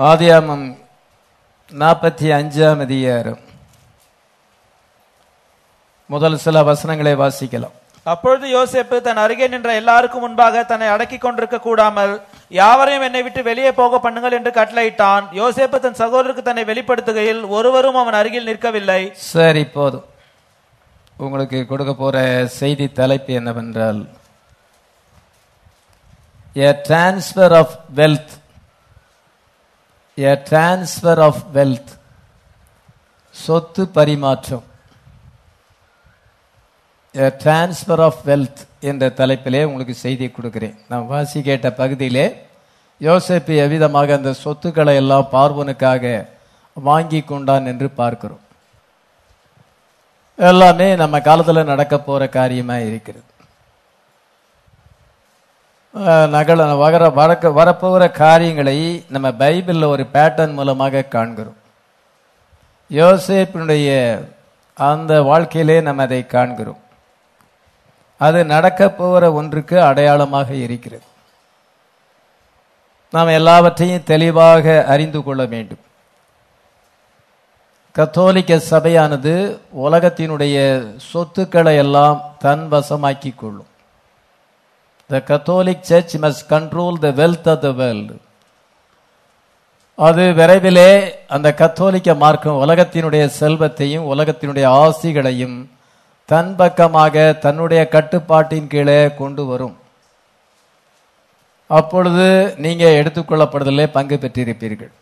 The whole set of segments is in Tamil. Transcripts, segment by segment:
ஆதியாமம் நாற்பத்தி அஞ்சாம் அதிகாரம். முதல் சில வசனங்களை வாசிக்கலாம். அப்பொழுது யோசேப்பு தன் அருகே நின்ற எல்லாருக்கும் முன்பாக தன்னை அடக்கிக் கொண்டிருக்க கூடாமல் யாவரையும் என்னை விட்டு வெளியே போக பண்ணுங்கள் என்று கட்டளையிட்டான். யோசேப்பு தன் சகோதரருக்கு தன்னை வெளிப்படுத்துகையில் ஒருவரும் அவன் அருகில் நிற்கவில்லை. சரி போதும். உங்களுக்கு கொடுக்க போற செய்தி தலைப்பு என்னவென்றால் a transfer of wealth a transfer of wealth சொத்து பரிமாற்றம். A ஆஃப் வெல்த் என்ற தலைப்பிலே உங்களுக்கு செய்தி கொடுக்கிறேன். நான் வாசி கேட்ட பகுதியிலே யோசிப்பு எவ்விதமாக அந்த சொத்துக்களை எல்லாம் பார்வனுக்காக வாங்கி கொண்டான் என்று பார்க்கிறோம். எல்லாமே நம்ம காலத்தில் நடக்க போற காரியமா இருக்கிறது. நகல வகர வரக்க வரப்போகிற காரியங்களை நம்ம பைபிளில் ஒரு பேட்டர்ன் மூலமாக காண்கிறோம். யோசேப்பினுடைய அந்த வாழ்க்கையிலே நம்ம அதை காண்கிறோம். அது நடக்க போகிற ஒன்றுக்கு அடையாளமாக இருக்கிறது. நாம் எல்லாவற்றையும் தெளிவாக அறிந்து கொள்ள வேண்டும். கத்தோலிக்க சபையானது உலகத்தினுடைய சொத்துக்களை எல்லாம் தன் வசமாக்கிக் கொள்ளும். The Catholic church must control the wealth of the world அது விரைவிலே அந்த கத்தோலிக்க மார்க்கம் உலகத்தினுடைய செல்வத்தையும் உலகத்தினுடைய ஆசிகளையும் தன் பக்கமாக தன்னுடைய கட்டுப்பாட்டின் கீழே கொண்டு வரும். அப்பொழுது நீங்க எடுத்துக்கொள்ளப்படுதலே பங்கு பெற்றிருப்பீர்கள்.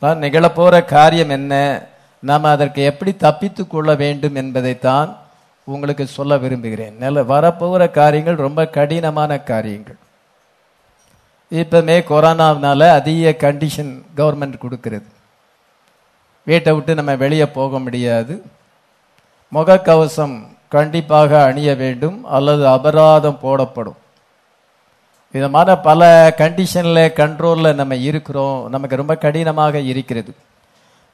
நான் நிகழப்போற காரியம் என்ன? நாம் அதற்கு எப்படி தப்பித்துக் கொள்ள வேண்டும் என்பதைத்தான் உங்களுக்கு சொல்ல விரும்புகிறேன். நல்ல வரப்போகிற காரியங்கள் ரொம்ப கடினமான காரியங்கள். இப்பமே கொரோனாவினால அதிக கண்டிஷன் கவர்மெண்ட் கொடுக்கறது. வீட்டை விட்டு நம்ம வெளியே போக முடியாது. முகக்கவசம் கண்டிப்பாக அணிய வேண்டும் அல்லது அபராதம் போடப்படும். விதமான பல கண்டிஷனில் கண்ட்ரோலில் நம்ம இருக்கிறோம். நமக்கு ரொம்ப கடினமாக இருக்கிறது.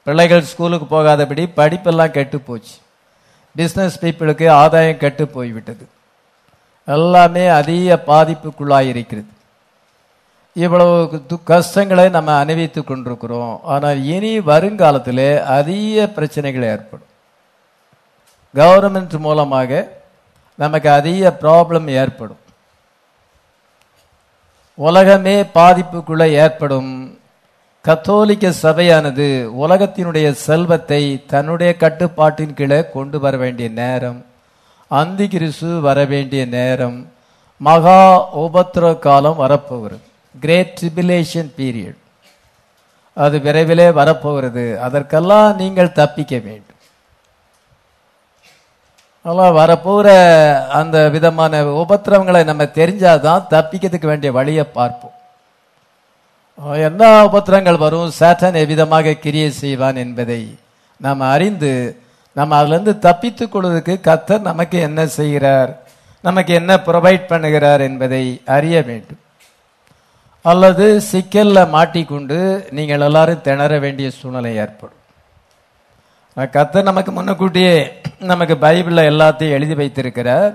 பிள்ளைகள் ஸ்கூலுக்கு போகாதபடி படிப்பெல்லாம் கெட்டு போச்சு. பிஸ்னஸ் பீப்புளுக்கு ஆதாயம் கெட்டு போய்விட்டது. எல்லாமே அதிக பாதிப்புக்குள்ளாக இருக்கிறது இவ்வளவு து- கஷ்டங்களை நம்ம அனுபவித்து கொண்டிருக்கிறோம். ஆனால் இனி வருங்காலத்தில் அதிக பிரச்சனைகள் ஏற்படும். கவர்மெண்ட் மூலமாக நமக்கு அதிக ப்ராப்ளம் ஏற்படும். உலகமே பாதிப்புக்குள்ளே ஏற்படும். கத்தோலிக்க சபையானது உலகத்தினுடைய செல்வத்தை தன்னுடைய கட்டுப்பாட்டின் கீழே கொண்டு வர வேண்டிய நேரம். அந்தி கிறிசு வர வேண்டிய நேரம். மகா உபத்திர காலம் வரப்போகிறது. கிரேட் ட்ரிபிலேஷன் பீரியட் அது விரைவிலே வரப்போகிறது. அதற்கெல்லாம் நீங்கள் தப்பிக்க வேண்டும். அதெல்லாம் வரப்போகிற அந்த விதமான உபத்திரவங்களை நம்ம தெரிஞ்சாதான் தப்பிக்கிறதுக்கு வேண்டிய வழியை பார்ப்போம். எந்த உபத்திரங்கள் வரும். சேட்டன் எவ்விதமாக கிரியை செய்வான் என்பதை நாம் அறிந்து நம்ம அதுலேருந்து தப்பித்துக் கொள்வதற்கு கத்தர் நமக்கு என்ன செய்கிறார்? நமக்கு என்ன ப்ரொவைட் பண்ணுகிறார் என்பதை அறிய வேண்டும். அல்லது சிக்கலில் மாட்டிக்கொண்டு நீங்கள் எல்லாரும் திணற வேண்டிய சூழ்நிலை ஏற்படும். கத்தர் நமக்கு முன்னக்கூட்டியே நமக்கு பைபிளில் எல்லாத்தையும் எழுதி வைத்திருக்கிறார்.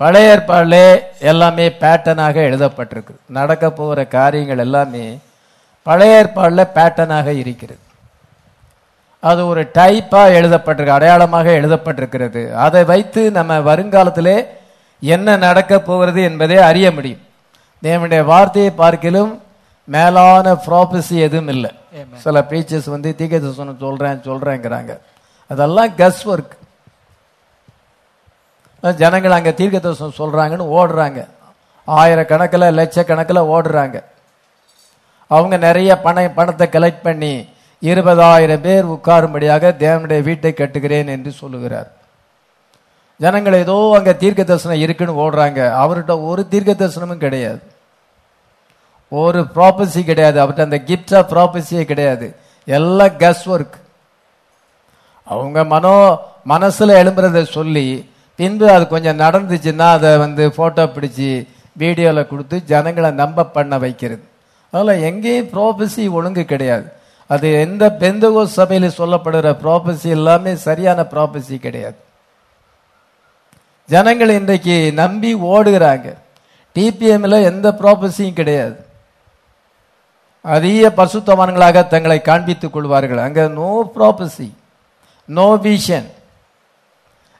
பழைய ஏற்பாடிலே எல்லாமே பேட்டர்னாக எழுதப்பட்டிருக்கு. நடக்க போகிற காரியங்கள் எல்லாமே பழைய ஏற்பாடில் பேட்டர்னாக இருக்கிறது. அது ஒரு டைப்பா எழுதப்பட்டிருக்கு அடையாளமாக எழுதப்பட்டிருக்கிறது. அதை வைத்து நம்ம வருங்காலத்திலே என்ன நடக்க போகிறது என்பதை அறிய முடியும். தேவனுடைய வார்த்தையை பார்க்கிலும் மேலான ப்ராபஸி எதுவும் இல்லை. சில பிரீச்சர்ஸ் வந்து தீர்க்கதரிசனம் சொல்றேன் சொல்றேங்கிறாங்க. அதெல்லாம் கஸ் ஒர்க் ஜனங்கள் அங்கே தீர்க்க தரிசனம் சொல்கிறாங்கன்னு ஓடுறாங்க. ஆயிரக்கணக்கில் லட்சக்கணக்கில் ஓடுறாங்க. அவங்க நிறைய பண பணத்தை கலெக்ட் பண்ணி இருபதாயிரம் பேர் உட்காரும்படியாக தேவனுடைய வீட்டை கட்டுகிறேன் என்று சொல்லுகிறார். ஜனங்கள் ஏதோ அங்கே தீர்க்க தரிசனம் இருக்குன்னு ஓடுறாங்க. அவர்கிட்ட ஒரு தீர்க்க தரிசனமும் கிடையாது. ஒரு ப்ராப்பர்சி கிடையாது. அவர்கிட்ட அந்த கிஃப்ட் ஆஃப் ப்ராப்பர்சியே கிடையாது. எல்லாம் கஸ் ஒர்க் அவங்க மனோ மனசில் எழும்புறத சொல்லி பின்பு அது கொஞ்சம் நடந்துச்சுன்னா அதை வந்து ஃபோட்டோ பிடிச்சி வீடியோவில் கொடுத்து ஜனங்களை நம்ப பண்ண வைக்கிறது. அதில் எங்கேயும் ப்ராபஸி ஒழுங்கு கிடையாது. அது எந்த பெந்தகோ சபையில் சொல்லப்படுகிற ப்ராபஸி எல்லாமே சரியான ப்ராபஸி கிடையாது. ஜனங்கள் இன்றைக்கு நம்பி ஓடுகிறாங்க. டிபிஎம்ல எந்த ப்ராபஸியும் கிடையாது. அதிக பசுத்தவான்களாக தங்களை காண்பித்துக் கொள்வார்கள். அங்க நோ ப்ராபசி நோ விஷன்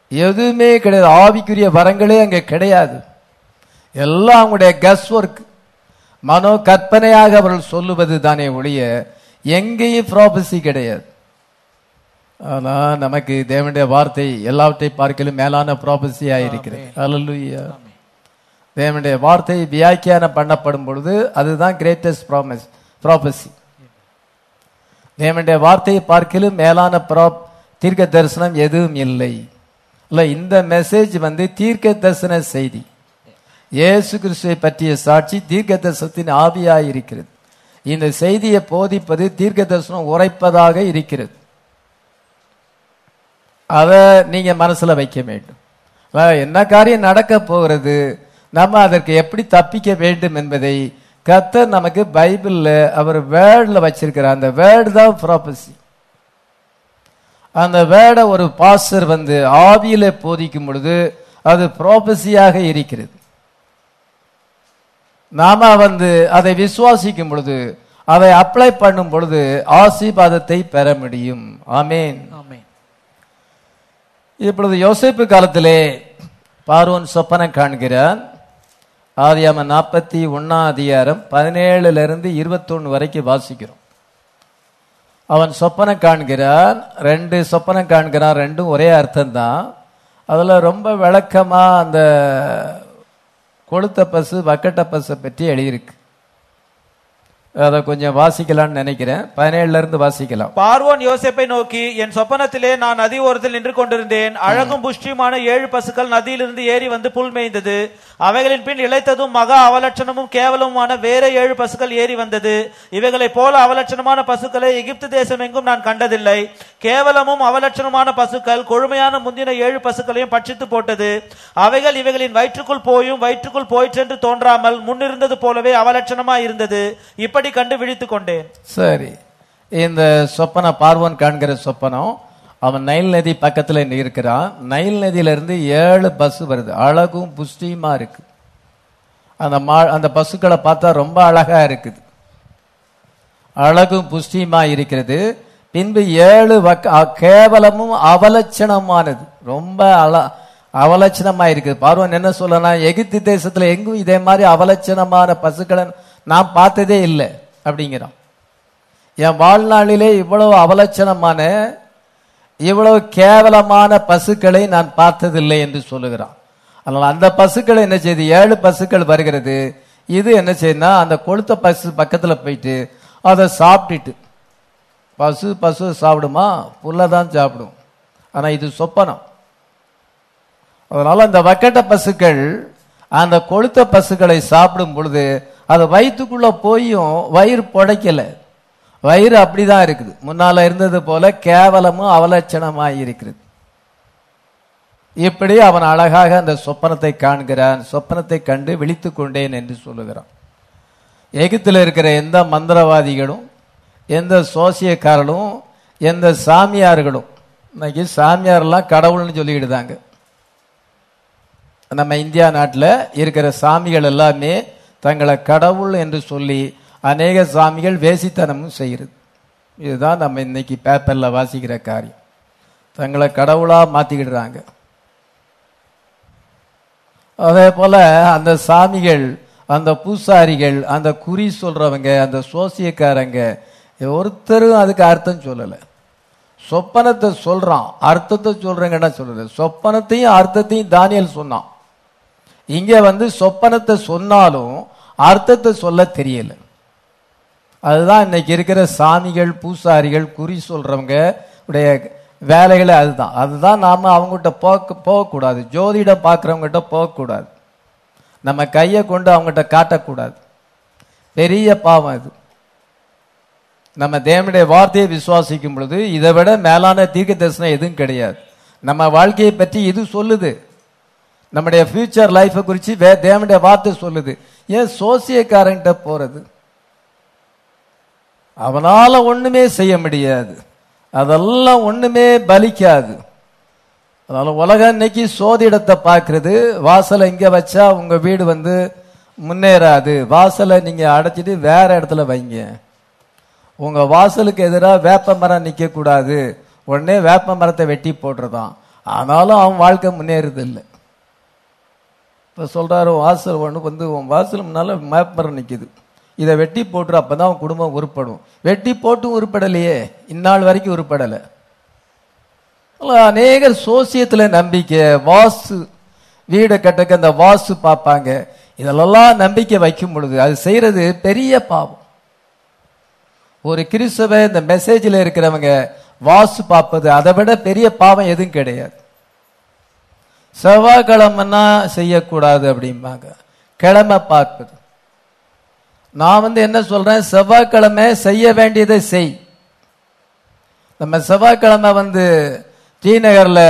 எதுவுமே கிடையாது. ஆவிக்குரிய வரங்களே அங்க கிடையாது. எல்லாம் அவங்களுடைய கஸ் ஒர்க் மனோ கற்பனையாக அவர்கள் சொல்லுவது தானே ஒழிய எங்கேயும் ப்ராபசி கிடையாது. ஆனா நமக்கு தேவனுடைய வார்த்தை எல்லாவற்றை பார்க்கலும் மேலான ப்ராபசியா இருக்கிறது. அல்லேலூயா தேவனுடைய வார்த்தை வியாக்கியானம் பண்ணப்படும் பொழுது அதுதான் கிரேட்டஸ்ட் ப்ராமிஸ் ப்ராபசி தேவனுடைய வார்த்தையை பார்க்கலும் மேலான ப்ரா- தீர்க்க தரிசனம் எதுவும் இல்லை. இல்லை இந்த மெசேஜ் வந்து தீர்க்க தரிசன செய்தி. இயேசு கிறிஸ்துவை பற்றிய சாட்சி தீர்க்க தரிசனத்தின் ஆவியாக இருக்கிறது. இந்த செய்தியை போதிப்பது தீர்க்க தரிசனம் உரைப்பதாக இருக்கிறது. அதை நீங்க மனசுல வைக்க வேண்டும். என்ன காரியம் நடக்க போகிறது? நம்ம அதற்கு எப்படி தப்பிக்க வேண்டும் என்பதை கத்தர் நமக்கு பைபிள்ல அவர் வேர்டில் வச்சிருக்கிறார். அந்த வேர்டு தான் ப்ராபசி அந்த வேர்டை ஒரு பாஸ்டர் வந்து ஆவியில போதிக்கும் பொழுது அது ப்ராபசியாக இருக்கிறது. நாம வந்து அதை விசுவாசிக்கும் பொழுது அதை அப்ளை பண்ணும் பொழுது ஆசீர்வாதத்தை பெற முடியும். ஆமேன். ஆமென். இப்பொழுது யோசேப்பு காலத்திலே பார்வோன் சொப்பனம் காண்கிறான் ஆதியாம நாற்பத்தி ஒன்னாம் அதிகாரம் பதினேழுல இருந்து இருபத்தொன்னு வரைக்கும் வாசிக்கிறோம். அவன் சொப்பனம் காண்கிறான் ரெண்டு சொப்பனம் காண்கிறான் ரெண்டும் ஒரே அர்த்தம்தான். அதில் ரொம்ப விளக்கமாக அந்த கொளுத்த பசு வக்கட்ட பசை பற்றி எழுதியிருக்கு. அதை கொஞ்சம் வாசிக்கலாம்னு நினைக்கிறேன். பதினேழுல இருந்து வாசிக்கலாம். பார்வோன் யோசேப்பை நோக்கி என் சொப்பனத்திலே நான் நதி ஓரத்தில் நின்று கொண்டிருந்தேன். அழகும் புஷ்டியுமான ஏழு பசுக்கள் நதியிலிருந்து ஏறி வந்து புல் மேய்ந்தது. அவைகளின் பின் இளைத்ததும் மகா அவலட்சணமும் கேவலமுமான வேற ஏழு பசுக்கள் ஏறி வந்தது. இவைகளைப் போல அவலட்சணமான பசுக்களை எகிப்து தேசம் எங்கும் நான் கண்டதில்லை. கேவலமும் அவலட்சணமான பசுக்கள் கொழுமையான முந்தின ஏழு பசுக்களையும் பட்சித்து போட்டது. அவைகள் இவைகளின் வயிற்றுக்குள் போயும் வயிற்றுக்குள் போயிற்றென்று தோன்றாமல் முன்னிருந்தது போலவே அவலட்சணமாய் இருந்தது. இப்படி கண்டு கண்டுபிடித்து கொண்டேன். சரி. இந்த சொப்பன பார்வன் காண்கிற சொப்பனம் அவன் நைல் நதி பக்கத்துல இருக்கிறான் நைல் நதியில இருந்து ஏழு பஸ் வருது. அழகும் புஷ்டியுமா இருக்கு. அந்த மா அந்த பஸ்ஸுக்களை பார்த்தா ரொம்ப அழகா இருக்குது. அழகும் புஷ்டியுமா இருக்கிறது. பின்பு ஏழு கேவலமும் அவலட்சணமானது. ரொம்ப அல அவலட்சணமா இருக்குது. பார்வன் என்ன சொல்லலாம் எகிப்து தேசத்துல எங்கும் இதே மாதிரி அவலட்சணமான பசுக்களை நான் பார்த்ததே இல்லை அப்படிங்கிறான். என் வாழ்நாளிலே இவ்வளவு அவலட்சணமான இவ்வளவு கேவலமான பசுக்களை நான் பார்த்ததில்லை என்று சொல்லுகிறான். அதனால் அந்த பசுக்கள் என்ன செய்யுது ஏழு பசுக்கள் வருகிறது. இது என்ன செய்யுதுன்னா அந்த கொளுத்த பசு பக்கத்தில் போயிட்டு அதை சாப்பிட்டுட்டு பசு பசு சாப்பிடுமா? புல்லை தான் சாப்பிடும். ஆனால் இது சொப்பனம். அதனால் அந்த வக்கட்ட பசுக்கள் அந்த கொளுத்த பசுக்களை சாப்பிடும் பொழுது அது வயிற்றுக்குள்ள போயும் வயிறு புடைக்கல. வயிறு அப்படிதான் இருக்குது. முன்னால இருந்தது போல கேவலமும் அவலட்சணமாக இருக்கிறது இப்படி அவன் அழகாக அந்த சொப்பனத்தை காண்கிறான். சொப்பனத்தை கண்டு விழித்து கொண்டேன் என்று சொல்லுகிறான். எகிப்தில் இருக்கிற எந்த மந்திரவாதிகளும் எந்த சோசியக்காரர்களும் எந்த சாமியார்களும் இன்னைக்கு சாமியாரெல்லாம் கடவுள்னு சொல்லிக்கிடுதாங்க. நம்ம இந்தியா நாட்டில் இருக்கிற சாமிகள் எல்லாமே தங்களை கடவுள் என்று சொல்லி அநேக சாமிகள் வேசித்தனமும் செய்கிறது. இதுதான் நம்ம இன்னைக்கு பேப்பரில் வாசிக்கிற காரியம். தங்களை கடவுளாக மாற்றிக்கிடுறாங்க அதே போல் அந்த சாமிகள் அந்த பூசாரிகள் அந்த குறி சொல்கிறவங்க அந்த சோசியக்காரங்க ஒருத்தரும் அதுக்கு அர்த்தம் சொல்லலை. சொப்பனத்தை சொல்கிறான் அர்த்தத்தை சொல்கிறேங்கன்னா சொல்லலை? சொப்பனத்தையும் அர்த்தத்தையும் தானியல் சொன்னான். இங்க வந்து சொப்பனத்தை சொன்னாலும் அர்த்தத்தை சொல்ல தெரியல. அதுதான் இன்னைக்கு இருக்கிற சாமிகள் பூசாரிகள் குறி சொல்றவங்க உடைய வேலைகளை அதுதான். அதுதான் நாம அவங்ககிட்ட போக போகக்கூடாது. ஜோதிடம் பார்க்குறவங்ககிட்ட போகக்கூடாது. நம்ம கையை கொண்டு அவங்ககிட்ட காட்டக்கூடாது. பெரிய பாவம் இது நம்ம தேவனுடைய வார்த்தையை விசுவாசிக்கும் பொழுது இதை விட மேலான தீர்க்க தரிசனம் எதுவும் கிடையாது. நம்ம வாழ்க்கையை பற்றி இது சொல்லுது. நம்முடைய ஃபியூச்சர் லைஃபை குறித்து வே தேவனுடைய வார்த்தை சொல்லுது. ஏன் சோசியக்காரங்கிட்ட போகிறது அவனால் ஒன்றுமே செய்ய முடியாது. அதெல்லாம் ஒன்றுமே பலிக்காது. அதனால் உலகம் இன்னைக்கு சோதிடத்தை பார்க்குறது. வாசலை இங்கே வச்சா உங்கள் வீடு வந்து முன்னேறாது. வாசலை நீங்கள் அடைச்சிட்டு வேற இடத்துல வைங்க. உங்கள் வாசலுக்கு எதிராக வேப்ப மரம் நிற்கக்கூடாது உடனே வேப்ப மரத்தை வெட்டி போடுறதான் ஆனாலும் அவன் வாழ்க்கை முன்னேறுது இல்லை இப்போ சொல்கிறாரு வாசல் ஒன்று வந்து உன் வாசல் முன்னால் மேப்பரம் மரம் இதை வெட்டி போட்டுரு அப்பதான் உன் குடும்பம் உருப்படும். வெட்டி போட்டும் உருப்படலையே. இந்நாள் வரைக்கும் உருப்படலை. அநேகர் சோசியத்தில் நம்பிக்கை வாஸ்து வீடை கட்டக்க அந்த வாஸ்து பார்ப்பாங்க. இதெல்லாம் நம்பிக்கை வைக்கும் பொழுது அது செய்கிறது பெரிய பாவம். ஒரு கிறிஸ்தவ இந்த மெசேஜில் இருக்கிறவங்க வாஸ்து பார்ப்பது அதை விட பெரிய பாவம் எதுவும் கிடையாது. செவ்வாய்க்கிழமைன்னா செய்யக்கூடாது அப்படிம்பாங்க. கிழமை பார்ப்பது. நான் வந்து என்ன சொல்றேன்? செவ்வாய்க்கிழமை செய்ய வேண்டியதை செய். நம்ம செவ்வாய்க்கிழமை வந்து டி நகர்ல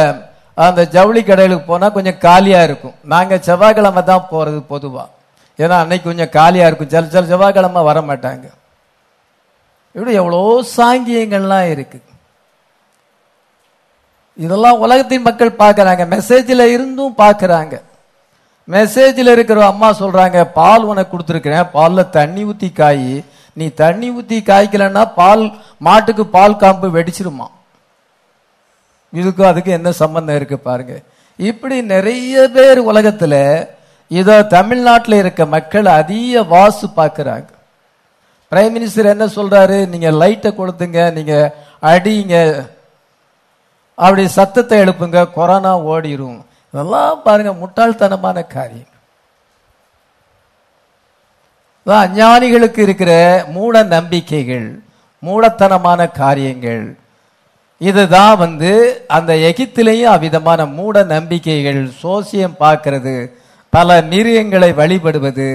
அந்த ஜவுளி கடைகளுக்கு போனா கொஞ்சம் காலியா இருக்கும். நாங்க செவ்வாய்க்கிழமை தான் போறது பொதுவா. ஏன்னா அன்னைக்கு கொஞ்சம் காலியா இருக்கும். சில சில செவ்வாய்க்கிழமை வர மாட்டாங்க. இப்படி எவ்வளோ சாங்கியங்கள்லாம் இருக்குது இதெல்லாம் உலகத்தின் மக்கள் பார்க்கறாங்க. மெசேஜில் இருந்தும் பார்க்கறாங்க. மெசேஜில் இருக்கிற அம்மா சொல்றாங்க பால் உனக்கு கொடுத்துருக்கிறேன். பாலில் தண்ணி ஊற்றி காய். நீ தண்ணி ஊற்றி காய்க்கலன்னா பால் மாட்டுக்கு பால் காம்பு வெடிச்சிருமா? இதுக்கும் அதுக்கு என்ன சம்பந்தம் இருக்கு பாருங்க. இப்படி நிறைய பேர் உலகத்தில் இதோ தமிழ்நாட்டில் இருக்க மக்கள் அதிக வாசு பார்க்குறாங்க. பிரைம் மினிஸ்டர் என்ன சொல்றாரு? நீங்க லைட்டை கொடுத்துங்க நீங்க அடிங்க. அப்படி சத்தத்தை எழுப்புங்க கொரோனா ஓடிரும். இதெல்லாம் பாருங்க முட்டாள்தனமான காரியம். இதான் அஞ்ஞானிகளுக்கு இருக்கிற மூட நம்பிக்கைகள் மூடத்தனமான காரியங்கள் இதுதான் வந்து அந்த எகிப்திலேயும் அவ்விதமான மூட நம்பிக்கைகள் சோசியம் பார்க்கறது பல மிருகங்களை வழிபடுவது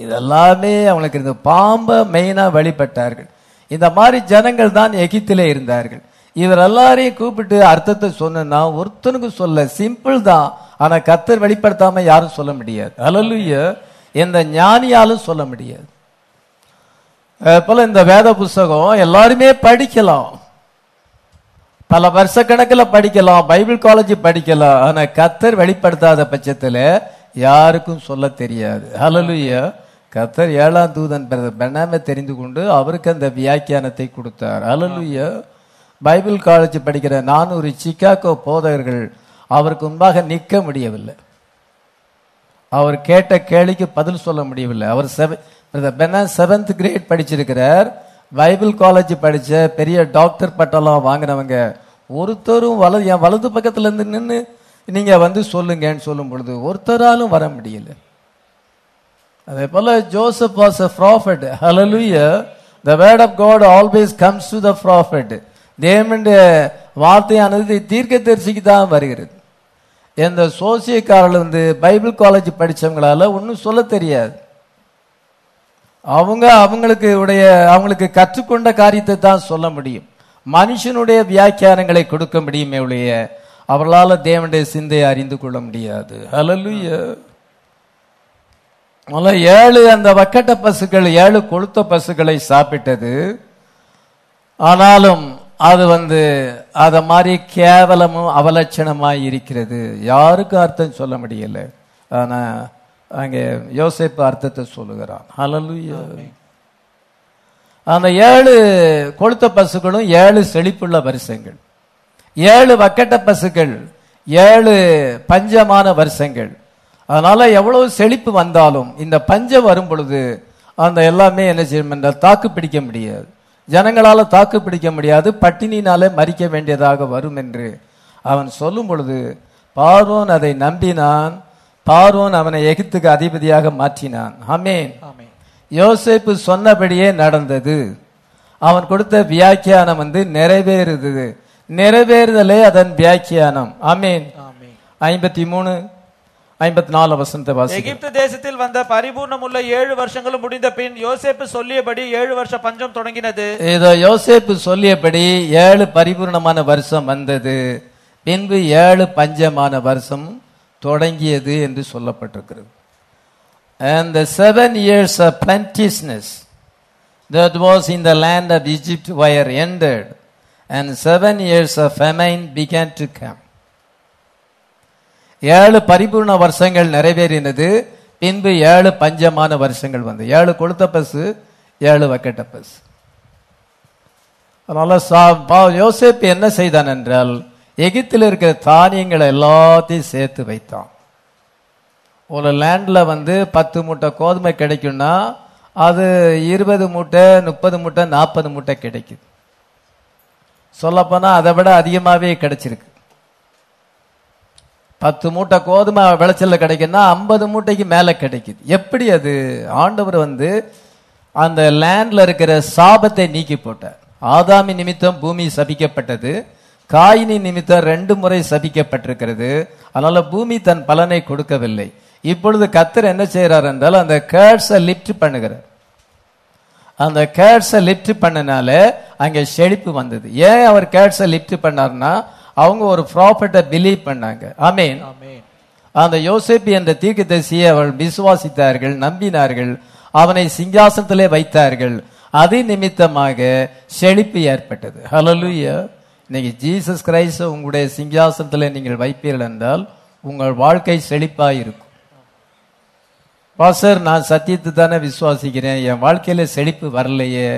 இதெல்லாமே அவங்களுக்கு இந்த பாம்பை மெயினாக வழிபட்டார்கள். இந்த மாதிரி ஜனங்கள் தான் எகிப்திலே இருந்தார்கள். இவர் எல்லாரையும் கூப்பிட்டு அர்த்தத்தை சொன்னா ஒருத்தனுக்கு சொல்ல சிம்பிள் தான். ஆனா கத்தர் வெளிப்படுத்தாம யாரும் சொல்ல முடியாது. அலலுய எந்த ஞானியாலும் சொல்ல முடியாது. போல இந்த வேத புஸ்தகம் எல்லாருமே படிக்கலாம். பல வருஷ கணக்கில் படிக்கலாம் பைபிள் காலேஜ் படிக்கலாம் ஆனா கத்தர் வெளிப்படுத்தாத பட்சத்தில் யாருக்கும் சொல்ல தெரியாது. அலலுய கத்தர் ஏழாம் தூதன் பெண்ணாம தெரிந்து கொண்டு அவருக்கு அந்த வியாக்கியானத்தை கொடுத்தார். ஹalleluya பைபிள் காலேஜ் படிக்கிற நானூறு சிக்காகோ போதகர்கள் அவருக்கு முன்பாக நிற்க முடியவில்லை. அவர் கேட்ட கேள்விக்கு பதில் சொல்ல முடியவில்லை. அவர் செவன்த் கிரேட் படிச்சிருக்கிறார். பைபிள் காலேஜ் படித்த பெரிய டாக்டர் பட்டம்லாம் வாங்கினவங்க ஒருத்தரும் வலது என் வலது பக்கத்தில் இருந்து நின்று நீங்கள் வந்து சொல்லுங்கன்னு சொல்லும் பொழுது ஒருத்தராலும் வர முடியல. அதே போல் Joseph was a prophet hallelujah the word of God always comes to the prophet. தேவனுடைய வார்த்தையானது தீர்க்க தரிசிக்கு தான் வருகிறது. இந்த சோசியக்காரர்கள் வந்து பைபிள் காலேஜ் படித்தவங்களால ஒன்றும் சொல்ல தெரியாது. அவங்க அவங்களுக்கு உடைய அவங்களுக்கு கற்றுக்கொண்ட காரியத்தை தான் சொல்ல முடியும். மனுஷனுடைய வியாக்கியானங்களை கொடுக்க முடியுமே ஒழிய அவர்களால் தேவனுடைய சிந்தையை அறிந்து கொள்ள முடியாது. அலலுய முதல்ல ஏழு அந்த வக்கட்ட பசுக்கள் ஏழு கொளுத்த பசுக்களை சாப்பிட்டது. ஆனாலும் அது வந்து அத மாதிரி கேவலமும் அவலட்சணமாய் இருக்கிறது. யாருக்கும் அர்த்தம் சொல்ல முடியல? ஆனா அங்கே யோசிப்பு அர்த்தத்தை சொல்லுகிறான். ஹalleluya. அந்த ஏழு கொளுத்த பசுக்களும் ஏழு செழிப்புள்ள வருஷங்கள். ஏழு வக்கட்ட பசுக்கள் ஏழு பஞ்சமான வருஷங்கள். அதனால எவ்வளவு செழிப்பு வந்தாலும் இந்த பஞ்சம் வரும் பொழுது அந்த எல்லாமே என்ன செய்யும் என்றால் தாக்கு பிடிக்க முடியாது. ஜனங்களால தாக்கு பிடிக்க முடியாது பட்டினினாலே மறிக்க வேண்டியதாக வரும் என்று அவன் சொல்லும் பொழுது பார்வோன் அதை நம்பினான் பார்வோன் அவனை எகிப்துக்கு அதிபதியாக மாற்றினான். ஆமென். ஆமென். யோசேப்பு சொன்னபடியே நடந்தது. அவன் கொடுத்த வியாக்கியானம் வந்து நிறைவேறுது. நிறைவேறுதலே அதன் வியாக்கியானம். ஆமென். ஐம்பத்தி மூணு ஐம்பத்தி நாலு வசனத்தை வாசி எகிப்து தேசத்தில் வந்த பரிபூர்ணமுள்ள ஏழு வருஷங்களும் முடிந்த பின் யோசேப்பு சொல்லியபடி ஏழு வருஷ பஞ்சம் தொடங்கினது. இதோ யோசேப்பு சொல்லியபடி ஏழு பரிபூர்ணமான வருஷம் வந்தது. பின்பு ஏழு பஞ்சமான வருஷம் தொடங்கியது என்று சொல்லப்பட்டிருக்கிறது. And the seven years of plenteousness that was in the land of Egypt were ended, and seven years of famine began to come. ஏழு பரிபூர்ண வருஷங்கள் நிறைவேறினது. பின்பு ஏழு பஞ்சமான வருஷங்கள் வந்து. ஏழு கொளுத்த பசு ஏழு வக்கட்ட பசு அதனால சா- பா- யோசேப்பு என்ன செய்தான் என்றால் எகிப்தில் இருக்கிற தானியங்களை எல்லாத்தையும் சேர்த்து வைத்தான். ஒரு லேண்டில் வந்து பத்து மூட்டை கோதுமை கிடைக்கும்னா அது இருபது மூட்டை முப்பது மூட்டை நாற்பது மூட்டை கிடைக்குது. சொல்லப்போனால் அதை விட அதிகமாகவே கிடைச்சிருக்கு. பத்து மூட்டை கோதுமை விளைச்சல்ல கிடைக்குன்னா ஐம்பது மூட்டைக்கு மேல கிடைக்குது. எப்படி அது? ஆண்டவர் வந்து அந்த லேண்ட்ல இருக்கிற சாபத்தை நீக்கி போட்டார். ஆதாமி நிமித்தம் பூமி சபிக்கப்பட்டது காயினி நிமித்தம் ரெண்டு முறை சபிக்கப்பட்டிருக்கிறது. அதனால பூமி தன் பலனை கொடுக்கவில்லை. இப்பொழுது கத்தர் என்ன செய்யறாரு என்றால் அந்த கேர்ட்ஸை லிப்ட் பண்ணுகிறார். அந்த கேட்ஸை லிப்ட் பண்ணனால அங்கே செழிப்பு வந்தது. ஏன் அவர் கேட்ஸை லிப்ட் பண்ணார்னா அவங்க ஒரு ப்ராஃபிட்டை பிலீவ் பண்ணாங்க. ஆமீன். அந்த யோசேப்பு என்ற தீர்க்கதரிசியை அவள் விசுவாசித்தார்கள் நம்பினார்கள். அவனை சிங்காசனத்திலே வைத்தார்கள். அது நிமித்தமாக செழிப்பு ஏற்பட்டது. ஹalleluya இன்னைக்கு ஜீசஸ் கிரைஸ்ட் உங்களுடைய சிங்காசனத்திலே நீங்கள் வைப்பீர்கள் என்றால் உங்கள் வாழ்க்கை செழிப்பாய் இருக்கும். பாஸ்டர் நான் சத்தியத்தை தானே விசுவாசிக்கிறேன். என் வாழ்க்கையில செழிப்பு வரலையே.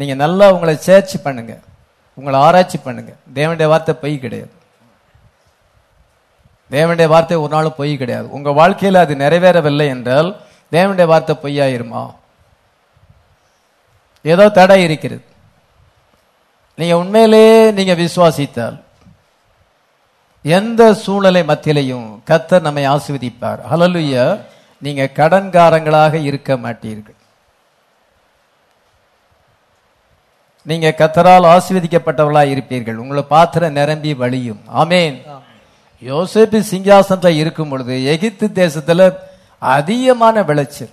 நீங்க நல்லா உங்களை சேர்ச் பண்ணுங்க. உங்களை ஆராய்ச்சி பண்ணுங்க. தேவனுடைய வார்த்தை பொய் கிடையாது. தேவனுடைய வார்த்தை ஒரு நாளும் பொய் கிடையாது. உங்க வாழ்க்கையில் அது நிறைவேறவில்லை என்றால் தேவனுடைய வார்த்தை பொய்யாயிருமா? ஏதோ தடை இருக்கிறது. நீங்க உண்மையிலேயே நீங்க விசுவாசித்தால் எந்த சூழ்நிலை மத்தியிலையும் கத்தர் நம்மை ஆசிர்வதிப்பார். ஹalleluya நீங்க கடன்காரங்களாக இருக்க மாட்டீர்கள். நீங்க கத்தரால் ஆசீர்வதிக்கப்பட்டவர்களாக இருப்பீர்கள். உங்களை பாத்திரம் நிரம்பி வழியும். ஆமேன். யோசேப்பு சிங்காசனத்துல இருக்கும் பொழுது எகிப்து தேசத்துல அதிகமான விளைச்சல்.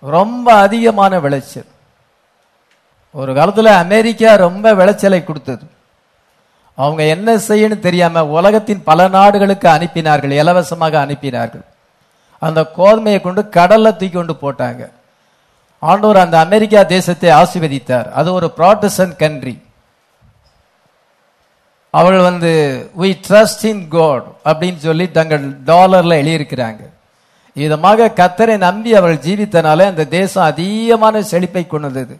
ரொம்ப அதிகமான விளைச்சல். ஒரு காலத்துல அமெரிக்கா ரொம்ப விளைச்சலை கொடுத்தது. அவங்க என்ன செய்யணும் தெரியாம உலகத்தின் பல நாடுகளுக்கு அனுப்பினார்கள் இலவசமாக அனுப்பினார்கள். அந்த கோதுமையை கொண்டு கடல்ல தூக்கி கொண்டு போட்டாங்க. ஆண்டவர் அந்த அமெரிக்கா தேசத்தை ஆசீர்வதித்தார். அது ஒரு ப்ராட்டஸ்டன் கண்ட்ரி அவள் வந்து வி ட்ரஸ்ட் இன் கோட் அப்படின்னு சொல்லி தங்கள் டாலர்ல எழுதியிருக்கிறாங்க. இதமாக கத்தரை நம்பி அவள் ஜீவித்தனாலே அந்த தேசம் அதிகமான செழிப்பை கொண்டது.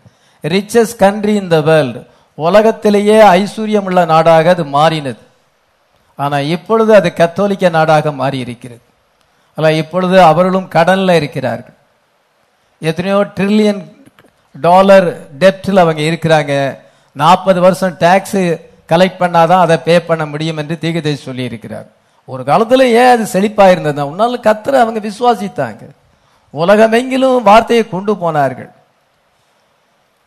Richest country in the world உலகத்திலேயே ஐஸ்வர்யம் உள்ள நாடாக அது மாறினது. ஆனால் இப்பொழுது அது கத்தோலிக்க நாடாக மாறி இருக்கிறது ஆனால் இப்பொழுது அவர்களும் கடனில் இருக்கிறார்கள். எத்தனையோ ட்ரில்லியன் டாலர் டெப்டில் அவங்க இருக்கிறாங்க. நாற்பது வருஷம் டேக்ஸ் கலெக்ட் பண்ணாதான் அதை பே பண்ண முடியும் என்று தீகதேசி சொல்லி இருக்கிறார் ஒரு காலத்தில் ஏன் அது செழிப்பாக இருந்தது உன்னால கத்திர அவங்க விசுவாசித்தாங்க. உலகமெங்கிலும் வார்த்தையை கொண்டு போனார்கள்.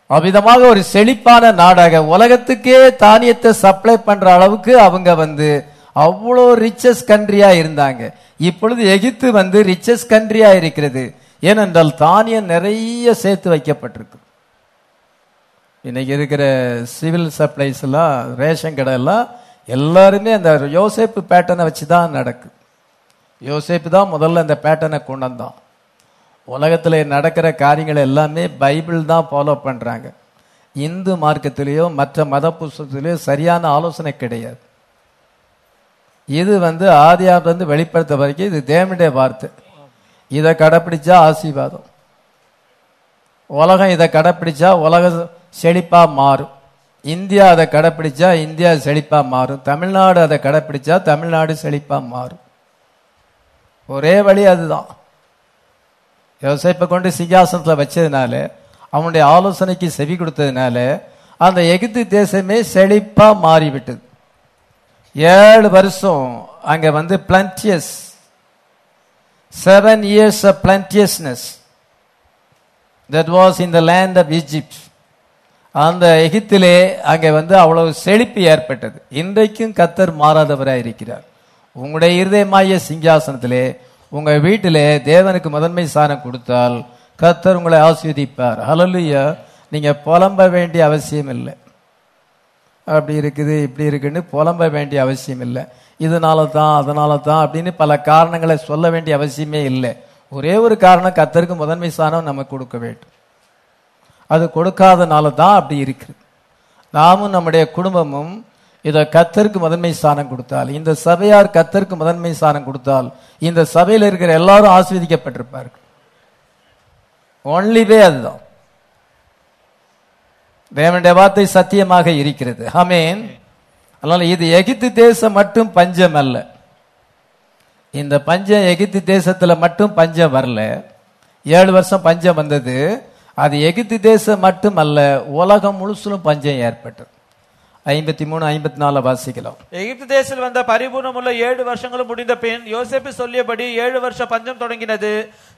அவ்விதமாக ஒரு செழிப்பான நாடாக உலகத்துக்கே தானியத்தை சப்ளை பண்ற அளவுக்கு அவங்க வந்து அவ்வளோ ரிச்சஸ் கண்ட்ரியா இருந்தாங்க. இப்பொழுது எகிப்து வந்து ரிச்சஸ் கண்ட்ரியா இருக்கிறது. ஏனென்றால் தானியம் நிறைய சேர்த்து வைக்கப்பட்டிருக்கு. இன்னைக்கு இருக்கிற சிவில் சப்ளைஸ் எல்லாம் ரேஷன் கடை எல்லாம் எல்லாருமே அந்த யோசேப்பு பேட்டனை வச்சு தான் நடக்குது யோசேப்பு தான் முதல்ல அந்த பேட்டனை கொண்டு வந்தான். உலகத்தில் நடக்கிற காரியங்கள் எல்லாமே பைபிள் தான் ஃபாலோ பண்ணுறாங்க இந்து மார்க்கத்திலேயோ மற்ற மத புஸ்தகத்திலேயோ சரியான ஆலோசனை கிடையாது. இது வந்து ஆதியாவிலிருந்து வெளிப்படுத்த வரைக்கும் இது தேவனுடைய வார்த்தை. இதை கடைப்பிடிச்சா ஆசீர்வாதம். உலகம் இதை கடைப்பிடிச்சா உலக செழிப்பாக மாறும். இந்தியா அதை கடைப்பிடிச்சா இந்தியா செழிப்பாக மாறும். தமிழ்நாடு அதை கடைப்பிடிச்சா தமிழ்நாடு செழிப்பாக மாறும். ஒரே வழி அதுதான். யோசேப்பை கொண்டு சிங்காசனத்தில் வச்சதுனால அவனுடைய ஆலோசனைக்கு செவி கொடுத்ததுனால அந்த எகிப்து தேசமே செழிப்பாக மாறிவிட்டது. ஏழு வருஷம் அங்கே வந்து plenteous seven years of plenteousness that was in the land of Egypt. அந்த எகிப்திலே அங்கே வந்து அவ்வளவு செழிப்பு ஏற்பட்டது. இன்றைக்கும் கத்தர் மாறாதவராக இருக்கிறார். உங்களுடைய இருதயமாய சிங்காசனத்திலே உங்கள் வீட்டிலே தேவனுக்கு முதன்மை சாணம் கொடுத்தால் கத்தர் உங்களை ஆஸ்வதிப்பார் ஹalleluya நீங்கள் புலம்ப வேண்டிய அவசியம் இல்லை. அப்படி இருக்குது இப்படி இருக்குன்னு புலம்ப வேண்டிய அவசியம் இல்லை. இதனால தான் அதனால தான் அப்படின்னு பல காரணங்களை சொல்ல வேண்டிய அவசியமே இல்லை. ஒரே ஒரு காரணம் கத்தருக்கு முதன்மை ஸ்தானம் நம்ம கொடுக்க வேண்டும். அது கொடுக்காதனால தான் அப்படி இருக்குது. நாமும் நம்முடைய குடும்பமும் இதை கத்தருக்கு முதன்மை ஸ்தானம் கொடுத்தால் இந்த சபையார் கத்தருக்கு முதன்மை ஸ்தானம் கொடுத்தால் இந்த சபையில் இருக்கிற எல்லாரும் ஆஸ்வதிக்கப்பட்டிருப்பார்கள் ஒன்லி வே அதுதான். தேவனுடைய வார்த்தை சத்தியமாக இருக்கிறது. ஆமென் அதனால இது எகிப்து தேசம் மட்டும் பஞ்சம் அல்ல. இந்த பஞ்சம் எகிப்து தேசத்துல மட்டும் பஞ்சம் வரல. ஏழு வருஷம் பஞ்சம் வந்தது. அது எகிப்து தேசம் மட்டும் அல்ல உலகம் முழுசுலும் பஞ்சம் ஏற்பட்டது. ஐம்பத்தி மூணு ஐம்பத்தி நாலு வாசிக்கலாம். எகிப்து தேசத்தில் வந்த பரிபூர்ணமுள்ள ஏழு வருஷங்களும் முடிந்த பின் யோசேப்பு சொல்லியபடி ஏழு வருஷ பஞ்சம் தொடங்கினது.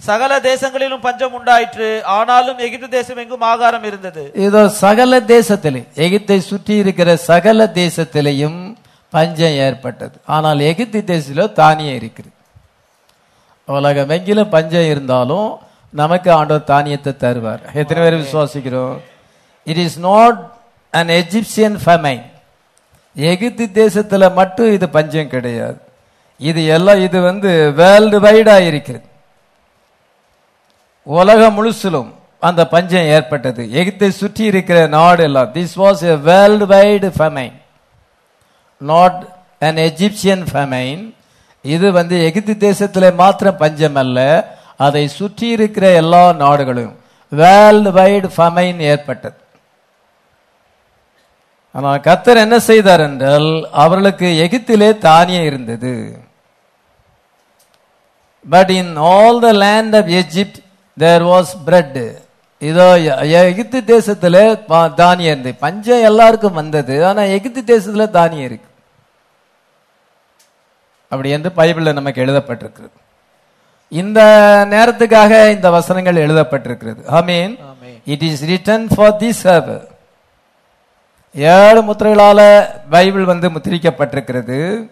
சகல தேசங்களிலும் பஞ்சம் உண்டாயிற்று. ஆனாலும் எகிப்து தேசம் எங்கும் ஆகாரம் இருந்தது. இதோ சகல தேசத்திலே எகிப்தை சுற்றி இருக்கிற சகல தேசத்திலேயும் பஞ்சம் ஏற்பட்டது. ஆனால் எகிப்து தேசத்திலோ தானியம் இருக்குது உலகம் எங்கிலும் பஞ்சம் இருந்தாலும் நமக்கு ஆண்டவர் தானியத்தை தருவார். எத்தனை பேர் விசுவாசிக்கிறோம்? It is not and Egyptian famine எகிப்து தேசத்தில் மட்டும் இது பஞ்சம் கிடையாது. இது எல்லாம் இது வந்து வேர்ல்டு வைடாக இருக்கிறது. உலகம் முழுசிலும் அந்த பஞ்சம் ஏற்பட்டது. எகிப்தை சுற்றி இருக்கிற நாடு எல்லாம் this was a world wide famine not an Egyptian famine இது வந்து எகிப்து தேசத்தில் மாத்திரம் பஞ்சம் அல்ல. அதை சுற்றி இருக்கிற எல்லா நாடுகளும் வேர்ல்டு வைடு ஃபெமைன் ஏற்பட்டது. ஆனால் கத்தர் என்ன செய்தார் என்றால் அவர்களுக்கு எகிப்திலே தானியம் இருந்தது. But in all the land of Egypt there was bread இதோ எகிப்து தேசத்துல தானியம் இருந்தது பஞ்சம் எல்லாருக்கும் வந்தது ஆனா எகிப்து தேசத்துல தானியம் இருக்கு. அப்படி என்று பைபிள்ல நமக்கு எழுதப்பட்டிருக்கிறது. இந்த நேரத்துக்காக இந்த வசனங்கள் எழுதப்பட்டிருக்கிறது. ஆமீன் amen. It is written for this ஏழு முத்திரைகளால பைபிள் வந்து முத்திரிக்கப்பட்டிருக்கிறது.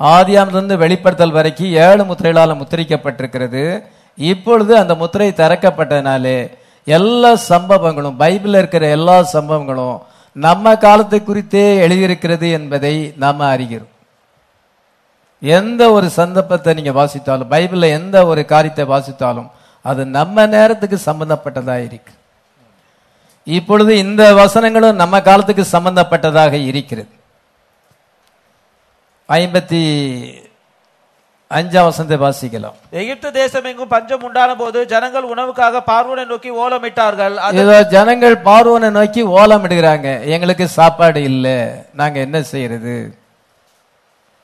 ஆதியாமிலிருந்து வெளிப்படுத்தல் வரைக்கும் ஏழு முத்திரைகளால முத்திரிக்கப்பட்டிருக்கிறது. இப்பொழுது அந்த முத்திரை திறக்கப்பட்டனாலே எல்லா சம்பவங்களும் பைபிளில் இருக்கிற எல்லா சம்பவங்களும் நம்ம காலத்தை குறித்தே எழுதியிருக்கிறது என்பதை நாம் அறிகிறோம். எந்த ஒரு சந்தர்ப்பத்தை நீங்க வாசித்தாலும் பைபிளில் எந்த ஒரு காரியத்தை வாசித்தாலும் அது நம்ம நேரத்துக்கு சம்பந்தப்பட்டதாக இருக்கு. இப்பொழுது இந்த வசனங்களும் நம்ம காலத்துக்கு சம்பந்தப்பட்டதாக இருக்கிறது. ஐம்பத்தி அஞ்சாம் வசனத்தை வாசிக்கலாம். எகிப்து தேசம் எங்கும் பஞ்சம் உண்டான போது ஜனங்கள் உணவுக்காக பார்வோனை நோக்கி ஓலமிட்டார்கள். ஏதோ ஜனங்கள் பார்வோனை நோக்கி ஓலமிடுகிறாங்க. எங்களுக்கு சாப்பாடு இல்லை. நாங்க என்ன செய்யறது?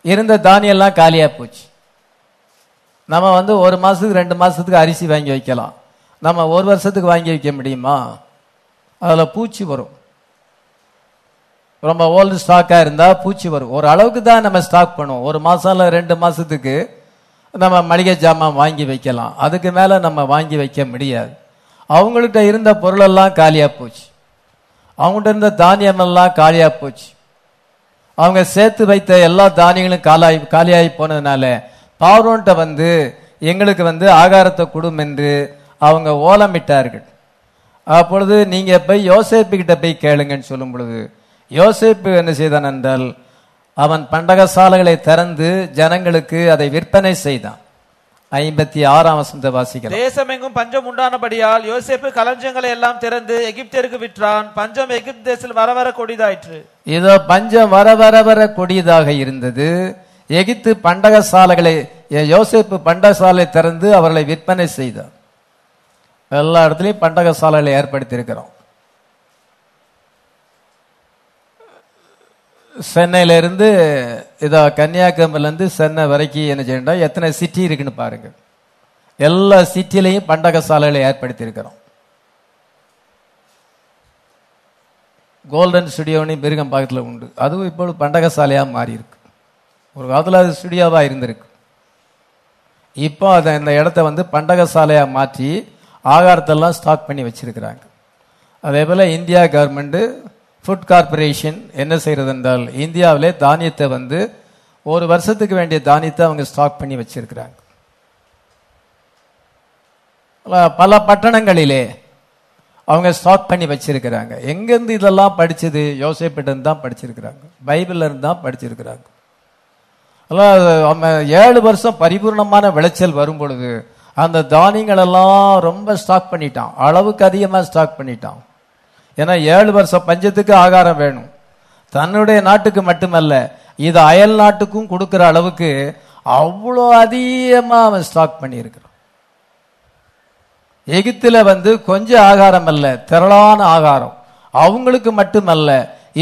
இருந்த தானியெல்லாம் காலியா போச்சு. நம்ம வந்து ஒரு மாசத்துக்கு ரெண்டு மாசத்துக்கு அரிசி வாங்கி வைக்கலாம். நம்ம ஒரு வருஷத்துக்கு வாங்கி வைக்க முடியுமா? அதில் பூச்சி வரும். ரொம்ப ஓல்டு ஸ்டாக்காக இருந்தால் பூச்சி வரும். ஒரு அளவுக்கு தான் நம்ம ஸ்டாக் பண்ணுவோம். ஒரு மாதம் இல்லை ரெண்டு மாதத்துக்கு நம்ம மளிகை ஜாமான் வாங்கி வைக்கலாம். அதுக்கு மேலே நம்ம வாங்கி வைக்க முடியாது. அவங்கள்ட்ட இருந்த பொருளெல்லாம் காலியாக போச்சு. அவங்கள்ட்ட இருந்த தானியமெல்லாம் காலியாக போச்சு. அவங்க சேர்த்து வைத்த எல்லா தானியங்களும் காலாய் காலியாகி போனதுனால பார்வோன்ட்ட வந்து எங்களுக்கு வந்து ஆகாரத்தை கொடும் என்று அவங்க ஓலமிட்டார்கள். அப்பொழுது நீங்க போய் யோசேப்பு கிட்ட போய் கேளுங்கன்னு சொல்லும் பொழுது யோசேப்பு என்ன செய்தான் என்றால் அவன் பண்டகசாலைகளை திறந்து ஜனங்களுக்கு அதை விற்பனை செய்தான். ஐம்பத்தி ஆறாம் வசனத்தை வாசிக்கலாம். தேசம் எங்கும் பஞ்சம் உண்டானபடியால் யோசேப்பு களஞ்சியங்களை எல்லாம் திறந்து எகிப்தியருக்கு விற்றான். பஞ்சம் எகிப்து தேசத்தில் வர வர கொடிதாயிற்று. இதோ பஞ்சம் வர வர வர கொடியதாக இருந்தது. எகிப்து பண்டகசாலைகளை யோசேப்பு பண்டகசாலை திறந்து அவர்களை விற்பனை செய்தார் எல்லா இடத்துலையும் பண்டகசாலைகளை ஏற்படுத்தி இருக்கிறோம் சென்னையிலேருந்து இதோ கன்னியாகுமரிலேருந்து சென்னை வரைக்கும் என்ன செய்யணும் எத்தனை சிட்டி இருக்குன்னு பாருங்க எல்லா சிட்டிலையும் பண்டகசாலைகளை ஏற்படுத்தி இருக்கிறோம் கோல்டன் ஸ்டுடியோன்னு மிருகம்பாக்கத்தில் உண்டு. அதுவும் இப்போது பண்டகசாலையா மாறி இருக்கு ஒரு காலத்தில் அது ஸ்டுடியோவாக இருந்திருக்கு. இப்போ அதை இந்த இடத்த வந்து பண்டக சாலையாக மாற்றி ஆகாரத்தெல்லாம் ஸ்டாக் பண்ணி வச்சிருக்கிறாங்க. அதே போல் இந்தியா கவர்மெண்ட்டு ஃபுட் கார்ப்பரேஷன் என்ன செய்கிறது என்றால் இந்தியாவிலே தானியத்தை வந்து ஒரு வருஷத்துக்கு வேண்டிய தானியத்தை அவங்க ஸ்டாக் பண்ணி வச்சிருக்கிறாங்க. பல- பட்டணங்களிலே அவங்க ஸ்டாக் பண்ணி வச்சிருக்கிறாங்க. எங்கேருந்து இதெல்லாம் படித்தது யோசேப்பிட்ட இருந்து தான் படிச்சிருக்கிறாங்க. பைபிள்ல இருந்து தான் படிச்சிருக்கிறாங்க. அதெல்லாம் ஏழு வருஷம் பரிபூர்ணமான விளைச்சல் வரும் பொழுது அந்த தானியங்கள் எல்லாம் ரொம்ப ஸ்டாக் பண்ணிட்டான். அளவுக்கு அதிகமாக ஸ்டாக் பண்ணிட்டான். ஏன்னா ஏழு வருஷம் பஞ்சத்துக்கு ஆகாரம் வேணும். தன்னுடைய நாட்டுக்கு மட்டுமல்ல இது அயல் நாட்டுக்கும் கொடுக்குற அளவுக்கு அவ்வளோ அதிகமாக அவன் ஸ்டாக் பண்ணியிருக்கிறான். எகிப்துல வந்து கொஞ்சம் ஆகாரம் அல்ல திரளான ஆகாரம். அவங்களுக்கு மட்டுமல்ல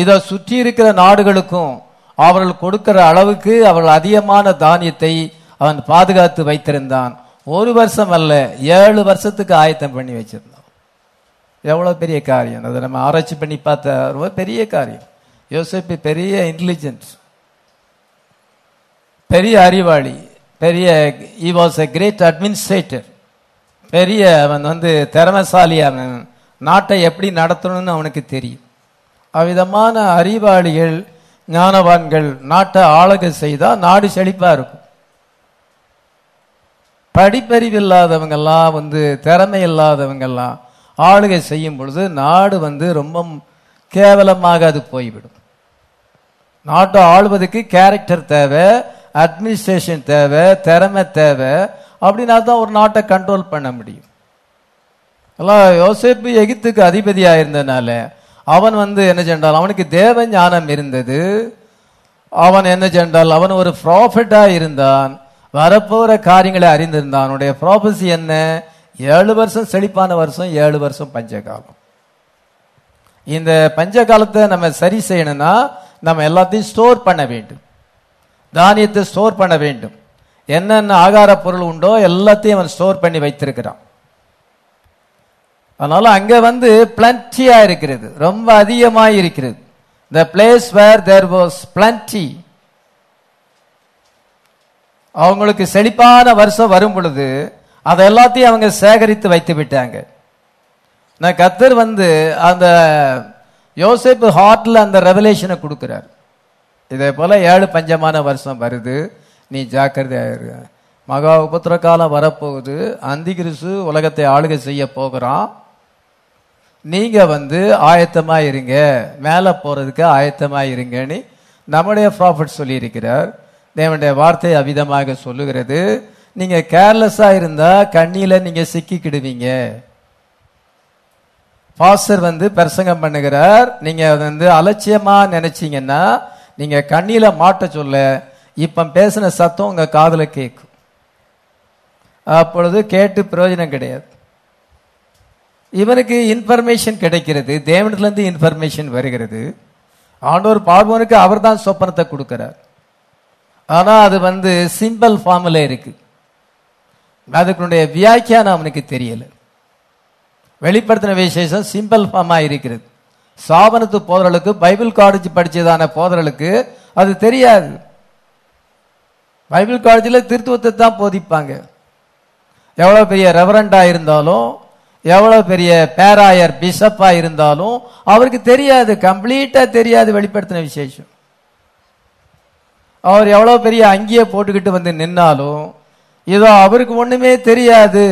இதை சுற்றி இருக்கிற நாடுகளுக்கும் அவர்கள் கொடுக்கிற அளவுக்கு அவர்கள் அதிகமான தானியத்தை அவன் பாதுகாத்து வைத்திருந்தான். ஒரு வருஷம் அல்ல ஏழு வருஷத்துக்கு ஆயத்தம் பண்ணி வச்சிருந்தோம். எவ்வளவு பெரிய காரியம்? அதை நம்ம ஆராய்ச்சி பண்ணி பார்த்த ரொம்ப பெரிய காரியம். யோசிப்பு பெரிய இன்டெலிஜென்ஸ் பெரிய அறிவாளி பெரிய he was a great administrator பெரிய அவன் வந்து திறமைசாலியான அவன் நாட்டை எப்படி நடத்தணும்னு அவனுக்கு தெரியும். அவ்விதமான அறிவாளிகள் ஞானவான்கள் நாட்டை ஆளுகை செய்தால் நாடு செழிப்பாக இருக்கும். படிப்பறிவு இல்லாதவங்கெல்லாம் வந்து திறமை இல்லாதவங்கெல்லாம் ஆளுகை செய்யும் பொழுது நாடு வந்து ரொம்ப கேவலமாக அது போய்விடும். நாட்டை ஆளுவதற்கு கேரக்டர் தேவை அட்மினிஸ்ட்ரேஷன் தேவை திறமை தேவை. அப்படின்னா தான் ஒரு நாட்டை கண்ட்ரோல் பண்ண முடியும். எல்லாம் யோசிப்பு எகிப்துக்கு அதிபதியாக இருந்தனால அவன் வந்து என்ன சென்றால் அவனுக்கு தேவ ஞானம் இருந்தது. அவன் என்ன சென்றால் அவன் ஒரு ப்ராஃபிட்டாக இருந்தான். வரப்போற காரியங்களை அறிந்திருந்தான் அவனுடைய ப்ராபசி என்ன? ஏழு வருஷம் செழிப்பான வருஷம் ஏழு வருஷம் பஞ்சகாலம். இந்த பஞ்ச காலத்தை நம்ம சரி செய்யணும்னா நம்ம எல்லாத்தையும் ஸ்டோர் பண்ண வேண்டும். தானியத்தை ஸ்டோர் பண்ண வேண்டும். என்னென்ன ஆகார பொருள் உண்டோ எல்லாத்தையும் அவன் ஸ்டோர் பண்ணி வைத்திருக்கிறான். அதனால அங்க வந்து பிளண்டியா இருக்கிறது. ரொம்ப அதிகமாக இருக்கிறது. The place where there was plenty அவங்களுக்கு செழிப்பான வருஷம் வரும் பொழுது அதை எல்லாத்தையும் அவங்க சேகரித்து வைத்து விட்டாங்க. நான் கத்தர் வந்து அந்த யோசேப்பு ஹார்ட்ல அந்த ரெவலேஷனை கொடுக்குறார். இதே போல ஏழு பஞ்சமான வருஷம் வருது. நீ ஜாக்கிரதையாயிரு மகா உபத்திர காலம் வரப்போகுது. அந்திகிரிசு உலகத்தை ஆளுகை செய்ய போகிறான். நீங்க வந்து ஆயத்தமாக இருங்க. மேலே போறதுக்கு ஆயத்தமாக இருங்கன்னு நம்முடைய ப்ராஃபிட் சொல்லியிருக்கிறார். தேவனுடைய வார்த்தை அவிதமாக சொல்லுகிறது. நீங்க கேர்லெஸ்ஸா இருந்தா கண்ணியில நீங்க சிக்கிக்கிடுவீங்க. பாஸ்டர் வந்து பிரசங்கம் பண்ணுகிறார். நீங்க வந்து அலட்சியமா நினைச்சீங்கன்னா நீங்க கண்ணியில மாட்ட சொல்ல இப்ப பேசின சத்தம் உங்க காதல கேட்கும் அப்பொழுது கேட்டு பிரயோஜனம் கிடையாது. இவனுக்கு இன்ஃபர்மேஷன் கிடைக்கிறது. தேவனத்துல இருந்து இன்ஃபர்மேஷன் வருகிறது. ஆண்டோர் பார்வனுக்கு அவர் தான் சொப்பனத்தை கொடுக்கிறார். ஆனா அது வந்து சிம்பிள் ஃபார்ம்ல இருக்கு. அதுக்குடைய வியாக்கியானம் அவனுக்கு தெரியல. வெளிப்படுத்தின விசேஷம் சிம்பிள் ஃபார்மா இருக்கிறது. சாபனத்து போதலுக்கு பைபிள் காலேஜ் படிச்சதான போதலுக்கு அது தெரியாது. பைபிள் காலேஜில் திருத்துவத்தை தான் போதிப்பாங்க. எவ்வளோ பெரிய ரெவரண்டா இருந்தாலும் எவ்வளோ பெரிய பேராயர் பிஷப்பா இருந்தாலும் அவருக்கு தெரியாது கம்ப்ளீட்டா தெரியாது வெளிப்படுத்தின விசேஷம். அவர் எவ்வளவு பெரிய அங்கிய போட்டுக்கிட்டு வந்து நின்னாலும் இதோ அவருக்கு ஒண்ணுமே தெரியாது.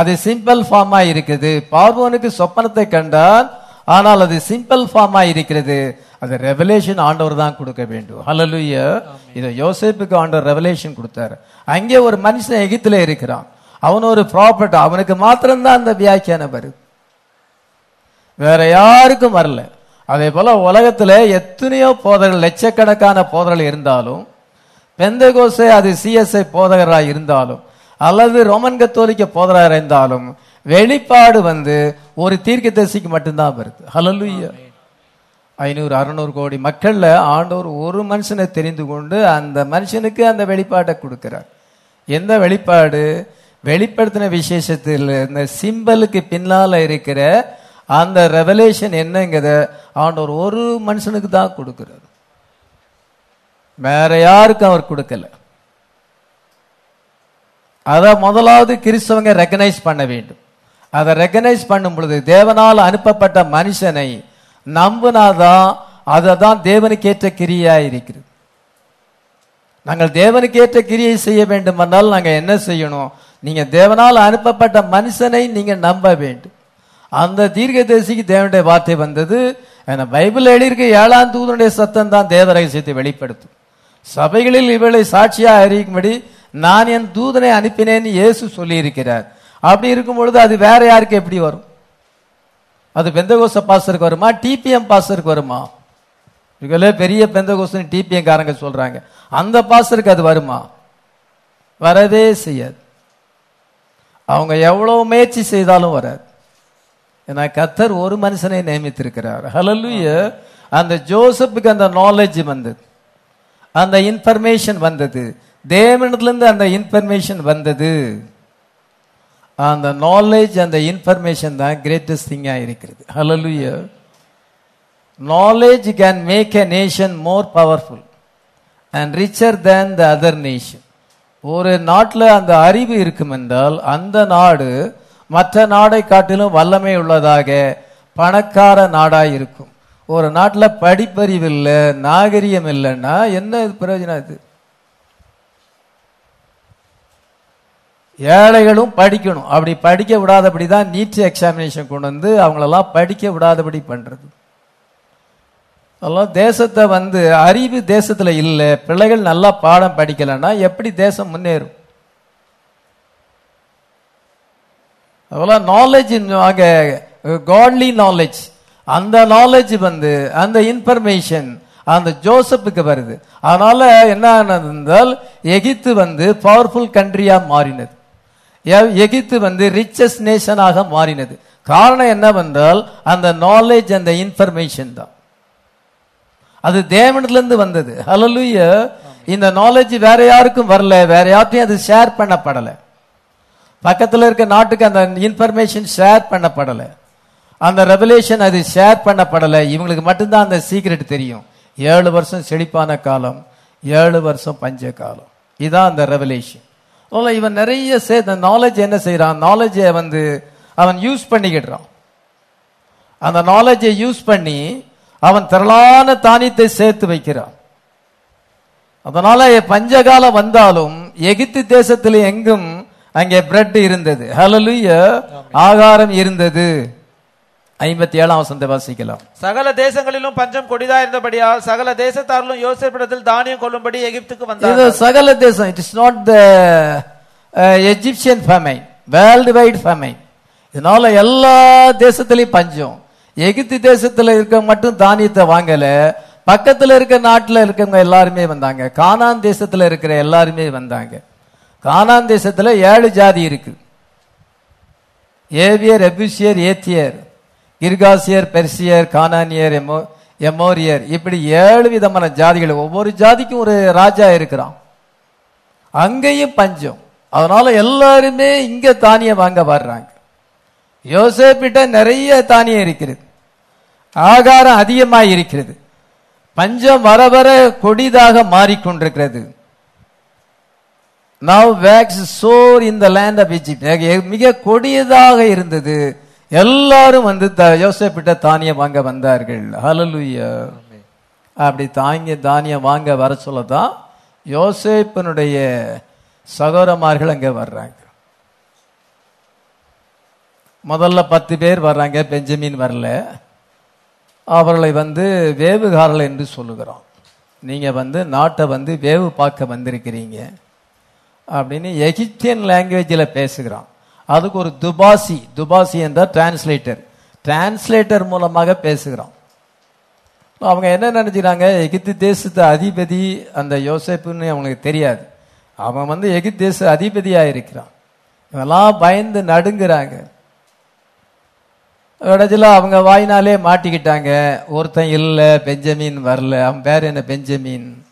அது சிம்பிள் ஃபார்மா இருக்குது. பார்வோனுக்கு சொப்பனத்தை கண்டான் ஆனால் அது சிம்பிள் ஃபார்மா இருக்கிறது. அது ரெவலேஷன் ஆண்டவர் தான் கொடுக்க வேண்டும். ஹalleluya இதை யோசேப்புக்கு ஆண்டவர் ரெவலேஷன் கொடுத்தாரு. அங்கே ஒரு மனுஷன் எகிப்துல இருக்கிறான். அவன் ஒரு ப்ராப்பர்ட் அவனுக்கு மாத்திரம்தான் அந்த வியாக்கியானம் வருது. வேற யாருக்கும் வரல. அதே போல உலகத்துல எத்தனையோ போதகர்கள் லட்சக்கணக்கான போதகர்கள் இருந்தாலும் பெந்தகோசை அது சிஎஸ்ஐ போதகராக இருந்தாலும் அல்லது ரோமன் கத்தோலிக்க போதகராக இருந்தாலும் வெளிப்பாடு வந்து ஒரு தீர்க்க தரிசிக்கு மட்டும்தான் வருது. ஹலலுயா ஐநூறு அறுநூறு கோடி மக்கள்ல ஆண்டவர் ஒரு மனுஷனை தெரிந்து கொண்டு அந்த மனுஷனுக்கு அந்த வெளிப்பாட்டை கொடுக்கிறார். எந்த வெளிப்பாடு? வெளிப்படுத்தின விசேஷத்தில் இந்த சிம்பலுக்கு பின்னால இருக்கிற அந்த ரெவலேஷன் என்னங்கிறத ஆண்டவர் ஒரு மனுஷனுக்கு தான் கொடுக்கிறார். வேற யாருக்கும் அவர் கொடுக்கல. அதை முதலாவது கிறிஸ்தவங்க ரெக்கனைஸ் பண்ண வேண்டும். அதை ரெக்கனைஸ் பண்ணும் பொழுது தேவனால் அனுப்பப்பட்ட மனுஷனை நம்பினாதான் அதை தான் தேவனுக்கேற்ற கிரியா இருக்கிறது. நாங்கள் தேவனுக்கேற்ற கிரியை செய்ய வேண்டுமென்றால் நாங்கள் என்ன செய்யணும்? நீங்கள் தேவனால் அனுப்பப்பட்ட மனுஷனை நீங்கள் நம்ப வேண்டும். அந்த தீர்க்கதரிசிக்கு தேவனுடைய வார்த்தை வந்தது. பைபிள் எழுதியிருக்க ஏழாம் தூதனுடைய சத்தம் தான் தேவ ரகசியத்தை வெளிப்படுத்தும். சபைகளில் இவளை சாட்சியாக அறிவிக்கும்படி நான் என் தூதனை அனுப்பினேன்னு இயேசு சொல்லியிருக்கிறார். அப்படி இருக்கும் பொழுது அது வேற யாருக்கு எப்படி வரும்? அது பெந்தகோச பாஸ்டருக்கு வருமா? டிபிஎம் பாஸ்டருக்கு வருமா? இதுல பெரிய பெந்தகோசன் டிபிஎம் காரங்க சொல்றாங்க. அந்த பாஸ்டருக்கு அது வருமா? வரவே செய்யாது. அவங்க எவ்வளவு முயற்சி செய்தாலும் வராது. ஏன்னா கத்தர் ஒரு மனுஷனை நியமித்திருக்கிறார். ஹalleluya அந்த ஜோசப்புக்கு அந்த நாலேஜ் வந்தது. அந்த இன்ஃபர்மேஷன் வந்தது. தேவனிடத்திலிருந்து அந்த இன்ஃபர்மேஷன் வந்தது. அந்த நாலேஜ் அந்த இன்ஃபர்மேஷன் தான் கிரேட்டஸ்ட் திங்கா இருக்கிறது. Hallelujah knowledge can make a nation more powerful and richer than the other nation ஒரு நாட்டில் அந்த அறிவு இருக்கும் என்றால் அந்த நாடு மற்ற நாடை காட்டிலும் வல்லமை உள்ளதாக பணக்கார நாடாக இருக்கும். ஒரு நாட்டில் படிப்பறிவு இல்லை நாகரிகம் இல்லைன்னா என்ன இது பிரயோஜனம் இது? ஏழைகளும் படிக்கணும். அப்படி படிக்க விடாதபடி தான் நீட் எக்ஸாமினேஷன் கொண்டு வந்து அவங்களெல்லாம் படிக்க விடாதபடி பண்ணுறது அதெல்லாம் தேசத்தை வந்து அறிவு தேசத்தில் இல்லை பிள்ளைகள் நல்லா பாடம் படிக்கலைன்னா எப்படி தேசம் முன்னேறும்? அதெல்லாம் நாலேஜ் அங்க காட்லி நாலேஜ் அந்த நாலேஜ் வந்து அந்த இன்ஃபர்மேஷன் அந்த ஜோசப்புக்கு வருது. அதனால என்ன ஆனது என்றால் எகிப்து வந்து பவர்ஃபுல் கண்ட்ரியா மாறினது. எகித்து எகிப்து வந்து ரிச்சஸ்ட் நேஷனாக மாறினது. காரணம் என்னவென்றால் அந்த நாலேஜ் அந்த இன்ஃபர்மேஷன் தான். அது தேவனிலிருந்து வந்தது. ஹலலுய இந்த நாலேஜ் வேற யாருக்கும் வரல வேற யார்ட்டையும் அது ஷேர் பண்ணப்படலை. பக்கத்தில் இருக்க நாட்டுக்கு அந்த இன்ஃபர்மேஷன் ஷேர் பண்ணப்படலை. அந்த ரெவலேஷன் அது ஷேர் பண்ணப்படலை. இவங்களுக்கு மட்டும்தான் அந்த சீக்ரெட் தெரியும். ஏழு வருஷம் செழிப்பான காலம் ஏழு வருஷம் பஞ்ச காலம். இதுதான் அந்த ரெவலேஷன் இவன் நிறைய சே நாலேஜ் என்ன செய்யறான் நாலேஜை வந்து அவன் யூஸ் பண்ணிக்கிடுறான். அந்த நாலேஜை யூஸ் பண்ணி அவன் திரளான தானியத்தை சேர்த்து வைக்கிறான். அதனால பஞ்சகாலம் வந்தாலும் எகிப்து தேசத்தில் எங்கும் அங்கே பிரெட் இருந்தது. ஹalleluya ஆகாரம் இருந்தது. ஐம்பத்தி ஏழாம் வசந்த வாசிக்கலாம். சகல தேசங்களிலும் பஞ்சம் கொடிதா இருந்தபடியால் சகல தேசத்தாரிலும் யோசேப்பிடத்தில் தானியம் கொள்ளும்படி எகிப்துக்கு இது வந்தார் சகல தேசம். It is not the Egyptian famine world wide famine இதனால எல்லா தேசத்திலையும் பஞ்சம். எகிப்து தேசத்துல இருக்க மட்டும் தானியத்தை வாங்கல. பக்கத்துல இருக்க நாட்டுல இருக்கவங்க எல்லாருமே வந்தாங்க. கானான் தேசத்துல இருக்கிற எல்லாருமே வந்தாங்க. கானான் தேசத்தில் ஏழு ஜாதி இருக்கு. ஏவியர் எபிசியர் ஏத்தியர் கிர்காசியர் பெர்சியர் கானானியர் எமோ எமோரியர். இப்படி ஏழு விதமான ஜாதிகள் ஒவ்வொரு ஜாதிக்கும் ஒரு ராஜா இருக்கிறான். அங்கேயும் பஞ்சம். அதனால எல்லாருமே இங்க தானியம் வாங்க வர்றாங்க. யோசேப்பிட்ட நிறைய தானியம் இருக்கிறது. ஆகாரம் அதிகமாக இருக்கிறது. பஞ்சம் வர வர கொடிதாக மாறிக்கொண்டிருக்கிறது. நவ் வேக்ஸ் சோர் இந்த the land of மிக கொடியதாக இருந்தது. எல்லாரும் வந்து த- யோசேப்பிட்ட தானியம் வாங்க வந்தார்கள். ஹலலுயா அப்படி தாங்கிய தானியம் வாங்க வர சொல்லதான் யோசேப்பினுடைய சகோதரமார்கள் அங்க வர்றாங்க. முதல்ல பத்து பேர் வர்றாங்க பெஞ்சமின் வரல. அவர்களை வந்து வேவுகாரல் என்று சொல்லுகிறோம். நீங்க வந்து நாட்டை வந்து வேவு பார்க்க வந்திருக்கிறீங்க. அப்படின்னு எகிப்தியன் லாங்குவேஜில் பேசுகிறான். அதுக்கு ஒரு துபாசி துபாசி என்ற டிரான்ஸ்லேட்டர் டிரான்ஸ்லேட்டர் மூலமாக பேசுகிறான். அவங்க என்ன நினைச்சுக்கிறாங்க? எகிப்து தேசத்து அதிபதி அந்த யோசேப்புன்னு அவங்களுக்கு தெரியாது. அவன் வந்து எகிப்து தேச அதிபதியாக இருக்கிறான் இவெல்லாம் பயந்து நடுங்குறாங்க. கடைசியில் அவங்க வாயினாலே மாட்டிக்கிட்டாங்க. ஒருத்தன் இல்லை பெஞ்சமின் வரல. அவன் பேர் என்ன? பெஞ்சமின்.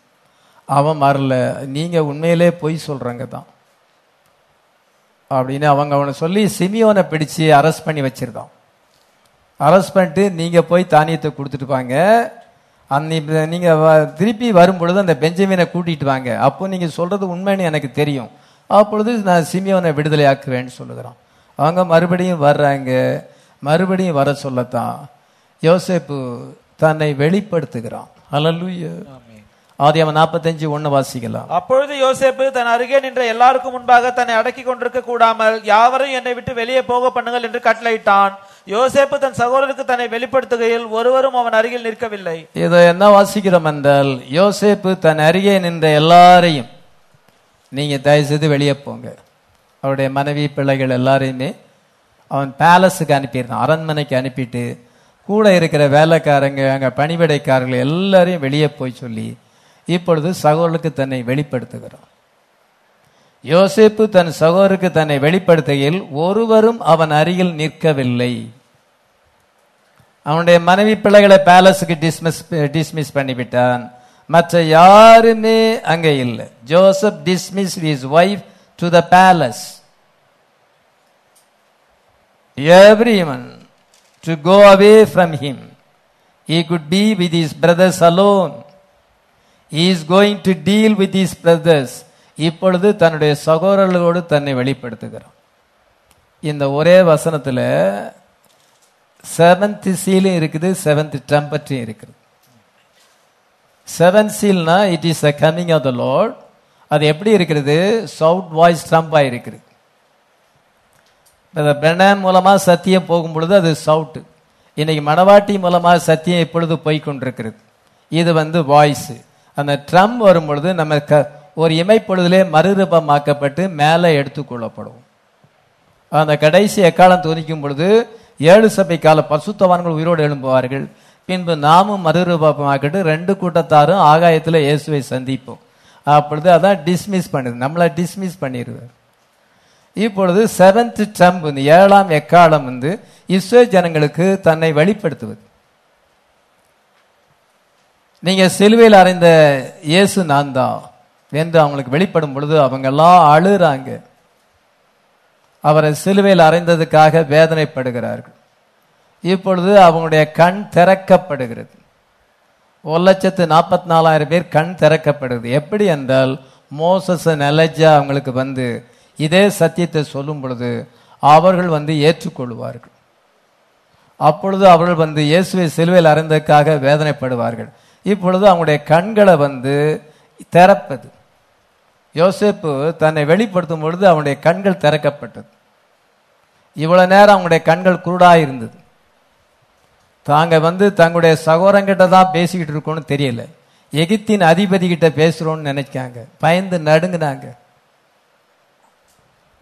அவன் வரல. நீங்க உண்மையிலே பொய் சொல்றங்க தான் அப்படின்னு அவங்க அவனை சொல்லி சிமியோனை பிடிச்சு அரெஸ்ட் பண்ணி வச்சிருக்கான். அரெஸ்ட் பண்ணிட்டு நீங்க போய் தானியத்தை கொடுத்துட்டு வாங்க. அன்னி நீங்க வ- திருப்பி வரும் பொழுது அந்த பெஞ்சமினை கூட்டிட்டு வாங்க. அப்போ நீங்க சொல்றது உண்மைன்னு எனக்கு தெரியும். அப்பொழுது நான் சிமியோனை விடுதலை ஆக்குவேன்னு சொல்லுகிறான். அவங்க மறுபடியும் வர்றாங்க. மறுபடியும் வர சொல்லத்தான். யோசேப்பு தன்னை வெளிப்படுத்துகிறான். அல்லூயா ஆதியாம நாற்பத்தஞ்சு ஒண்ணு வாசிக்கலாம். அப்பொழுது யோசேப்பு தன் அருகே நின்ற எல்லாருக்கும் முன்பாக தன்னை அடக்கி கொண்டிருக்க கூடாமல் யாவரையும் என்னை விட்டு வெளியே போக பண்ணுங்கள் என்று கட்டளையிட்டான். யோசேப்பு தன் சகோதரருக்கு தன்னை வெளிப்படுத்துகையில் ஒருவரும் அவன் அருகில் நிற்கவில்லை. இதை என்ன வாசிக்கிறோம் என்றால் யோசேப்பு தன் அருகே நின்ற எல்லாரையும் நீங்க தயவு செய்து வெளியே போங்க. அவருடைய மனைவி பிள்ளைகள் எல்லாரையுமே அவன் பேலஸுக்கு அனுப்பியிருந்தான். அரண்மனைக்கு அனுப்பிட்டு கூட இருக்கிற வேலைக்காரங்க அங்க பணிவிடைக்காரர்கள் எல்லாரையும் வெளியே போய் சொல்லி இப்பொழுது சகோதரருக்கு தன்னை வெளிப்படுத்துகிறார். யோசிப்பு தன் சகோதருக்கு தன்னை வெளிப்படுத்துகையில் ஒருவரும் அவன் அருகில் நிற்கவில்லை. அவனுடைய மனைவி பிள்ளைகளை பேலஸுக்கு டிஸ்மிஸ் டிஸ்மிஸ் பண்ணிவிட்டான். மற்ற யாருமே அங்கே இல்லை. Joseph dismiss his wife to the palace everyone to go away from him. He could be with his brothers alone. His going to deal with his brothers இப்பொழுது தன்னுடைய சகோதரர்களோடு தன்னை வெளிப்படுத்துகிறோம் இந்த ஒரே வசனத்தில் செவன்த் சீலும் இருக்குது செவன்த் டெம்பர்ட்டும் இருக்குது. Seven சீல்னா it is a coming of the lord அது எப்படி இருக்கிறது? சவுட் வாய்ஸ் ட்ரம்பாக இருக்குது. இந்த மூலமாக மூலமா சத்தியம் போகும் பொழுது அது சவுட்டு இன்னைக்கு மணவாட்டி மூலமாக சத்தியம் இப்பொழுது போய்கொண்டிருக்கிறது இது வந்து வாய்ஸு அந்த ட்ரம் வரும் பொழுது நம்ம க ஒரு இமைப்பொழுதிலே மறுரூபமாக்கப்பட்டு மேலே எடுத்துக்கொள்ளப்படும். அந்த கடைசி எக்காலம் துணிக்கும் பொழுது ஏழு சபை கால பசுத்தவான்கள் உயிரோடு எழும்புவார்கள். பின்பு நாமும் மறுரூபமாக்கிட்டு ரெண்டு கூட்டத்தாரும் ஆகாயத்தில் இயேசுவை சந்திப்போம். அப்பொழுது அதான் டிஸ்மிஸ் பண்ணுது நம்மளை டிஸ்மிஸ் பண்ணிடுவார் இப்பொழுது செவன்த் ட்ரம்ப் இந்த ஏழாம் எக்காலம் வந்து இஸ்ரோ ஜனங்களுக்கு தன்னை வெளிப்படுத்துவது. நீங்க சிலுவையில் அறைந்த இயேசு நான் தான் என்று அவங்களுக்கு வெளிப்படும் பொழுது அவங்க எல்லாம் அழுறாங்க. அவரை சிலுவையில் அறைந்ததுக்காக வேதனைப்படுகிறார்கள். இப்பொழுது அவங்களுடைய கண் திறக்கப்படுகிறது. ஒரு லட்சத்து நாற்பத்தி நாலாயிரம் பேர் கண் திறக்கப்படுகிறது. எப்படி என்றால் மோசஸ் நெலஜா அவங்களுக்கு வந்து இதே சத்தியத்தை சொல்லும் பொழுது அவர்கள் வந்து ஏற்றுக்கொள்வார்கள். அப்பொழுது அவர்கள் வந்து இயேசுவை சிலுவையில் அறைந்ததுக்காக வேதனைப்படுவார்கள். இப்பொழுது அவங்களுடைய கண்களை வந்து திறப்பது. யோசேப்பு தன்னை வெளிப்படுத்தும் பொழுது அவனுடைய கண்கள் திறக்கப்பட்டது. இவ்வளவு நேரம் அவங்களுடைய கண்கள் குருடா இருந்தது. தாங்க வந்து தங்களுடைய சகோதரங்கிட்ட தான் பேசிக்கிட்டு இருக்கோம்னு தெரியல. எகிப்தின் அதிபதி கிட்ட பேசுறோம்னு நினைக்காங்க. பயந்து நடுங்கினாங்க.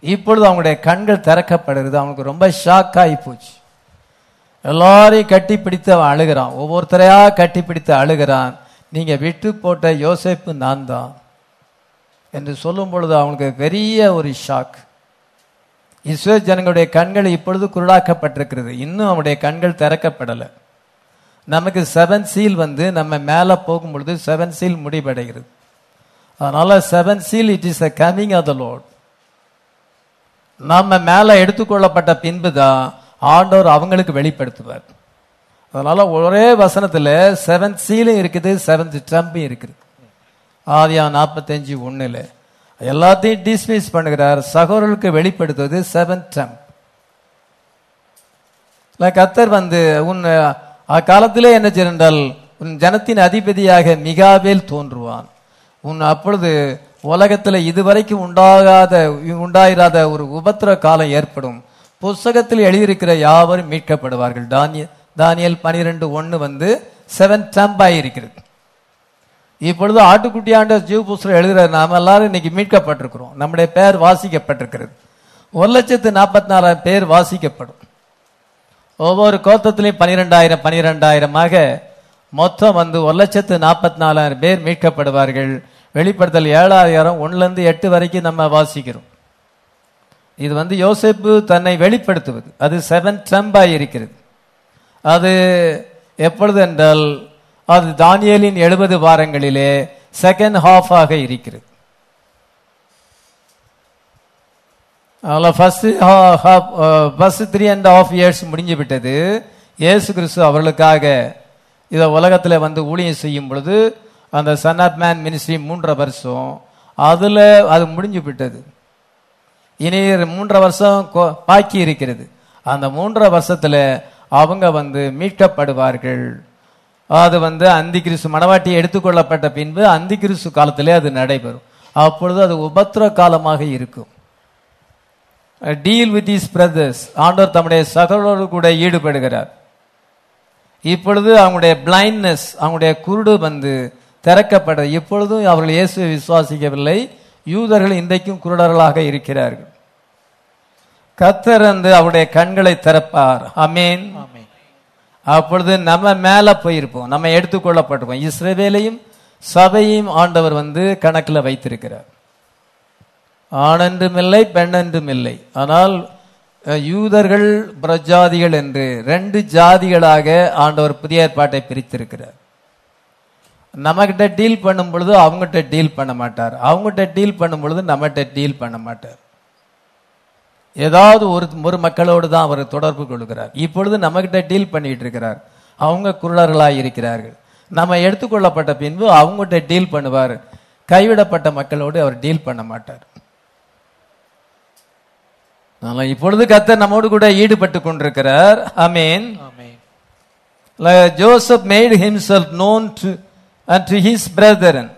இப்பொழுது அவங்களுடைய கண்கள் திறக்கப்படுறது அவனுக்கு ரொம்ப ஷாக் ஆகி போச்சு. எல்லாரையும் கட்டி பிடித்து அவன் அழுகிறான். ஒவ்வொருத்தரையா கட்டி பிடித்து அழுகிறான். நீங்க விட்டு போட்ட யோசேப்பு நான் தான். என்று சொல்லும் பொழுது அவனுக்கு பெரிய ஒரு ஷாக் இஸ்ரோ ஜனங்களுடைய கண்கள் இப்பொழுது குருடாக்கப்பட்டிருக்கிறது. இன்னும் அவனுடைய கண்கள் திறக்கப்படலை. நமக்கு செவன் சீல் வந்து நம்ம மேலே போகும் பொழுது செவன் சீல் முடிவடைகிறது. அதனால seven seal it is a coming of the lord நம்ம மேலே எடுத்துக்கொள்ளப்பட்ட பின்பு தான் ஆண்டவர் அவங்களுக்கு வெளிப்படுத்துவார். அதனால ஒரே வசனத்தில் செவன் சீலும் இருக்குது செவன்த் ட்ரம்பும் இருக்குது. ஆதியா நாற்பத்தஞ்சு ஒன்றில் எல்லாத்தையும் டிஸ்மிஸ் பண்ணுகிறார். சகோதரர்களுக்கு வெளிப்படுத்துவது செவன் ட்ரம்ப் கத்தர் வந்து உன் அக்காலத்திலே என்ன செய்தால் உன் ஜனத்தின் அதிபதியாக மிகாவேல் தோன்றுவான். உன் அப்பொழுது உலகத்தில் இதுவரைக்கும் உண்டாகாத உண்டாயிராத ஒரு உபத்திர காலம் ஏற்படும். புஸ்தகத்தில் எழுதியிருக்கிற யாவரும் மீட்கப்படுவார்கள். தானிய தானியல் பனிரெண்டு ஒன்று வந்து செவன் ட்ரம்ப் ஆகியிருக்கிறது இப்பொழுது ஆட்டுக்குட்டியாண்ட ஜீவ புஸ்தகம் எழுதுகிற நாம எல்லாரும் இன்னைக்கு மீட்கப்பட்டிருக்கிறோம். நம்முடைய பெயர் வாசிக்கப்பட்டிருக்கிறது. ஒரு லட்சத்து நாற்பத்தி நாலாயிரம் பேர் வாசிக்கப்படும். ஒவ்வொரு கோத்தத்திலையும் பனிரெண்டாயிரம் பனிரெண்டாயிரமாக மொத்தம் வந்து ஒரு லட்சத்து நாற்பத்தி நாலாயிரம் பேர் மீட்கப்படுவார்கள். வெளிப்படுத்தல் ஏழாயிரம் ஒன்றுலேருந்து எட்டு வரைக்கும் நம்ம வாசிக்கிறோம். இது வந்து யோசேப்பு தன்னை வெளிப்படுத்துவது. அது செவன் ட்ரம்பாய் இருக்கிறது. அது எப்பொழுது என்றால் அது தானியலின் எழுபது வாரங்களிலே செகண்ட் ஹாஃப் ஆக இருக்கிறது. அதில் first first three and half years முடிஞ்சு விட்டது. ஏசு கிறிஸ்து அவர்களுக்காக இதை உலகத்தில் வந்து ஊழியம் செய்யும் பொழுது அந்த சன் ஆஃப் மேன் மினிஸ்ட்ரி மூன்றரை வருஷம் அதில் அது முடிஞ்சு விட்டது. இனி மூன்றரை வருஷம் பாக்கி இருக்கிறது. அந்த மூன்றரை வருஷத்துல அவங்க வந்து மீட்கப்படுவார்கள். அது வந்து அந்தி கிறிஸ்து மணவாட்டி எடுத்துக்கொள்ளப்பட்ட பின்பு அந்தி கிறிஸ்து காலத்திலே அது நடைபெறும். அப்பொழுது அது உபத்திர காலமாக இருக்கும். டீல் வித் இஸ் பிரதர்ஸ் ஆண்டோர் தம்முடைய சகோதரரோடு கூட ஈடுபடுகிறார். இப்பொழுது அவங்களுடைய பிளைண்ட்னஸ் அவங்களுடைய குருடு வந்து திறக்கப்பட இப்பொழுதும் அவர்கள் இயேசுவை விசுவாசிக்கவில்லை. யூதர்கள் இன்றைக்கும் குருடர்களாக இருக்கிறார்கள். கத்தர் வந்து அவருடைய கண்களை திறப்பார். அமேன் அப்பொழுது நம்ம மேல போயிருப்போம். நம்ம எடுத்துக்கொள்ளப்பட்டிருப்போம். இஸ்ரவேலையும் சபையும் ஆண்டவர் வந்து கணக்கில் வைத்திருக்கிறார். ஆணென்றும் இல்லை பெண்ணென்றும் இல்லை ஆனால் யூதர்கள் பிரஜாதிகள் என்று ரெண்டு ஜாதிகளாக ஆண்டவர் புதிய ஏற்பாட்டை பிரித்திருக்கிறார். நம்மகிட்ட டீல் பண்ணும் பொழுது அவங்ககிட்ட டீல் பண்ண மாட்டார். அவங்ககிட்ட டீல் பண்ணும் பொழுது நம்மகிட்ட டீல் பண்ண மாட்டார். ஏதாவது ஒரு ஒரு மக்களோடு தான் அவர் தொடர்பு கொள்கிறார். இப்பொழுது நம்மகிட்ட டீல் பண்ணிட்டு இருக்கிறார். அவங்க குருடர்களாய் இருக்கிறார்கள். நம்ம எடுத்துக்கொள்ளப்பட்ட பின்பு அவங்ககிட்ட டீல் பண்ணுவார். கைவிடப்பட்ட மக்களோடு அவர் டீல் பண்ண மாட்டார். அதனால இப்பொழுது கர்த்தர் நம்மோடு கூட ஈடுபட்டு கொண்டிருக்கிறார். Ameen amen. Like Joseph made himself known to unto his brethren.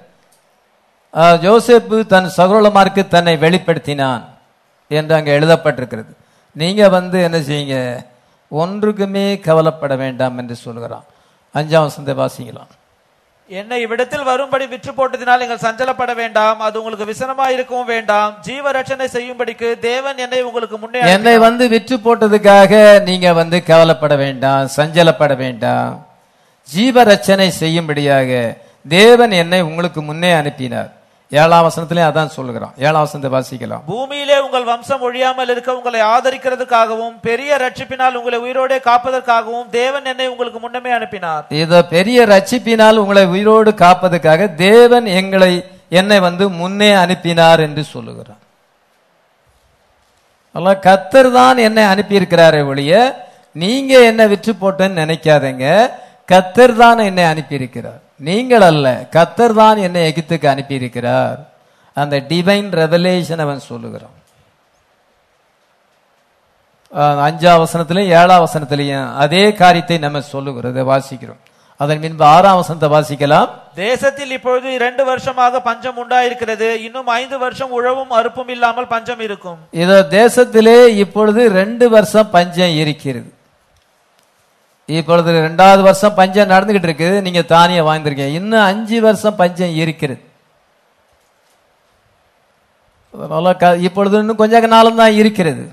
Uh, Joseph தன் சகோதரமாருக்கு தன்னை வெளிப்படுத்தினான் என்று அங்க எழுதப்பட்டிருக்கிறது. நீங்க வந்து என்ன செய்யுங்க? ஒன்றுக்குமே கவலைப்பட வேண்டாம் என்று சொல்கிறான். அஞ்சாம் வசந்த வாசிக்கலாம். என்னை இவ்விடத்தில் வரும்படி விற்று போட்டதினால் நீங்கள் சஞ்சலப்பட வேண்டாம். அது உங்களுக்கு விசனமா இருக்கவும் வேண்டாம். ஜீவ ரட்சணை செய்யும்படிக்கு தேவன் என்னை உங்களுக்கு முன்னே என்னை வந்து விற்று போட்டதுக்காக நீங்க வந்து கவலைப்பட வேண்டாம் சஞ்சலப்பட வேண்டாம். ஜீவ ரச்சனை செய்யும்படியாக தேவன் என்னை உங்களுக்கு முன்னே அனுப்பினார். ஏழாம் வசனத்திலே அதான் சொல்லுகிறான். ஏழாம் வசனத்தை வாசிக்கலாம். பூமியிலே உங்கள் வம்சம் ஒழியாமல் இருக்க உங்களை ஆதரிக்கிறதுக்காகவும் பெரிய ரட்சிப்பினால் உங்களை உயிரோடே காப்பதற்காகவும் தேவன் என்னை உங்களுக்கு முன்னமே அனுப்பினார். இத பெரிய ரட்சிப்பினால் உங்களை உயிரோடு காப்பதற்காக தேவன் எங்களை என்னை வந்து முன்னே அனுப்பினார் என்று சொல்லுகிறான் அல்ல கத்தர் தான் என்னை அனுப்பியிருக்கிறாரே ஒழிய நீங்க என்ன விற்று போட்டேன்னு நினைக்காதீங்க. கத்தர் தான் என்னை அனுப்பியிருக்கிறார். நீங்கள் அல்ல கத்தர் தான் என்னை எகிப்துக்கு அனுப்பியிருக்கிறார். அந்த டிவைன் ரெவலேஷன் அவன் சொல்லுகிறான். அஞ்சாம் வசனத்திலையும் ஏழாம் வசனத்திலையும் அதே காரியத்தை நம்ம சொல்லுகிறத வாசிக்கிறோம். அதன் பின்பு ஆறாம் வசனத்தை வாசிக்கலாம். தேசத்தில் இப்பொழுது இரண்டு வருஷமாக பஞ்சம் உண்டாயிருக்கிறது. இன்னும் ஐந்து வருஷம் உழவும் அறுப்பும் இல்லாமல் பஞ்சம் இருக்கும். இதோ தேசத்திலே இப்பொழுது ரெண்டு வருஷம் பஞ்சம் இருக்கிறது. இப்பொழுது ரெண்டாவது வருஷம் பஞ்சம் நடந்துகிட்டு இருக்குது. நீங்க தானியம் வாங்கிருக்கீங்க இன்னும் அஞ்சு வருஷம் பஞ்சம் இருக்கிறது. இப்பொழுது இன்னும் கொஞ்ச காலம் தான் இருக்கிறது.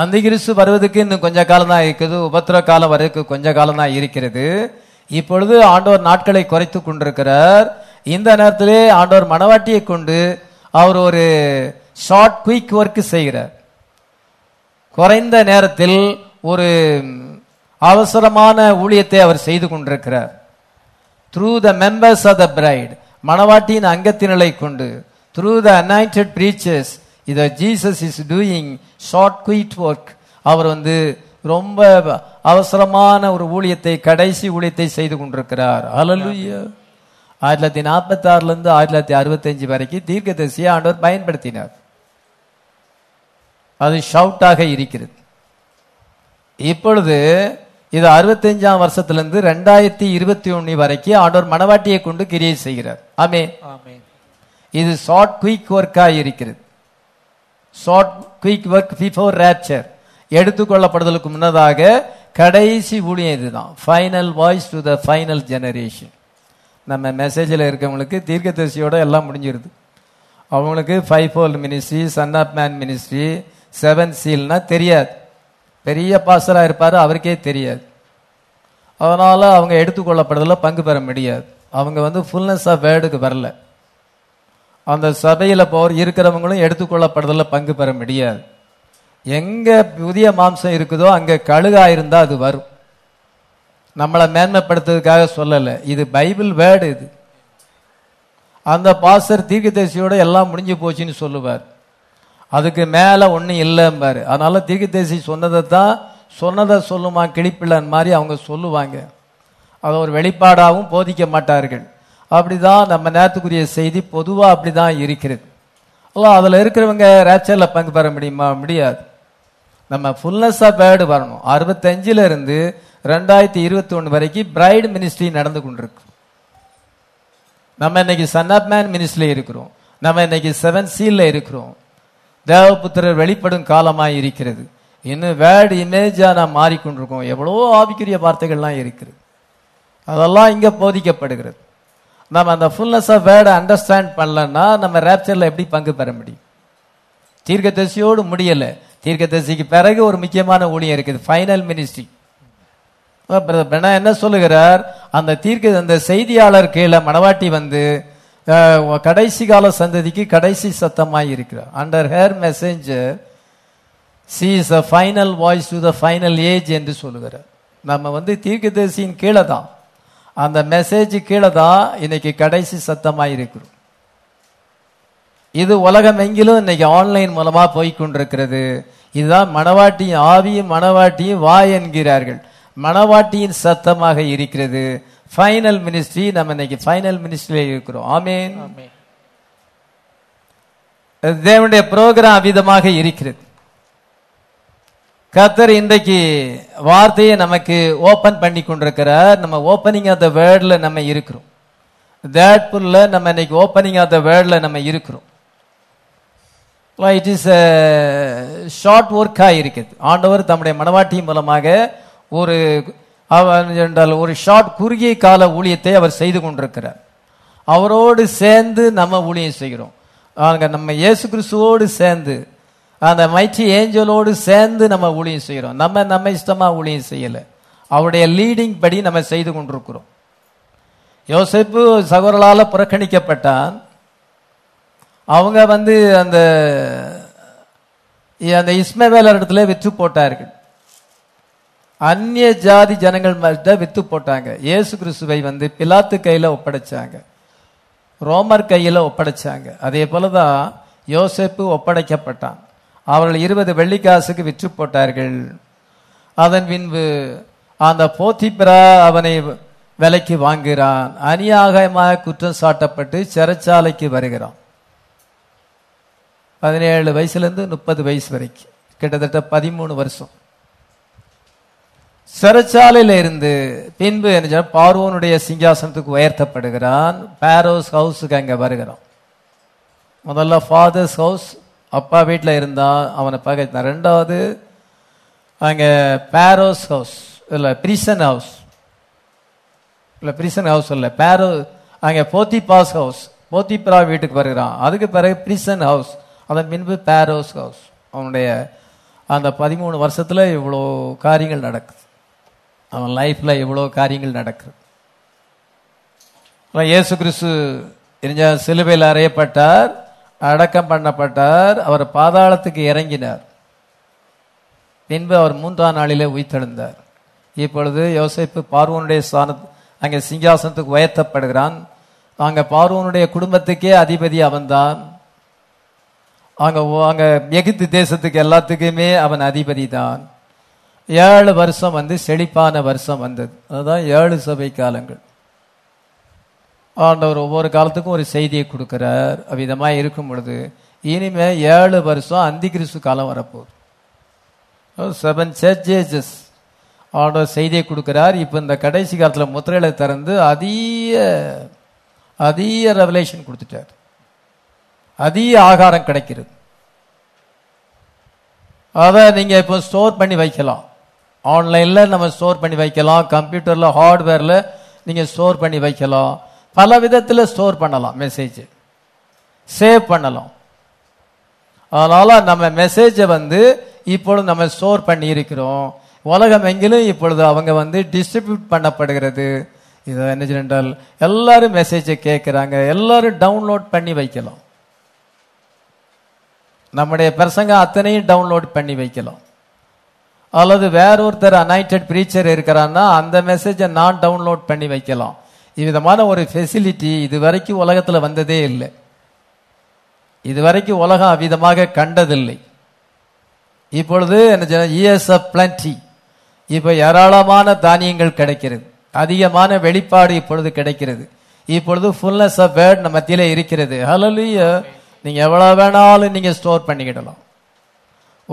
அந்த கிறிஸ்து வருவதற்கு இன்னும் கொஞ்ச காலம் தான் இருக்குது. உபத்திர காலம் வரைக்கும் கொஞ்ச காலம் தான் இருக்கிறது. இப்பொழுது ஆண்டவர் நாட்களை குறைத்து கொண்டிருக்கிறார். இந்த நேரத்திலே ஆண்டவர் மணவாட்டியை கொண்டு அவர் ஒரு ஷார்ட் குயிக் ஒர்க் செய்கிறார். குறைந்த நேரத்தில் ஒரு அவசரமான ஊழியத்தை அவர் செய்து கொண்டிருக்கிறார். Through the members of the bride மணவாட்டியின் அங்கத்தினரை கொண்டு த்ரூ த அனாயிண்டட் பிரீச்சர்ஸ் இத Jesus is doing short quick work அவர் வந்து ரொம்ப அவசரமான ஒரு ஊழியத்தை கடைசி ஊழியத்தை செய்து கொண்டிருக்கிறார். ஹalleluya ஆயிரத்தி தொள்ளாயிரத்தி நாற்பத்தி ஆறுல இருந்து ஆயிரத்தி தொள்ளாயிரத்தி அறுபத்தஞ்சு வரைக்கும் தீர்க்கதரிசியை ஆண்டவர் பயன்படுத்தினார். அது ஷவுட்டாக இருக்கிறது. இப்பொழுது இது அறுபத்தஞ்சாம் வருஷத்திலிருந்து ரெண்டாயிரத்தி இருபத்தி ஒன்னு வரைக்கும் ஆண்டவர் மணவாட்டியை கொண்டு கிரியை செய்கிறார். ஆமே இது ஷார்ட் குயிக் ஒர்க்காக இருக்கிறது. Short quick work before rapture எடுத்துக்கொள்ளப்படுதலுக்கு முன்னதாக கடைசி ஊழியம் இதுதான். Final voice to the final generation நம்ம மெசேஜில் இருக்கவங்களுக்கு தீர்க்கதரிசியோட எல்லாம் முடிஞ்சிருது. அவங்களுக்கு five fold ministry son of man ministry seven சீல்னா தெரியாது. பெரிய பாஸ்டராக இருப்பார் அவருக்கே தெரியாது. அதனால் அவங்க எடுத்துக்கொள்ளப்படுறதில் பங்கு பெற முடியாது. அவங்க வந்து ஃபுல்னஸ் ஆஃப் வேர்டுக்கு வரல. அந்த சபையில் போர் இருக்கிறவங்களும் எடுத்துக்கொள்ளப்படுறதில் பங்கு பெற முடியாது. எங்கே புதிய மாம்சம் இருக்குதோ அங்கே கழுகா இருந்தா அது வரும். நம்மளை மேன்மைப்படுத்துறதுக்காக சொல்லலை. இது பைபிள் வேர்டு இது. அந்த பாஸ்டர் தீர்க்கதரிசியோட எல்லாம் முடிஞ்சு போச்சுன்னு சொல்லுவார். அதுக்கு மேல ஒன்றும் இல்லைம்பாரு. அதனால தீர்க்கதரிசி சொன்னதை தான் சொன்னதை சொல்லுமா கிளிப்பிள்ளன் மாதிரி அவங்க சொல்லுவாங்க. அதை ஒரு வெளிப்பாடாகவும் போதிக்க மாட்டார்கள். அப்படிதான் நம்ம நேரத்துக்குரிய செய்தி பொதுவாக அப்படிதான் இருக்கிறது. அல்ல அதில் இருக்கிறவங்க ரேச்சரில் பங்கு பெற முடியுமா? முடியாது. நம்ம ஃபுல்னஸாக பேர்டு வரணும். அறுபத்தஞ்சுல இருந்து ரெண்டாயிரத்தி இருபத்தி ஒன்று வரைக்கும் பிரைட் மினிஸ்ட்ரி நடந்து கொண்டிருக்கு. நம்ம இன்னைக்கு சன் ஆஃப் மேன் மினிஸ்ட்ரியில் இருக்கிறோம். நம்ம இன்னைக்கு செவன் சீலில் இருக்கிறோம். தேவபுத்திரர் வெளிப்படும் காலமாய் இருக்கிறது இன்னும் வேர்டு இமேஜா நாம் மாறிக்கொண்டிருக்கோம். எவ்வளோ ஆவிக்குரிய வார்த்தைகள்லாம் இருக்குது. அதெல்லாம் இங்க போதிக்கப்படுகிறது. நம்ம அந்த ஃபுல்னஸ் ஆஃப் வேர்டை அண்டர்ஸ்டாண்ட் பண்ணலன்னா நம்ம ரேப்சர்ல எப்படி பங்கு பெற முடியும்? தீர்க்கதரிசியோடு முடியலை. தீர்க்கதரிசிக்கு பிறகு ஒரு முக்கியமான ஊழியம் இருக்குது. ஃபைனல் மினிஸ்ட்ரி என்ன சொல்லுகிறார்? அந்த தீர்க்க அந்த செய்தியாளர் கீழே மணவாட்டி வந்து கடைசி கால சந்ததிக்கு கடைசி சத்தமாய் இருக்கிறார். Under her messenger she is a final voice to the final age என்று சொல்லுகிறார். நம்ம வந்து தீர்க்கதரிசியின் கீழே தான். அந்த மெசேஜ் கீழே தான் இன்னைக்கு கடைசி சத்தமாக இருக்கிறோம். இது உலகம் எங்கிலும் இன்னைக்கு ஆன்லைன் மூலமாக போய் கொண்டிருக்கிறது இதுதான் மணவாட்டியின் ஆவியும் மணவாட்டியும் வா என்கிறார்கள். மணவாட்டியின் சத்தமாக இருக்கிறது. ஃபைனல் மினிஸ்ட்ரி நம்ம இன்னைக்கு ஃபைனல் மினிஸ்ட்ரியில இருக்கிறோம். ஆமேன். தேவனுடைய ப்ரோக்ராம் விதமாக இருக்கிறது. கர்த்தர் இன்றைக்கு வார்த்தையை நமக்கு ஓபன் பண்ணி கொண்டிருக்கிறார். நம்ம ஓப்பனிங் ஆஃப் த வேர்ட்ல நம்ம இருக்கிறோம். தேட்புல்ல நம்ம இன்னைக்கு ஓப்பனிங் ஆஃப் த வேர்ட்ல நம்ம இருக்கிறோம். இட் இஸ் ஷார்ட் ஒர்க்காக இருக்குது ஆண்டவர் தம்முடைய மனவாட்டி மூலமாக ஒரு அவர் என்றால் ஒரு ஷார்ட் குறுகிய கால ஊழியத்தை அவர் செய்து கொண்டிருக்கிறார். அவரோடு சேர்ந்து நம்ம ஊழியம் செய்கிறோம். அவங்க நம்ம இயேசு கிறிஸ்துவோடு சேர்ந்து அந்த மைச்சி ஏஞ்சலோடு சேர்ந்து நம்ம ஊழியம் செய்கிறோம். நம்ம நம்ம இஷ்டமாக ஊழியம் செய்யலை. அவருடைய லீடிங் படி நம்ம செய்து கொண்டிருக்கிறோம். யோசேப்பு சகோதரலால புறக்கணிக்கப்பட்டான். அவங்க வந்து அந்த அந்த இஸ்மவேலர் இடத்துல விற்று போட்டார்கள். அந்நிய ஜாதி ஜனங்கள் கிட்ட வித்து போட்டாங்க. இயேசு கிறிஸ்துவை வந்து பிலாத்து கையில் ஒப்படைச்சாங்க. ரோமர் கையில் ஒப்படைச்சாங்க. அதே போலதான் யோசேப்பு ஒப்படைக்கப்பட்டான். அவர்கள் இருபது வெள்ளிக்காசுக்கு விற்று போட்டார்கள். அதன் பின்பு அந்த போத்திபிரா அவனை விலைக்கு வாங்குகிறான். அநியாகமாக குற்றம் சாட்டப்பட்டு சிறைச்சாலைக்கு வருகிறான். பதினேழு வயசுலேருந்து முப்பது வயசு வரைக்கும். கிட்டத்தட்ட பதிமூணு வருஷம். சிறைச்சாலையில இருந்து பின்பு என்ன பார்வோனுடைய சிங்காசனத்துக்கு உயர்த்தப்படுகிறான். பேரோஸ் ஹவுஸுக்கு அங்க வருகிறான். முதல்ல ஃபாதர்ஸ் ஹவுஸ் அப்பா வீட்டில் இருந்தான் அவனை பகைத்தான். ரெண்டாவது அங்கே பேரோஸ் ஹவுஸ் இல்லை பிரிசன் ஹவுஸ் இல்லை பிரிசன் ஹவுஸ் இல்லை பேரோ அங்கே போத்திபாஸ் ஹவுஸ் போத்திப்ரா வீட்டுக்கு வருகிறான். அதுக்கு பிறகு பிரிசன் ஹவுஸ் அதன் பின்பு பேரோஸ் ஹவுஸ் அவனுடைய அந்த பதிமூணு வருஷத்தில் இவ்வளோ காரியங்கள் நடக்குது. அவன் லைஃப்பில் இவ்வளோ காரியங்கள் நடக்குது. அப்புறம் இயேசு கிறிஸ்து இருந்த சிலுவையில் அறையப்பட்டார் அடக்கம் பண்ணப்பட்டார் அவர் பாதாளத்துக்கு இறங்கினார். பின்பு அவர் மூன்றாம் நாளிலே உயிர்த்தெழுந்தார். இப்பொழுது யோசைப்பு பார்வனுடைய ஸ்தான அங்கே சிங்காசனத்துக்கு உயர்த்தப்படுகிறான். அங்கே பார்வனுடைய குடும்பத்துக்கே அதிபதி அவன்தான். அங்கே அங்கே அங்க எகிப்து தேசத்துக்கு எல்லாத்துக்குமே அவன் அதிபதி தான் ஏழு வருஷம் வந்து செழிப்பான வருஷம் வந்தது. அதுதான் ஏழு சபை காலங்கள். ஆண்டவர் ஒவ்வொரு காலத்துக்கும் ஒரு செய்தியை கொடுக்கிறார். அவ்விதமாக இருக்கும் பொழுது இனிமே ஏழு வருஷம் அந்தி கிறிஸ்து காலம் வரப்போகுது. செவன் சர்ச்சேஜஸ் ஆண்டவர் செய்தியை கொடுக்கிறார். இப்போ இந்த கடைசி காலத்தில் முத்திரையில திறந்து அதிக அதிக ரெவலேஷன் கொடுத்துட்டார். அதிக ஆகாரம் கிடைக்கிறது. அதை நீங்கள் இப்போ ஸ்டோர் பண்ணி வைக்கலாம். ஆன்லைனில் நம்ம ஸ்டோர் பண்ணி வைக்கலாம் கம்ப்யூட்டரில் ஹார்ட்வேரில் நீங்கள் ஸ்டோர் பண்ணி வைக்கலாம். பல விதத்தில் ஸ்டோர் பண்ணலாம் மெசேஜ் சேவ் பண்ணலாம். அதனால் நம்ம மெசேஜை வந்து இப்பொழுது நம்ம ஸ்டோர் பண்ணி இருக்கிறோம். உலகம் எங்கிலும் இப்பொழுது அவங்க வந்து டிஸ்ட்ரிபியூட் பண்ணப்படுகிறது. இது என்ன என்றால் எல்லாரும் மெசேஜை கேட்குறாங்க எல்லாரும் டவுன்லோட் பண்ணி வைக்கலாம். நம்முடைய பிரசங்க அத்தனையும் டவுன்லோட் பண்ணி வைக்கலாம். அல்லது வேற ஒருத்தர் அனைட்டட் பிரீச்சர் இருக்கிறான்னா அந்த மெசேஜை நான் டவுன்லோட் பண்ணி வைக்கலாம். இவ்விதமான ஒரு ஃபெசிலிட்டி இது வரைக்கும் உலகத்தில் வந்ததே இல்லை. இதுவரைக்கும் உலகம் அவ்விதமாக கண்டதில்லை. இப்பொழுது என்ன இஎஸ் ஆஃப் பிளண்டி இப்போ ஏராளமான தானியங்கள் கிடைக்கிறது. அதிகமான வெளிப்பாடு இப்பொழுது கிடைக்கிறது. இப்பொழுது ஃபுல்னஸ் ஆஃப் வேர்ட் நம்ம இருக்கிறது. ஹலோ நீங்கள் எவ்வளோ வேணாலும் நீங்கள் ஸ்டோர் பண்ணிக்கிடலாம்.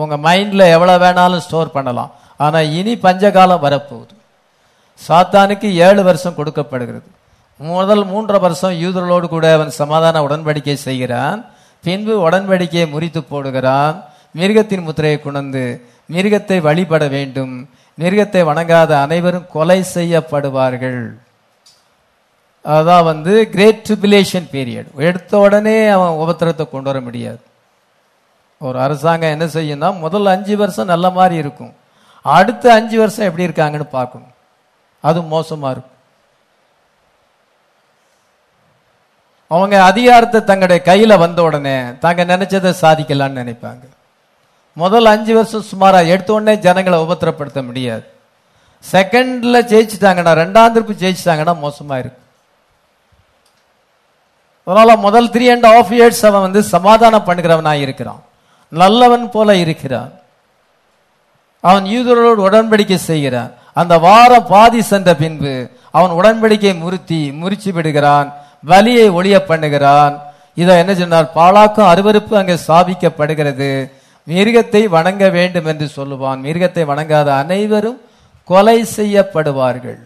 உங்கள் மைண்டில் எவ்வளோ வேணாலும் ஸ்டோர் பண்ணலாம். ஆனால் இனி பஞ்சகாலம் வரப்போகுது. சாத்தானுக்கு ஏழு வருஷம் கொடுக்கப்படுகிறது. முதல் மூன்று வருஷம் யூதர்களோடு கூட அவன் சமாதான உடன்படிக்கை செய்கிறான். பின்பு உடன்படிக்கையை முறித்து போடுகிறான். மிருகத்தின் முத்திரையை கொண்டு மிருகத்தை வழிபட வேண்டும். மிருகத்தை வணங்காத அனைவரும் கொலை செய்யப்படுவார்கள். அதான் வந்து கிரேட் ட்ரிபிலேஷன் பீரியட் எடுத்த உடனே அவன் உபத்திரத்தை கொண்டு வர முடியாது. ஒரு அரசாங்கம் என்ன செய்யும்னா முதல் அஞ்சு வருஷம் நல்ல மாதிரி இருக்கும். அடுத்த அஞ்சு வருஷம் எப்படி இருக்காங்கன்னு பார்க்கணும். அது மோசமா இருக்கும். அவங்க அதிகாரத்தை தங்களுடைய கையில வந்த உடனே தாங்க நினைச்சதை சாதிக்கலாம்னு நினைப்பாங்க. முதல் அஞ்சு வருஷம் சுமாரா எடுத்த உடனே ஜனங்களை உபத்திரப்படுத்த முடியாது. செகண்ட்ல ஜெயிச்சிட்டாங்கன்னா ரெண்டாம் திருப்பு ஜெயிச்சிட்டாங்கன்னா மோசமா இருக்கும். அதனால முதல் த்ரீ அண்ட் ஆஃப் இயர்ஸ் அவன் வந்து சமாதானம் பண்ணுகிறவனாக இருக்கிறான். நல்லவன் போல இருக்கிறான். அவன் யூதர்களோடு உடன்படிக்கை செய்கிறான். அந்த வாரம் பாதி சென்ற பின்பு அவன் உடன்படிக்கை முறுத்தி முறிச்சு விடுகிறான். வலியை ஒளிய பண்ணுகிறான். இதை என்ன சொன்னார்? பாலாக்கும் அருவருப்பு அங்கே ஸ்தாபிக்கப்படுகிறது மிருகத்தை வணங்க வேண்டும் என்று சொல்லுவான். மிருகத்தை வணங்காத அனைவரும் கொலை செய்யப்படுவார்கள்.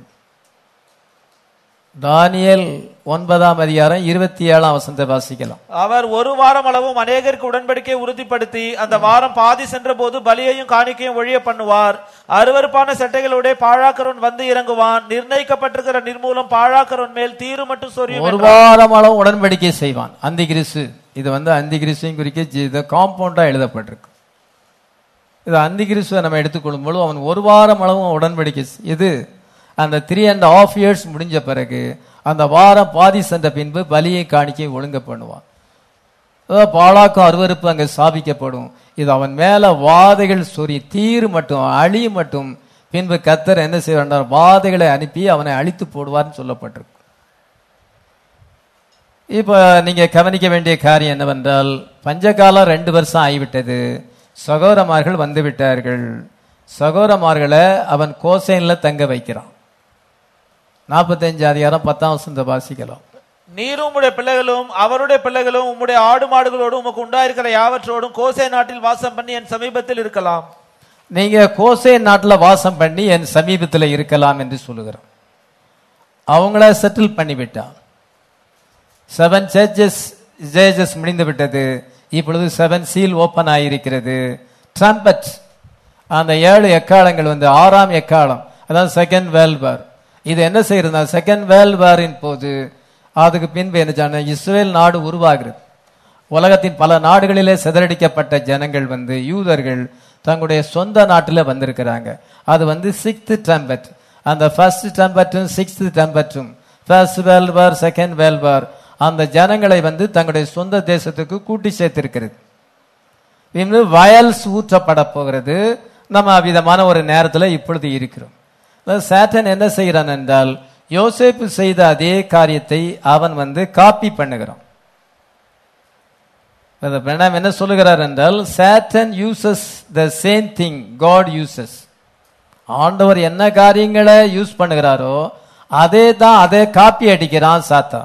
தானியல் ஒன்பதாம் அதிகாரம் இருபத்தி ஏழாம் வசனத்தை வாசிக்கலாம். அவர் ஒரு வாரம் அளவும் அநேகருக்கு உடன்படிக்கை உறுதிப்படுத்தி அந்த வாரம் பாதி சென்ற போது பலியையும் காணிக்கையும் ஒழிய பண்ணுவார். அருவருப்பான செட்டைகளுடைய பாழாக்கரன் வந்து இறங்குவான். நிர்ணயிக்கப்பட்டிருக்கிற நிர்மூலம் பாழாக்கரன் மேல் தீரு மட்டும் சொரியும் ஒரு. வாரம் அளவு உடன்படிக்கை செய்வான். அந்தி கிறிஸ்து இது வந்து அந்தி கிறிஸ்துவையும் குறிக்க காம்பவுண்டா எழுதப்பட்டிருக்கு. இது அந்தி கிறிஸ்துவை நம்ம எடுத்துக்கொள்ளும் பொழுது அவன் ஒரு வாரம் அளவும் உடன்படிக்கை இது அந்த த்ரீ அண்ட் ஆஃப் இயர்ஸ் முடிஞ்ச பிறகு அந்த வாரம் பாதி சென்ற பின்பு பலியை காணிக்கை ஒழுங்க பண்ணுவான். அதாவது பாலாக்கும் அருவருப்பு அங்கே ஸ்தாபிக்கப்படும் இது அவன் மேல வாதைகள் சொறி தீர் மட்டும் அழி மட்டும். பின்பு கத்தர் என்ன செய்வார் வாதைகளை அனுப்பி அவனை அழித்து போடுவார்னு சொல்லப்பட்டிருக்கு. இப்போ நீங்க கவனிக்க வேண்டிய காரியம் என்னவென்றால் பஞ்சகாலம் ரெண்டு வருஷம் ஆகிவிட்டது. சகோதரமார்கள் வந்து விட்டார்கள். சகோதரமார்களை அவன் கோசைனில் தங்க வைக்கிறான். நாற்பத்தஞ்சு அதிகாரம் பத்தாம் வசந்த வாசிக்கலாம். நீரும் உம்முடைய பிள்ளைகளும் அவருடைய பிள்ளைகளும் உம்முடைய ஆடு மாடுகளோடும் உமக்கு உண்டாயிருக்கிற யாவற்றோடும் கோசே நாட்டில் வாசம் பண்ணி என் சமீபத்தில் இருக்கலாம். நீங்க கோசே நாட்டுல வாசம் பண்ணி என் சமீபத்துல இருக்கலாம் என்று சொல்லுகிறான் அவங்கள செட்டில் பண்ணி விட்டான் செவன் சேஜஸ் ஜேஜஸ் முடிந்து விட்டது. இப்பொழுது செவன் சீல் ஓபன் ஆகியிருக்கிறது ட்ரம்பட் அந்த ஏழு எக்காலங்கள் வந்து ஆறாம் எக்காலம் அதாவது செகண்ட் வேர்ல்ட் வார் இது என்ன செய்யறதுனா செகண்ட் வேர்ல்ட் வாரின் போது அதுக்கு பின்பு என்ன இஸ்ரேல் நாடு உருவாகிறது. உலகத்தின் பல நாடுகளிலே சிதறடிக்கப்பட்ட ஜனங்கள் வந்து யூதர்கள் தங்களுடைய சொந்த நாட்டில் வந்திருக்கிறாங்க. அது வந்து சிக்ஸ்த் டெம்பட் அந்த ஃபர்ஸ்ட் டெம்பட்டும் sixth டெம்பட்டும் first world war second world war அந்த ஜனங்களை வந்து தங்களுடைய சொந்த தேசத்துக்கு கூட்டி சேர்த்திருக்கிறது. இன்னும் வயல்ஸ் ஊற்றப்பட போகிறது. நம்ம விதமான ஒரு நேரத்தில் இப்பொழுது இருக்கிறோம். சேட்டன் என்ன செய்கிறான் என்றால் யோசேப்பு செய்த அதே காரியத்தை அவன் வந்து காப்பி பண்ணுகிறான். என்ன சொல்லுகிறார் என்றால் Satan uses the same thing God uses ஆண்டவர் என்ன காரியங்களை யூஸ் பண்ணுகிறாரோ அதே தான் அதே காப்பி அடிக்கிறான் சாத்தா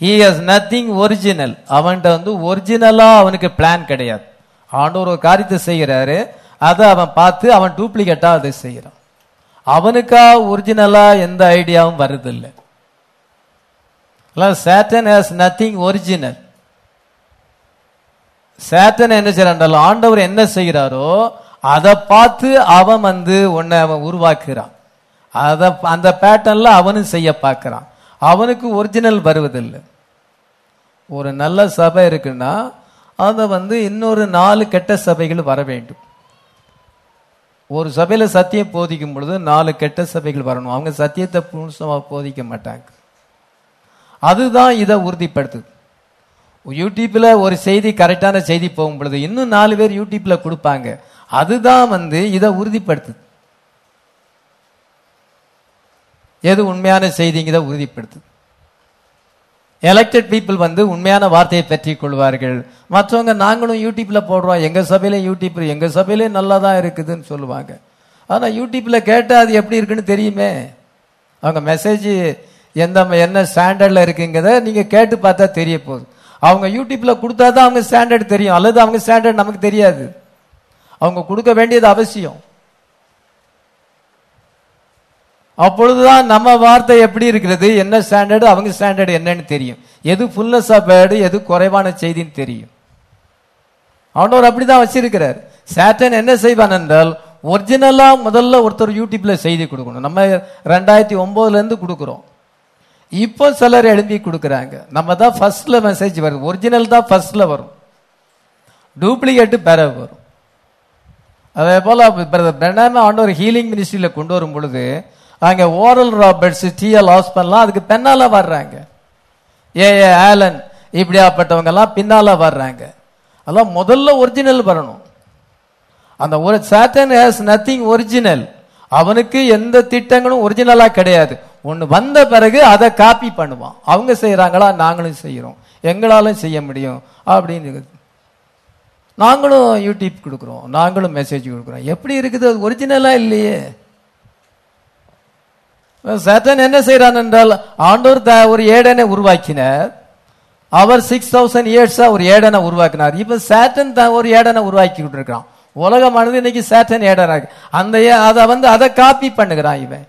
ஹி ஹஸ் நத்திங் ஒரிஜினல் அவன்கிட்ட வந்து ஒரிஜினலாக அவனுக்கு பிளான் கிடையாது. ஆண்டவர் ஒரு காரியத்தை செய்கிறாரு அதை அவன் பார்த்து அவன் டூப்ளிகேட்டாக அதை செய்கிறான். அவனுக்கா ஒரிஜினலா எந்த ஐடியாவும் வருதில்லை Satan has nothing original Satan என்ன செய்யறான் ஆண்டவர் என்ன செய்கிறாரோ அதை பார்த்து அவன் வந்து உன்னை அவன் உருவாக்குறான். அத அந்த பேட்டர்ன்ல அவனும் செய்ய பார்க்குறான். அவனுக்கு ஒரிஜினல் வருவதில்லை. ஒரு நல்ல சபை இருக்குன்னா அதை வந்து இன்னொரு நாலு கெட்ட சபைகள் வர வேண்டும். ஒரு சபையில சத்தியம் போதிக்கும் பொழுது நாலு கெட்ட சபைகள் வரணும். அவங்க சத்தியத்தை புதுசமா போதிக்க மாட்டாங்க. அதுதான் இதை உறுதிப்படுத்துது. யூடியூப்ல ஒரு செய்தி கரெக்டான செய்தி போகும் பொழுது இன்னும் நாலு பேர் யூடியூப்ல கொடுப்பாங்க. அதுதான் வந்து இதை உறுதிப்படுத்துது. எது உண்மையான செய்திங்கிறத உறுதிப்படுத்துது. எலெக்டட் பீப்புள் வந்து உண்மையான வார்த்தையை பற்றி கொள்வார்கள். மற்றவங்க நாங்களும் யூடியூப்ல போடுறோம். எங்க சபையில யூடியூப் எங்க சபையிலே நல்லா தான் இருக்குதுன்னு சொல்லுவாங்க. ஆனா யூடியூப்ல கேட்டா அது எப்படி இருக்குன்னு தெரியுமே. அவங்க மெசேஜ் எந்த என்ன ஸ்டாண்டர்ட்ல இருக்குங்கிறத நீங்க கேட்டு பார்த்தா தெரிய போகுது. அவங்க யூடியூப்ல கொடுத்தா தான் அவங்க ஸ்டாண்டர்ட் தெரியும். அல்லது அவங்க ஸ்டாண்டர்ட் நமக்கு தெரியாது. அவங்க கொடுக்க வேண்டியது அவசியம். அப்பொழுதுதான் நம்ம வார்த்தை எப்படி இருக்கிறது? என்ன ஸ்டாண்டர்டு அவங்க ஸ்டாண்டர்டு என்னன்னு தெரியும். எது ஃபுல்னஸ் ஆஃப் வேர்டு எது குறைவான செய்தின்னு தெரியும். ஆண்டவர் அப்படிதான் வச்சிருக்கிறார். சேட்டன் என்ன செய்வான் என்றால் ஒரிஜினலா முதல்ல ஒருத்தர் யூடியூப்ல செய்தி கொடுக்கணும். நம்ம ரெண்டாயிரத்தி ஒன்பதுல இருந்து கொடுக்குறோம். இப்போ சிலர் எழுப்பி கொடுக்குறாங்க. நம்ம தான் ஃபர்ஸ்ட்ல மெசேஜ் வருது. ஒரிஜினல் தான் ஃபர்ஸ்ட்ல வரும். டூப்ளிகேட்டு பிறகு வரும். அதே போல பிரணாம ஆண்டவர் ஹீலிங் மினிஸ்ட்ரியில் கொண்டு வரும் பொழுது அங்க ஓரல் ராபர்ட்ஸ் டிஎல் ஹாஸ்பன்லாம் அதுக்கு பின்னால வர்றாங்க. ஏ ஏ ஆலன் இப்படியாப்பட்டவங்க எல்லாம் பின்னால வர்றாங்க. அதெல்லாம் முதல்ல ஒரிஜினல் வரணும். அந்த ஒரு சாட்டன் ஹேஸ் நத்திங் ஒரிஜினல் அவனுக்கு எந்த திட்டங்களும் ஒரிஜினலா கிடையாது. ஒன்று வந்த பிறகு அதை காப்பி பண்ணுவான். அவங்க செய்யறாங்களா நாங்களும் செய்யறோம் எங்களாலும் செய்ய முடியும். அப்படின்னு நாங்களும் யூடியூப் கொடுக்குறோம். நாங்களும் மெசேஜ் கொடுக்குறோம். எப்படி இருக்குது? அது ஒரிஜினலா இல்லையே? சேட்டன் என்ன செய்யறான் என்றால் ஆண்டோர் த- ஒரு ஏடனை உருவாக்கினார். அவர் சிக்ஸ் தௌசண்ட் இயர்ஸா ஒரு ஏடனை உருவாக்கினார். இப்ப சேட்டன் தான் ஒரு ஏடனை உருவாக்கிட்டு உலக உலகமானது இன்னைக்கு சேட்டன் ஏடனா இருக்கு அந்த ஏ- அதை வந்து அதை காப்பி பண்ணுகிறான் இவன்.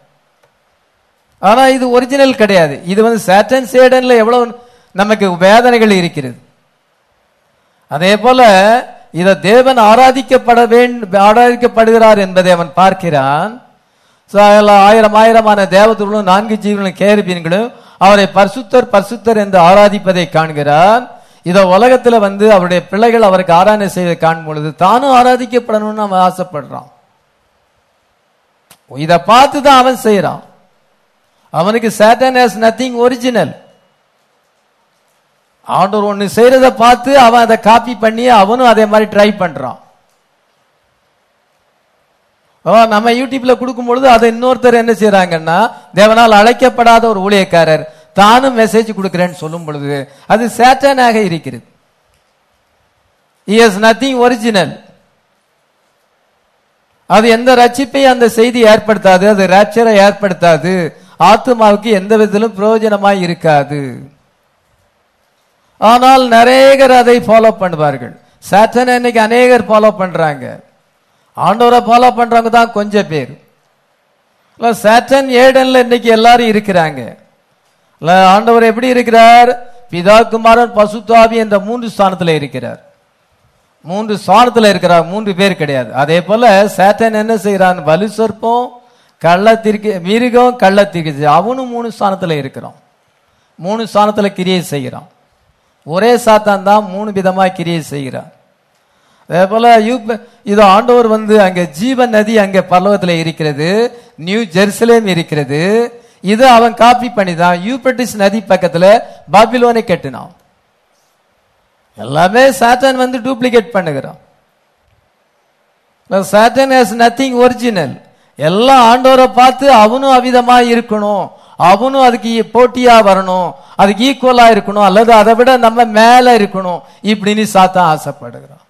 ஆனா இது ஒரிஜினல் கிடையாது. இது வந்து சேட்டன் சேடன்ல எவ்வளவு நமக்கு வேதனைகள் இருக்கிறது. அதே போல இதை தேவன் ஆராதிக்கப்பட வேண்டும் ஆராதிக்கப்படுகிறார் என்பதை அவன் பார்க்கிறான். ஆயிரம் ஆயிரமான தேவதூர்களும் நான்கு ஜீவனும் கேருபீன்களும் அவரை பரிசுத்தர் பரிசுத்தர் என்று ஆராதிப்பதை காண்கிறான் இத உலகத்துல வந்து அவருடைய பிள்ளைகள் அவருக்கு ஆராதனை செய்வதை காணும் பொழுது தானும் ஆராதிக்கப்படணும்னு அவன் ஆசைப்படுறான். இத பார்த்து தான் அவன் செய்யறான் அவனுக்கு சேட்டன் ஹேஸ் நத்திங் ஒரிஜினல் ஆண்டவர் ஒன்று செய்யறத பார்த்து அவன் அதை காப்பி பண்ணி அவனும் அதே மாதிரி ட்ரை பண்றான். நம்ம யூடியூப்ல கொடுக்கும் பொழுது அதை இன்னொருத்தர் என்ன செய்யறாங்கன்னா தேவனால் அழைக்கப்படாத ஒரு ஊழியக்காரர் தானும் மெசேஜ் கொடுக்கிறேன்னு சொல்லும் பொழுது அது சேட்டனாக இருக்கிறது. இஸ் நத்திங் ஒரிஜினல் அது எந்த ரட்சிப்பையும் அந்த செய்தி ஏற்படுத்தாது அது ரேப்சரை ஏற்படுத்தாது. ஆத்மாவுக்கு எந்த விதத்திலும் பிரயோஜனமாய் இருக்காது. ஆனால் நிறைய அதை ஃபாலோ பண்ணுவார்கள். சேட்டன் இன்னைக்கு அநேகர் ஃபாலோ பண்றாங்க. ஆண்டவரை ஃபாலோ பண்றவங்க தான் கொஞ்சம் பேர். இல்லை சேட்டன் ஏடன்ல இன்னைக்கு எல்லாரும் இருக்கிறாங்க. இல்லை ஆண்டவர் எப்படி இருக்கிறார்? பிதா குமாரன் பசுத்தாவி என்ற மூன்று ஸ்தானத்தில் இருக்கிறார். மூன்று ஸ்தானத்தில் இருக்கிறார் மூன்று பேர் கிடையாது. அதே போல சேட்டன் என்ன செய்யறான் வலு சொற்பம் கள்ளத்திற்கு மிருகம் கள்ளத்திற்கு. அவனும் மூணு ஸ்தானத்தில் இருக்கிறான். மூணு ஸ்தானத்தில் கிரியை செய்கிறான். ஒரே சாத்தான் தான் மூணு விதமாக கிரியை செய்கிறான். அதே போல இதோ இது ஆண்டவர் வந்து அங்கே ஜீவன் நதி அங்கே பரலோகத்துல இருக்கிறது நியூ ஜெருசலேம் இருக்கிறது. இது அவன் காப்பி பண்ணிதான் யூப்ரட்டிஸ் நதி பக்கத்தில் பாபிலோனை கட்டினான். எல்லாமே சாட்டன் வந்து டூப்ளிகேட் பண்ணுகிறான். சாட்டன் ஹேஸ் நத்திங் ஒரிஜினல் எல்லாம் ஆண்டோரை பார்த்து அவனும் அவிதமா இருக்கணும். அவனும் அதுக்கு போட்டியா வரணும். அதுக்கு ஈக்குவலா இருக்கணும். அல்லது அதை விட நம்ம மேல இருக்கணும். இப்படின்னு சாத்தான் ஆசைப்படுகிறான்.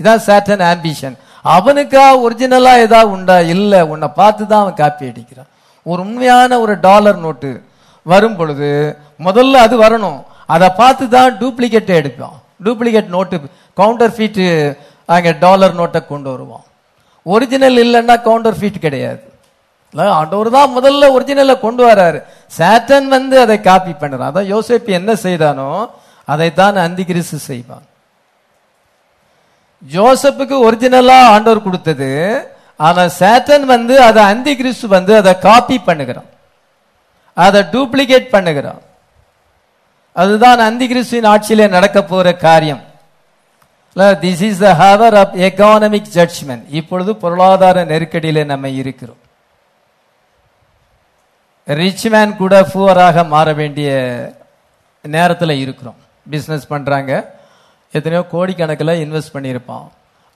இதான் சேட்டன் ஆம்பிஷன் அவனுக்கா ஒரிஜினலா ஏதாவது உண்டா? இல்ல. உன்னை பார்த்து தான் அவன் காப்பி அடிக்கிறான். ஒரு உண்மையான ஒரு டாலர் நோட்டு வரும் பொழுது முதல்ல அது வரணும். அதை பார்த்து தான் டூப்ளிகேட் எடுப்பான். டூப்ளிகேட் நோட்டு கவுண்டர் ஃபீட்டு அங்கே டாலர் நோட்டை கொண்டு வருவான். ஒரிஜினல் இல்லைன்னா கவுண்டர் ஃபீட் கிடையாது. ஆண்டவர் தான் முதல்ல ஒரிஜினலை கொண்டு வராரு. சேட்டன் வந்து அதை காப்பி பண்ணுறான். அதான் யோசேப்பு என்ன செய்தானோ அதைத்தான் அந்தி செய்வான். ஜோசப்புக்கு ஒரிஜினலா ஆண்டவர் கொடுத்தது ஆனா சேட்டன் வந்து அதை அந்தி கிறிஸ்து வந்து அதை காப்பி பண்ணுகிறான். அதை டூப்ளிகேட் பண்ணுகிறான். அதுதான் அந்தி கிறிஸ்துவின் ஆட்சியிலே நடக்க போற காரியம். This is the hour of economic judgement இப்பொழுது பொருளாதார நெருக்கடியில நம்ம இருக்கிறோம். ரிச் மேன் கூட புவராக மாற வேண்டிய நேரத்தில் இருக்கிறோம். பிஸ்னஸ் பண்றாங்க. எத்தனையோ கோடிக்கணக்கில் இன்வெஸ்ட் பண்ணியிருப்பான்.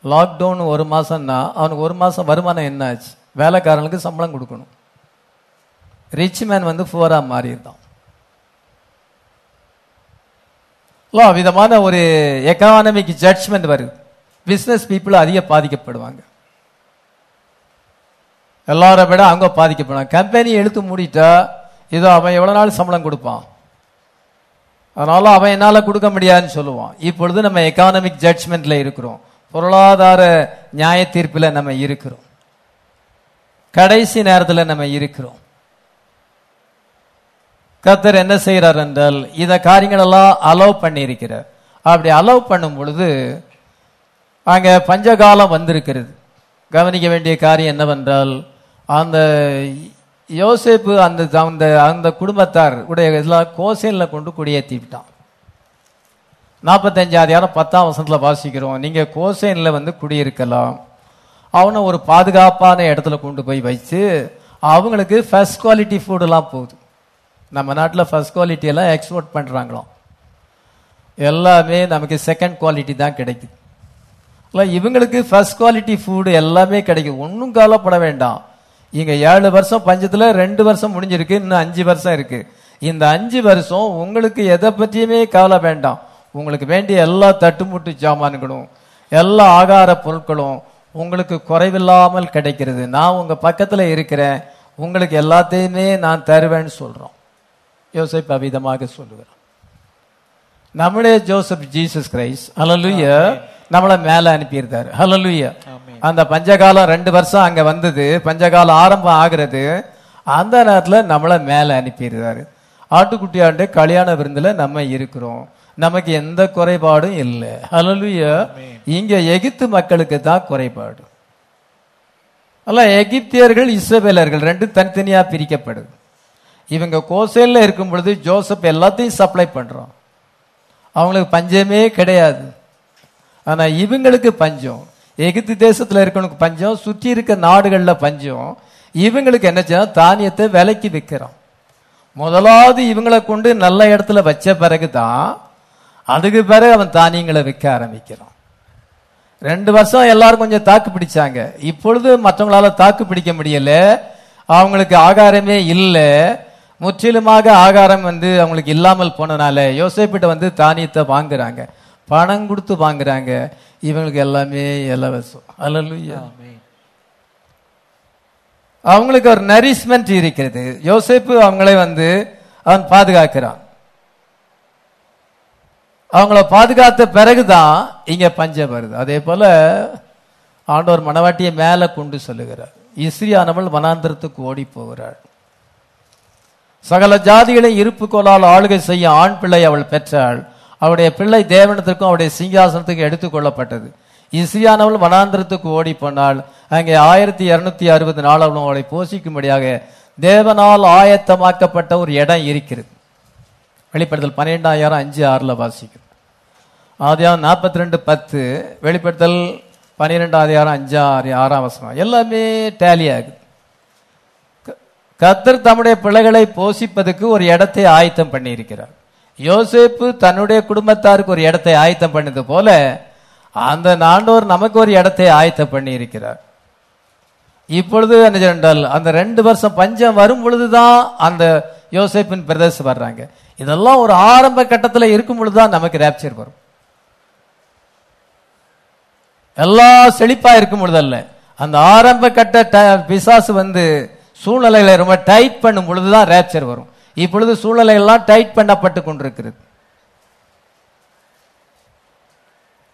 லாக்டவுன் ஒரு மாதம்னா அவனுக்கு ஒரு மாதம் வருமானம் என்ன ஆச்சு? வேலைக்காரனுக்கு சம்பளம் கொடுக்கணும். ரிச் மேன் வந்து ஃபுவராக மாறியிருந்தான். லோ விதமான ஒரு எக்கனாமிக் ஜட்ஜ்மெண்ட் வருது. பிஸ்னஸ் பீப்புள் அதிக பாதிக்கப்படுவாங்க. எல்லாரை விட அவங்க பாதிக்கப்படுவாங்க. கம்பெனி எடுத்து மூடிட்டா இதோ அவன் எவ்வளோ நாள் சம்பளம் கொடுப்பான்? அதனால அவன் என்னால கொடுக்க முடியாதுன்னு சொல்லுவான். இப்பொழுது நம்ம எக்கானமிக் ஜட்ஜ்மெண்ட்ல இருக்கிறோம். பொருளாதார நியாய தீர்ப்பில் நம்ம இருக்கிறோம். கடைசி நேரத்தில் நம்ம இருக்கிறோம். கத்தர் என்ன செய்யறார் என்றால் இதை காரியங்களெல்லாம் அலோவ் பண்ணியிருக்கிறார். அப்படி அலோவ் பண்ணும் பொழுது அங்க பஞ்சகாலம் வந்திருக்கிறது. கவனிக்க வேண்டிய காரியம் என்னவென்றால் அந்த யோசேப்பு அந்த அந்த அந்த குடும்பத்தார் உடைய எல்லாம் கோசேன்ல கொண்டு குடியேற்றி விட்டான் நாற்பத்தஞ்சு அதிகாரம் பத்தாம் வசனத்தில் வாசிக்கிறோம். நீங்கள் கோசேனில் வந்து குடியிருக்கலாம். அவனை ஒரு பாதுகாப்பான இடத்துல கொண்டு போய் வச்சு அவங்களுக்கு ஃபர்ஸ்ட் குவாலிட்டி ஃபுட் போகுது. நம்ம நாட்டில் ஃபர்ஸ்ட் குவாலிட்டி எல்லாம் எக்ஸ்போர்ட் பண்ணுறாங்களாம் எல்லாமே நமக்கு செகண்ட் குவாலிட்டி தான் கிடைக்குது. இவங்களுக்கு ஃபர்ஸ்ட் குவாலிட்டி ஃபுட் எல்லாமே கிடைக்கும் ஒன்றும் கவலைப்பட வேண்டாம். இங்க ஏழு வருஷம் பஞ்சத்துல ரெண்டு வருஷம் முடிஞ்சிருக்கு இன்னும் அஞ்சு வருஷம் இருக்கு. இந்த அஞ்சு வருஷம் உங்களுக்கு எதை பற்றியுமே கவலை வேண்டாம். உங்களுக்கு வேண்டிய எல்லா தட்டுமுட்டு சாமான்களும் எல்லா ஆகார பொருட்களும் உங்களுக்கு குறைவில்லாமல் கிடைக்கிறது. நான் உங்க பக்கத்துல இருக்கிறேன். உங்களுக்கு எல்லாத்தையுமே நான் தருவேன்னு சொல்றோம். யோசிப்பு அவிதமாக சொல்லுகிறோம் நம்முடைய ஜோசப் ஜீசஸ் கிரைஸ்ட் ஹalleluya. நம்மள மேல அனுப்பியிருந்தாரு ஹalleluya அந்த பஞ்சகாலம் ரெண்டு வருஷம் அங்க வந்தது. பஞ்சகாலம் ஆரம்பம் ஆகிறது. அந்த நேரத்துல நம்மள மேல அனுப்பியிருந்தாரு ஆட்டுக்குட்டியாண்டு கல்யாண விருந்துல நம்ம இருக்கிறோம். நமக்கு எந்த குறைபாடும் இல்லை. ஹalleluya இங்க எகிப்து மக்களுக்கு தான் குறைபாடு. அல்ல எகிப்தியர்கள் இஸ்ரவேலர்கள் ரெண்டு தனித்தனியா பிரிக்கப்படுது. இவங்க கோசேல்ல இருக்கும் பொழுது ஜோசப் எல்லாத்தையும் சப்ளை பண்றான். அவங்களுக்கு பஞ்சமே கிடையாது. ஆனா இவங்களுக்கு பஞ்சம். எகிப்து தேசத்துல இருக்கவனுக்கு பஞ்சம் சுற்றி இருக்க நாடுகள்ல பஞ்சம். இவங்களுக்கு என்ன செய்யணும் தானியத்தை விலைக்கு விற்கிறோம் முதலாவது இவங்களை கொண்டு நல்ல இடத்துல வச்ச பிறகுதான் அதுக்கு பிறகு அவன் தானியங்களை விற்க ஆரம்பிக்கிறான். ரெண்டு வருஷம் எல்லாரும் கொஞ்சம் தாக்கு பிடிச்சாங்க. இப்பொழுது மற்றவங்களால தாக்கு பிடிக்க முடியல. அவங்களுக்கு ஆகாரமே இல்லை. முற்றிலுமாக ஆகாரம் வந்து அவங்களுக்கு இல்லாமல் போனனால யோசிப்பிட்ட வந்து தானியத்தை வாங்குறாங்க. பணம் கொடுத்து வாங்குறாங்க. இவங்களுக்கு எல்லாமே இலவசம். அல்லலுயா அவங்களுக்கு ஒரு நரிஸ்மெண்ட் இருக்கிறது. யோசேப்பு அவங்களை வந்து அவன் பாதுகாக்கிறான். அவங்கள பாதுகாத்த பிறகுதான் இங்க பஞ்சம் வருது. அதே போல ஆண்டவர் மணவாட்டியை மேல கொண்டு சொல்லுகிறார். இஸ்ரியானவள் வனாந்திரத்துக்கு ஓடி போகிறாள் சகல ஜாதிகளை இருப்பு கோலால் ஆளுகை செய்ய ஆண் பிள்ளை அவள் பெற்றாள். அவருடைய பிள்ளை தேவனத்திற்கும் அவருடைய சிங்காசனத்துக்கு எடுத்துக்கொள்ளப்பட்டது இசியானவள் வனாந்திரத்துக்கு ஓடி போனால் அங்கே ஆயிரத்தி இருநூத்தி அறுபது நாள் அவளும் அவளை போஷிக்கும்படியாக தேவனால் ஆயத்தமாக்கப்பட்ட ஒரு இடம் இருக்கிறது. வெளிப்படுத்தல் பன்னிரெண்டாயிரம் அஞ்சு ஆறுல வாசிக்கும் ஆதியாரம் நாற்பத்தி ரெண்டு பத்து வெளிப்படுத்தல் பன்னிரெண்டு ஆதியாரம் அஞ்சு ஆறு ஆறாம் வசனம். எல்லாமே டேலி ஆகுது. க- தம்முடைய பிள்ளைகளை போஷிப்பதற்கு ஒரு இடத்தை ஆயத்தம் பண்ணியிருக்கிறார். யோசேப்பு தன்னுடைய குடும்பத்தாருக்கு ஒரு இடத்தை ஆயத்தம் பண்ணது போல அந்த நாண்டோர் நமக்கு ஒரு இடத்தை ஆயத்தம் பண்ணி இருக்கிறார் இப்பொழுது என்ன என்றால் அந்த ரெண்டு வருஷம் பஞ்சம் வரும் பொழுதுதான் அந்த யோசேப்பின் பிரதேசம் வர்றாங்க. இதெல்லாம் ஒரு ஆரம்ப கட்டத்தில் இருக்கும் பொழுதுதான் நமக்கு ரேப்சர் வரும். எல்லாம் செழிப்பா இருக்கும் பொழுதல்ல. அந்த ஆரம்ப கட்ட பிசாசு வந்து சூழ்நிலைகளை ரொம்ப டைட் பண்ணும் பொழுதுதான் ரேப்சர் வரும். இப்பொழுது சூழலை எல்லாம் டைட் பண்ணப்பட்டு கொண்டிருக்கிறது.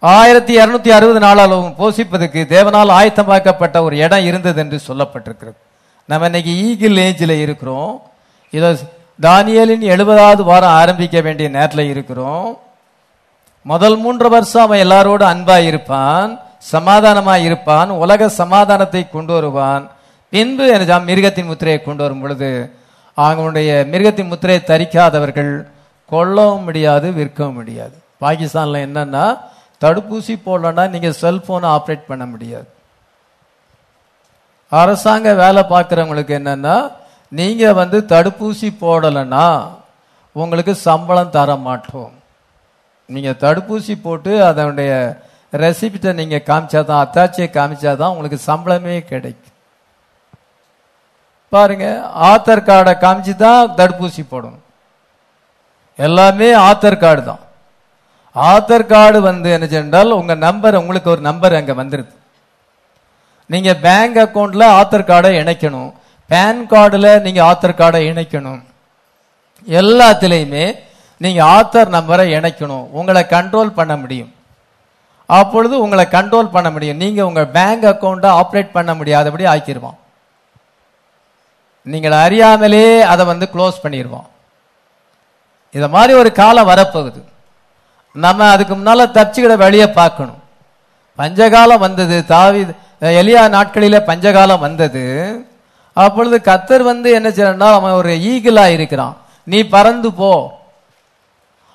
ஆயிரத்தி இருநூத்தி அறுபது நாளாலும் போஷிப்பதற்கு தேவனால் ஆயத்தமாக்கப்பட்ட ஒரு இடம் இருந்தது என்று சொல்லப்பட்டிருக்கிறது. நம்ம இன்னைக்கு ஈகிள் ஏஜில் இருக்கிறோம். இதை தானியலின் எழுபதாவது வாரம் ஆரம்பிக்க வேண்டிய நேரத்தில் இருக்கிறோம். முதல் மூன்று வருஷம் அவன் எல்லாரோடு அன்பாக இருப்பான் சமாதானமாக இருப்பான் உலக சமாதானத்தை கொண்டு வருவான். பின்பு என்ன மிருகத்தின் முத்திரையை கொண்டு வரும் பொழுது அவங்களுடைய மிருகத்தின் முத்திரையை தரிக்காதவர்கள் கொல்லவும் முடியாது விற்கவும் முடியாது. பாகிஸ்தானில் என்னன்னா தடுப்பூசி போடலன்னா நீங்கள் செல்போனை ஆப்ரேட் பண்ண முடியாது. அரசாங்க வேலை பார்க்குறவங்களுக்கு என்னன்னா நீங்கள் வந்து தடுப்பூசி போடலைன்னா உங்களுக்கு சம்பளம் தர மாட்டோம். நீங்கள் தடுப்பூசி போட்டு அதனுடைய ரெசிப்டை நீங்கள் காமிச்சாதான் அத்தாச்சியை காமிச்சாதான் உங்களுக்கு சம்பளமே கிடைக்கும். பாருங்க ஆதார் கார்டை காமிச்சு தான் தடுப்பூசி போடணும். எல்லாமே ஆதார் கார்டு தான். ஆதார் கார்டு வந்து என்ன சென்றால் உங்க நம்பர் உங்களுக்கு ஒரு நம்பர் அங்க வந்துருது. நீங்க பேங்க் அக்கௌண்ட்டில் ஆதார் கார்டை இணைக்கணும். பேன் கார்டுல நீங்க ஆதார் கார்டை இணைக்கணும். எல்லாத்துலேயுமே நீங்க ஆதார் நம்பரை இணைக்கணும். உங்களை கண்ட்ரோல் பண்ண முடியும். அப்பொழுது உங்களை கண்ட்ரோல் பண்ண முடியும். நீங்க உங்க பேங்க் அக்கௌண்ட்டை ஆப்ரேட் பண்ண முடியாதபடி ஆக்கிடுவான் நீங்கள் அறியாமலே அதை வந்து க்ளோஸ் பண்ணிடுவோம் இதை மாதிரி ஒரு காலம் வரப்போகுது. நம்ம அதுக்கு முன்னால் தப்பிச்சுக்கிட வழியை பார்க்கணும். பஞ்சகாலம் வந்தது தாவி எளியா நாட்களில பஞ்சகாலம் வந்தது. அப்பொழுது கத்தர் வந்து என்ன செய்யறா அவன் ஒரு ஈகிளா இருக்கிறான். நீ பறந்து போ.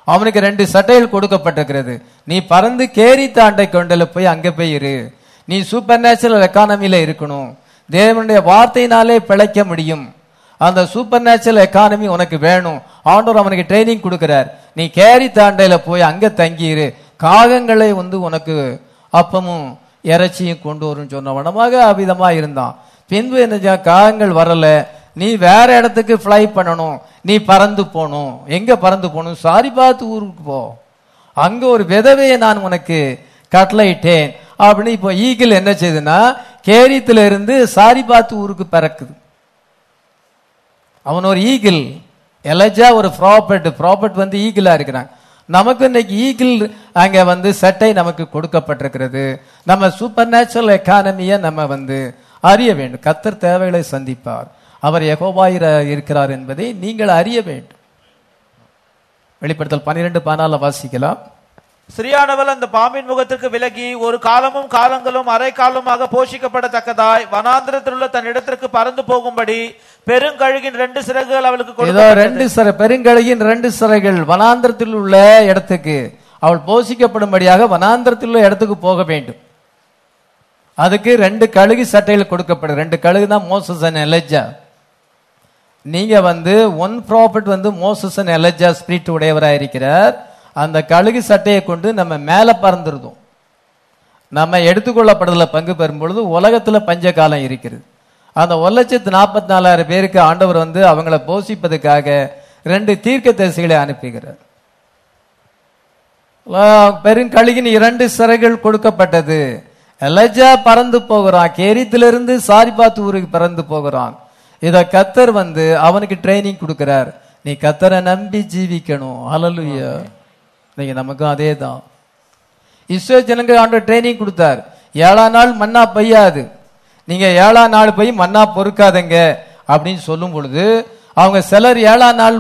அவனுக்கு ரெண்டு சட்டைகள் கொடுக்கப்பட்டிருக்கிறது. நீ பறந்து கேரி தாண்டை கொண்டல போய் அங்கே போய் இரு. நீ சூப்பர் நேச்சுரல் எக்கானமில இருக்கணும். தேவனுடைய வார்த்தையினாலே பிழைக்க முடியும். அந்த சூப்பர் நேச்சுரல் எக்கானமி உனக்கு வேணும். ஆண்டோர் அவனுக்கு ட்ரைனிங் கொடுக்கிறார். நீ கேரி தாண்டையில போய் அங்க தங்கியிரு. காகங்களை வந்து உனக்கு அப்பமும் இறைச்சியும் கொண்டு வரும் சொன்ன வனமாக அவ்விதமா இருந்தான். பின்பு என்ன காகங்கள் வரல. நீ வேற இடத்துக்கு ஃப்ளை பண்ணணும். நீ பறந்து போகணும். எங்க பறந்து போகணும்? சாரி பார்த்து ஊருக்கு போ. அங்க ஒரு விதவையை நான் உனக்கு கட்டளையிட்டேன். அப்படின்னு இப்போ ஈகிள் என்ன செய்யுதுன்னா கேரியத்துல இருந்து சாரி பார்த்து ஊருக்கு பறக்குது. அவன் ஒரு ஈகிள் எலஜா ஒரு ப்ராப்பர்ட் ப்ராப்பர்ட் வந்து ஈகிளா இருக்கிறாங்க நமக்கு இன்னைக்கு ஈகிள் அங்க வந்து சட்டை நமக்கு கொடுக்கப்பட்டிருக்கிறது. நம்ம சூப்பர் நேச்சுரல் எக்கானமியை நம்ம வந்து அறிய வேண்டும். கத்தர் தேவைகளை சந்திப்பார். அவர் எகோபாயிர இருக்கிறார் என்பதை நீங்கள் அறிய வேண்டும். வெளிப்படுத்தல் பன்னிரெண்டு பதினால வாசிக்கலாம். ஸ்ரீயானவள் அந்த பாம்பின் முகத்திற்கு விலகி ஒரு காலமும் காலங்களும் அரை காலமாக போஷிக்கப்படத்தக்கதாய் வனாந்திரத்தில் உள்ள தன் இடத்திற்கு பறந்து போகும்படி பெருங்கழுகின் ரெண்டு சிறகுகள் அவளுக்கு ஏதோ. ரெண்டு சிறை பெருங்கழுகின் ரெண்டு சிறைகள் வனாந்திரத்தில் உள்ள இடத்துக்கு அவள் போஷிக்கப்படும்படியாக வனாந்திரத்தில் உள்ள இடத்துக்கு போக வேண்டும். அதுக்கு ரெண்டு கழுகு சட்டைகள் கொடுக்கப்படும். ரெண்டு கழுகு தான் மோசஸ் அண்ட் எலஜா நீங்க வந்து ஒன் ப்ராப்பர்ட் வந்து மோசஸ் அண்ட் எலஜா ஸ்பிரிட் உடையவராக இருக்கிறார் அந்த கழுகு சட்டையை கொண்டு நம்ம மேலே பறந்துருந்தோம் நம்ம எடுத்துக்கொள்ளப்படதில் பங்கு பெறும் பொழுது உலகத்தில் பஞ்ச காலம் இருக்கிறது. அந்த ஒரு லட்சத்து நாற்பத்தி நாலாயிரம் பேருக்கு ஆண்டவர் வந்து அவங்கள போஷிப்பதற்காக ரெண்டு தீர்க்க தரிசிகளை அனுப்புகிறார் பெருங்கழுகின் இரண்டு சிறைகள் கொடுக்கப்பட்டது. எலஜா பறந்து போகிறான் கேரித்திலிருந்து சாரிபாத் ஊருக்கு பறந்து போகிறான். இத கத்தர் வந்து அவனுக்கு ட்ரைனிங் கொடுக்கிறார். நீ கத்தரை நம்பி ஜீவிக்கணும். அலலுயா இன்னைக்கு நமக்கும் அதே தான் இஸ்ரோ ஜனங்கள் ஆண்டு ட்ரைனிங் கொடுத்தார். ஏழாம் நாள் மண்ணா பெய்யாது. நீங்க ஏழாம் நாள் போய் மண்ணா பொறுக்காதங்க அப்படின்னு சொல்லும் பொழுது அவங்க சிலர் ஏழாம் நாள்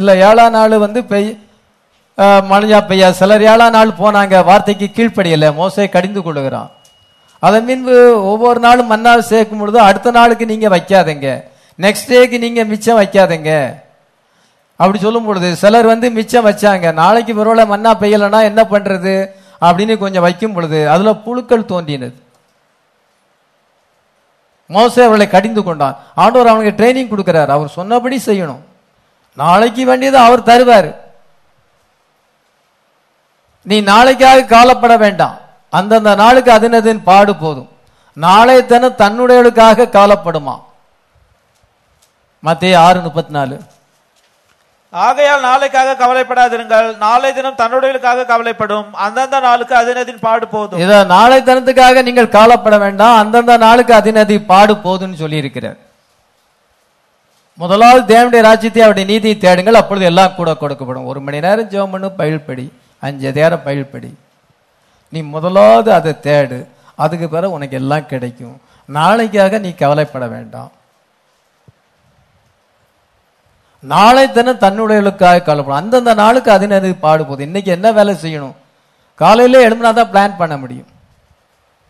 இல்லை ஏழாம் நாள் வந்து பெய் மழையா பெய்யா சிலர் ஏழாம் நாள் போனாங்க வார்த்தைக்கு கீழ்ப்படியலை. மோசை கடிந்து கொள்ளுகிறான். அதன் பின்பு ஒவ்வொரு நாளும் மண்ணா சேர்க்கும் பொழுது அடுத்த நாளுக்கு நீங்க வைக்காதீங்க. நெக்ஸ்ட் டேக்கு நீங்க மிச்சம் வைக்காதீங்க. அப்படி சொல்லும் பொழுது சிலர் வந்து மிச்சம் வச்சாங்க. நாளைக்கு பரவாயில்ல மண்ணா பெய்யலைன்னா என்ன பண்றது? அப்படின்னு கொஞ்சம் வைக்கும் பொழுது அதுல புழுக்கள் தோன்றினது. மோசே அவளை கடிந்து கொண்டான். ஆண்டவர் அவனுக்கு ட்ரைனிங் கொடுக்கிறார். அவர் சொன்னபடி செய்யணும். நாளைக்கு வேண்டியது அவர் தருவார். நீ நாளைக்காக காலப்பட வேண்டாம். அந்தந்த நாளுக்கு அதினதின் பாடு போதும். நாளை தினம் தன்னுடையவளுக்காக காலப்படுமா மத்திய ஆறு முப்பத்தி நாலு. ஆகையால் நாளைக்காக கவலைப்படாதிருங்கள். நாளை தினம் தன்னுடையலுக்காக கவலைப்படும். அந்தந்த நாளுக்கு அதினதின் பாடு போதும். இத நாளை தினத்துக்காக நீங்கள் காலப்பட வேண்டாம். அந்தந்த நாளுக்கு அதினதி பாடு போதும்னு சொல்லி இருக்கிறார் முதலாவது தேவனுடைய ராஜ்யத்தை அவருடைய நீதியை தேடுங்கள். அப்பொழுது எல்லாம் கூட கொடுக்கப்படும். ஒரு மணி நேரம் ஜெபம் பண்ணு பயில்படி. அஞ்சு நேரம் பயில் படி நீ முதலாவது அதை தேடு. அதுக்கு பிறகு உனக்கு எல்லாம் கிடைக்கும். நாளைக்காக நீ கவலைப்பட வேண்டாம். நாளை தினம் தன்னுடையவர்களுக்காக கவலைப்படும் அந்தந்த நாளுக்கு அதினது பாடுபோகுது இன்னைக்கு என்ன வேலை செய்யணும்? காலையில எழும்பினா தான் பிளான் பண்ண முடியும்.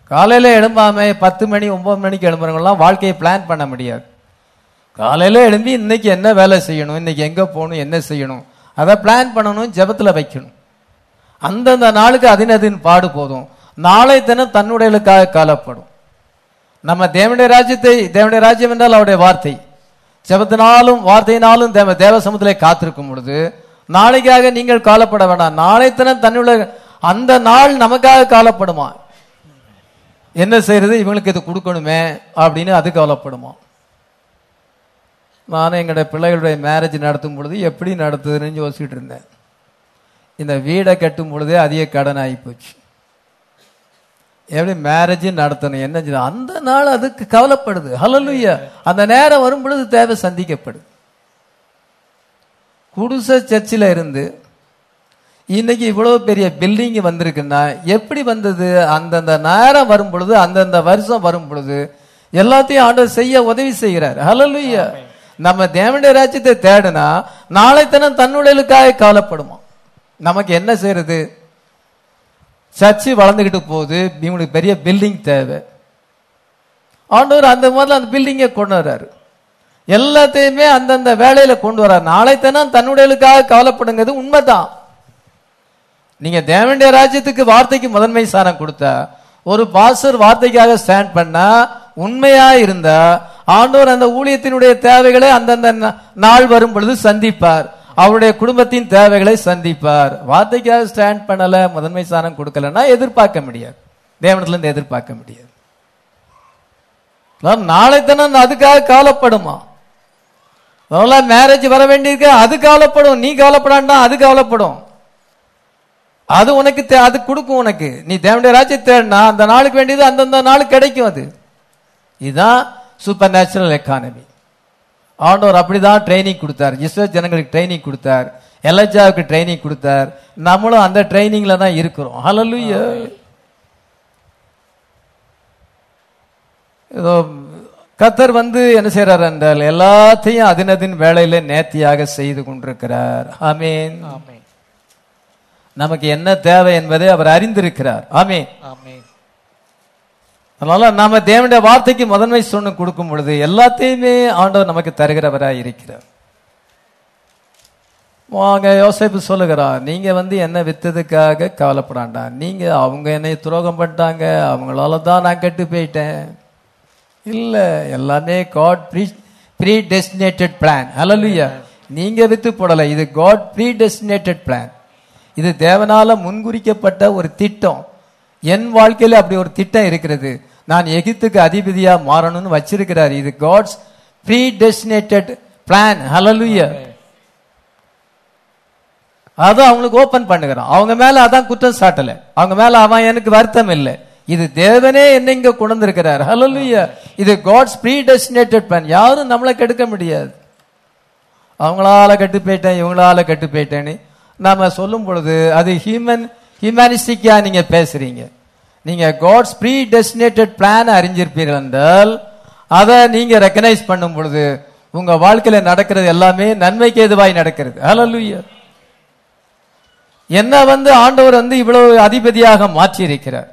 காலையில எழும்பாம பத்து மணி ஒன்பது மணிக்கு எழும்புறவங்கலாம் வாழ்க்கையை பிளான் பண்ண முடியாது. காலையில எழும்பி இன்னைக்கு என்ன வேலை செய்யணும்? இன்னைக்கு எங்க போகணும்? என்ன செய்யணும்? அதை பிளான் பண்ணணும் ஜபத்தில் வைக்கணும். அந்தந்த நாளுக்கு அதினதின் பாடு போதும். நாளை தினம் தன்னுடையலுக்காக காலப்படும். நம்ம தேவனுடைய ராஜ்யத்தை தேவனுடைய ராஜ்யம் என்றால் அவருடைய வார்த்தை. ஜபத்தினாலும் வார்த்தையினாலும் தேவ தேவ சமூகத்திலே காத்திருக்கும் பொழுது நாளைக்காக நீங்கள் காலப்பட வேண்டாம். நாளை தினம் தன்னுடைய அந்த நாள் நமக்காக காலப்படுமா? என்ன செய்யறது இவங்களுக்கு இது கொடுக்கணுமே அப்படின்னு அது கவலைப்படுமா நான் எங்களுடைய பிள்ளைகளுடைய மேரேஜ் நடத்தும் பொழுது எப்படி நடத்துதுன்னு யோசிச்சுட்டு இருந்தேன். இந்த வீடை கட்டும் பொழுதே அதிக கடன் ஆகி போச்சு. எப்படி மேரேஜ் நடத்தணும் என்ன செய்யணும்? அந்த நாள் அதுக்கு கவலைப்படுது. ஹalleluya அந்த நேரம் வரும் பொழுது தேவை சந்திக்கப்படுது குடிச சர்ச்சில் இருந்து இன்னைக்கு இவ்வளவு பெரிய பில்டிங் வந்திருக்குன்னா எப்படி வந்தது? அந்தந்த நேரம் வரும் பொழுது அந்தந்த வருஷம் வரும் பொழுது எல்லாத்தையும் ஆண்டவர் செய்ய உதவி செய்கிறார். ஹalleluya நம்ம தேவனுடைய ராஜ்யத்தை தேடுனா நாளை தினம் தன்னுடையலுக்காக கவலைப்படுமா நமக்கு என்ன செய்யறது? சர்ச்சு வளர்ந்துக்கிட்டு போகுது இவங்களுக்கு பெரிய பில்டிங் தேவை. ஆண்டவர் அந்த முதல்ல அந்த பில்டிங்கை கொண்டு வர்றாரு. எல்லாத்தையுமே அந்தந்த வேலையில கொண்டு வர்றாரு. நாளை தினம் தன்னுடையலுக்காக கவலைப்படுங்கிறது உண்மைதான். நீங்க தேவண்டிய ராஜ்யத்துக்கு வார்த்தைக்கு முதன்மை சாரம் கொடுத்தா ஒரு பாஸ்டர் வார்த்தைக்காக ஸ்டாண்ட் பண்ணா உண்மையா இருந்தா ஆண்டவர் அந்த ஊழியத்தினுடைய தேவைகளை அந்தந்த நாள் வரும் பொழுது சந்திப்பார். அவருடைய குடும்பத்தின் தேவைகளை சந்திப்பார். வார்த்தைக்காக ஸ்டாண்ட் பண்ணல முதன்மை ஸ்தானம் கொடுக்கலன்னா எதிர்பார்க்க முடியாது. தேவனத்துல இருந்து எதிர்பார்க்க முடியாது. நாளை தினம் அதுக்காக கவலைப்படுமா? மேரேஜ் வர வேண்டியிருக்க அது கவலைப்படும். நீ கவலைப்படாண்டா அது கவலைப்படும். அது உனக்கு தே- அது கொடுக்கும் உனக்கு. நீ தேவனுடைய ராஜ்யத்தை தேடினா அந்த நாளுக்கு வேண்டியது அந்தந்த நாளுக்கு கிடைக்கும் அது. இதுதான் சூப்பர் நேச்சுரல் எக்கானமி ஆண்டவர் அப்படிதான் ட்ரைனிங் கொடுத்தார். இஸ்ரேல் ஜனங்களுக்கு ட்ரைனிங் கொடுத்தார். எலஜாவுக்கு ட்ரைனிங் கொடுத்தார். நம்மளும் அந்த ட்ரைனிங்ல தான் இருக்கிறோம். ஹalleluya ஏதோ கத்தர் வந்து என்ன செய்றார் என்றால் எல்லாத்தையும் அதினதின் வேலையில நேர்த்தியாக செய்து கொண்டிருக்கிறார். ஆமீன். ஆமென். நமக்கு என்ன தேவை என்பதை அவர் அறிந்திருக்கிறார். ஆமீன். ஆமென். அதனால நாம தேவனுடைய வார்த்தைக்கு முதன்மை சொன்ன கொடுக்கும் பொழுது எல்லாத்தையுமே ஆண்டவர் நமக்கு தருகிறவராய் இருக்கிறார். வாங்க யோசிப்பு சொல்லுகிறா நீங்க வந்து என்ன வித்ததுக்காக கவலைப்படாண்டா. நீங்க அவங்க என்னை துரோகம் பண்ணிட்டாங்க. அவங்களால தான் நான் கெட்டு போயிட்டேன். இல்ல எல்லாமே God pre predestinated plan hallelujah நீங்க வித்து போடல. இது காட் ப்ரீ டெஸ்டினேட்டட் பிளான் இது தேவனால முன்குறிக்கப்பட்ட ஒரு திட்டம். என் வாழ்க்கையில அப்படி ஒரு திட்டம் இருக்கிறது. நான் எகிப்துக்கு அதிபதியா மாறணும்னு வச்சிருக்கிறார். இது God's predestinated plan hallelujah அதை அவங்களுக்கு ஓபன் பண்ணுகிறான். அவங்க மேல அதான் குற்றம் சாட்டல. அவங்க மேல அவன் எனக்கு வருத்தம் இல்லை. இது தேவனே என்ன இங்க கொண்டு இருக்கிறார் ஹalleluya இது காட்ஸ் ப்ரீ டெஸ்டினேட்டட் பிளான் யாரும் நம்மளை கெடுக்க முடியாது. அவங்களால கெட்டு போயிட்டேன் இவங்களால கெட்டு போயிட்டேன்னு நாம சொல்லும் பொழுது அது ஹியூமன் ஹியூமனிஸ்டிக்கா நீங்க பேசுறீங்க. நீங்க காட்ஸ் ப்ரீ டெஸ்டினேட்டட் பிளான் அறிஞ்சிருப்பீர்கள் என்றால் அதை நீங்க ரெக்கனைஸ் பண்ணும் பொழுது உங்க வாழ்க்கையில நடக்கிறது எல்லாமே நன்மைக்கு எதுவாய் நடக்கிறது. ஹalleluya என்ன வந்து ஆண்டவர் வந்து இவ்வளவு அதிபதியாக மாற்றி இருக்கிறார்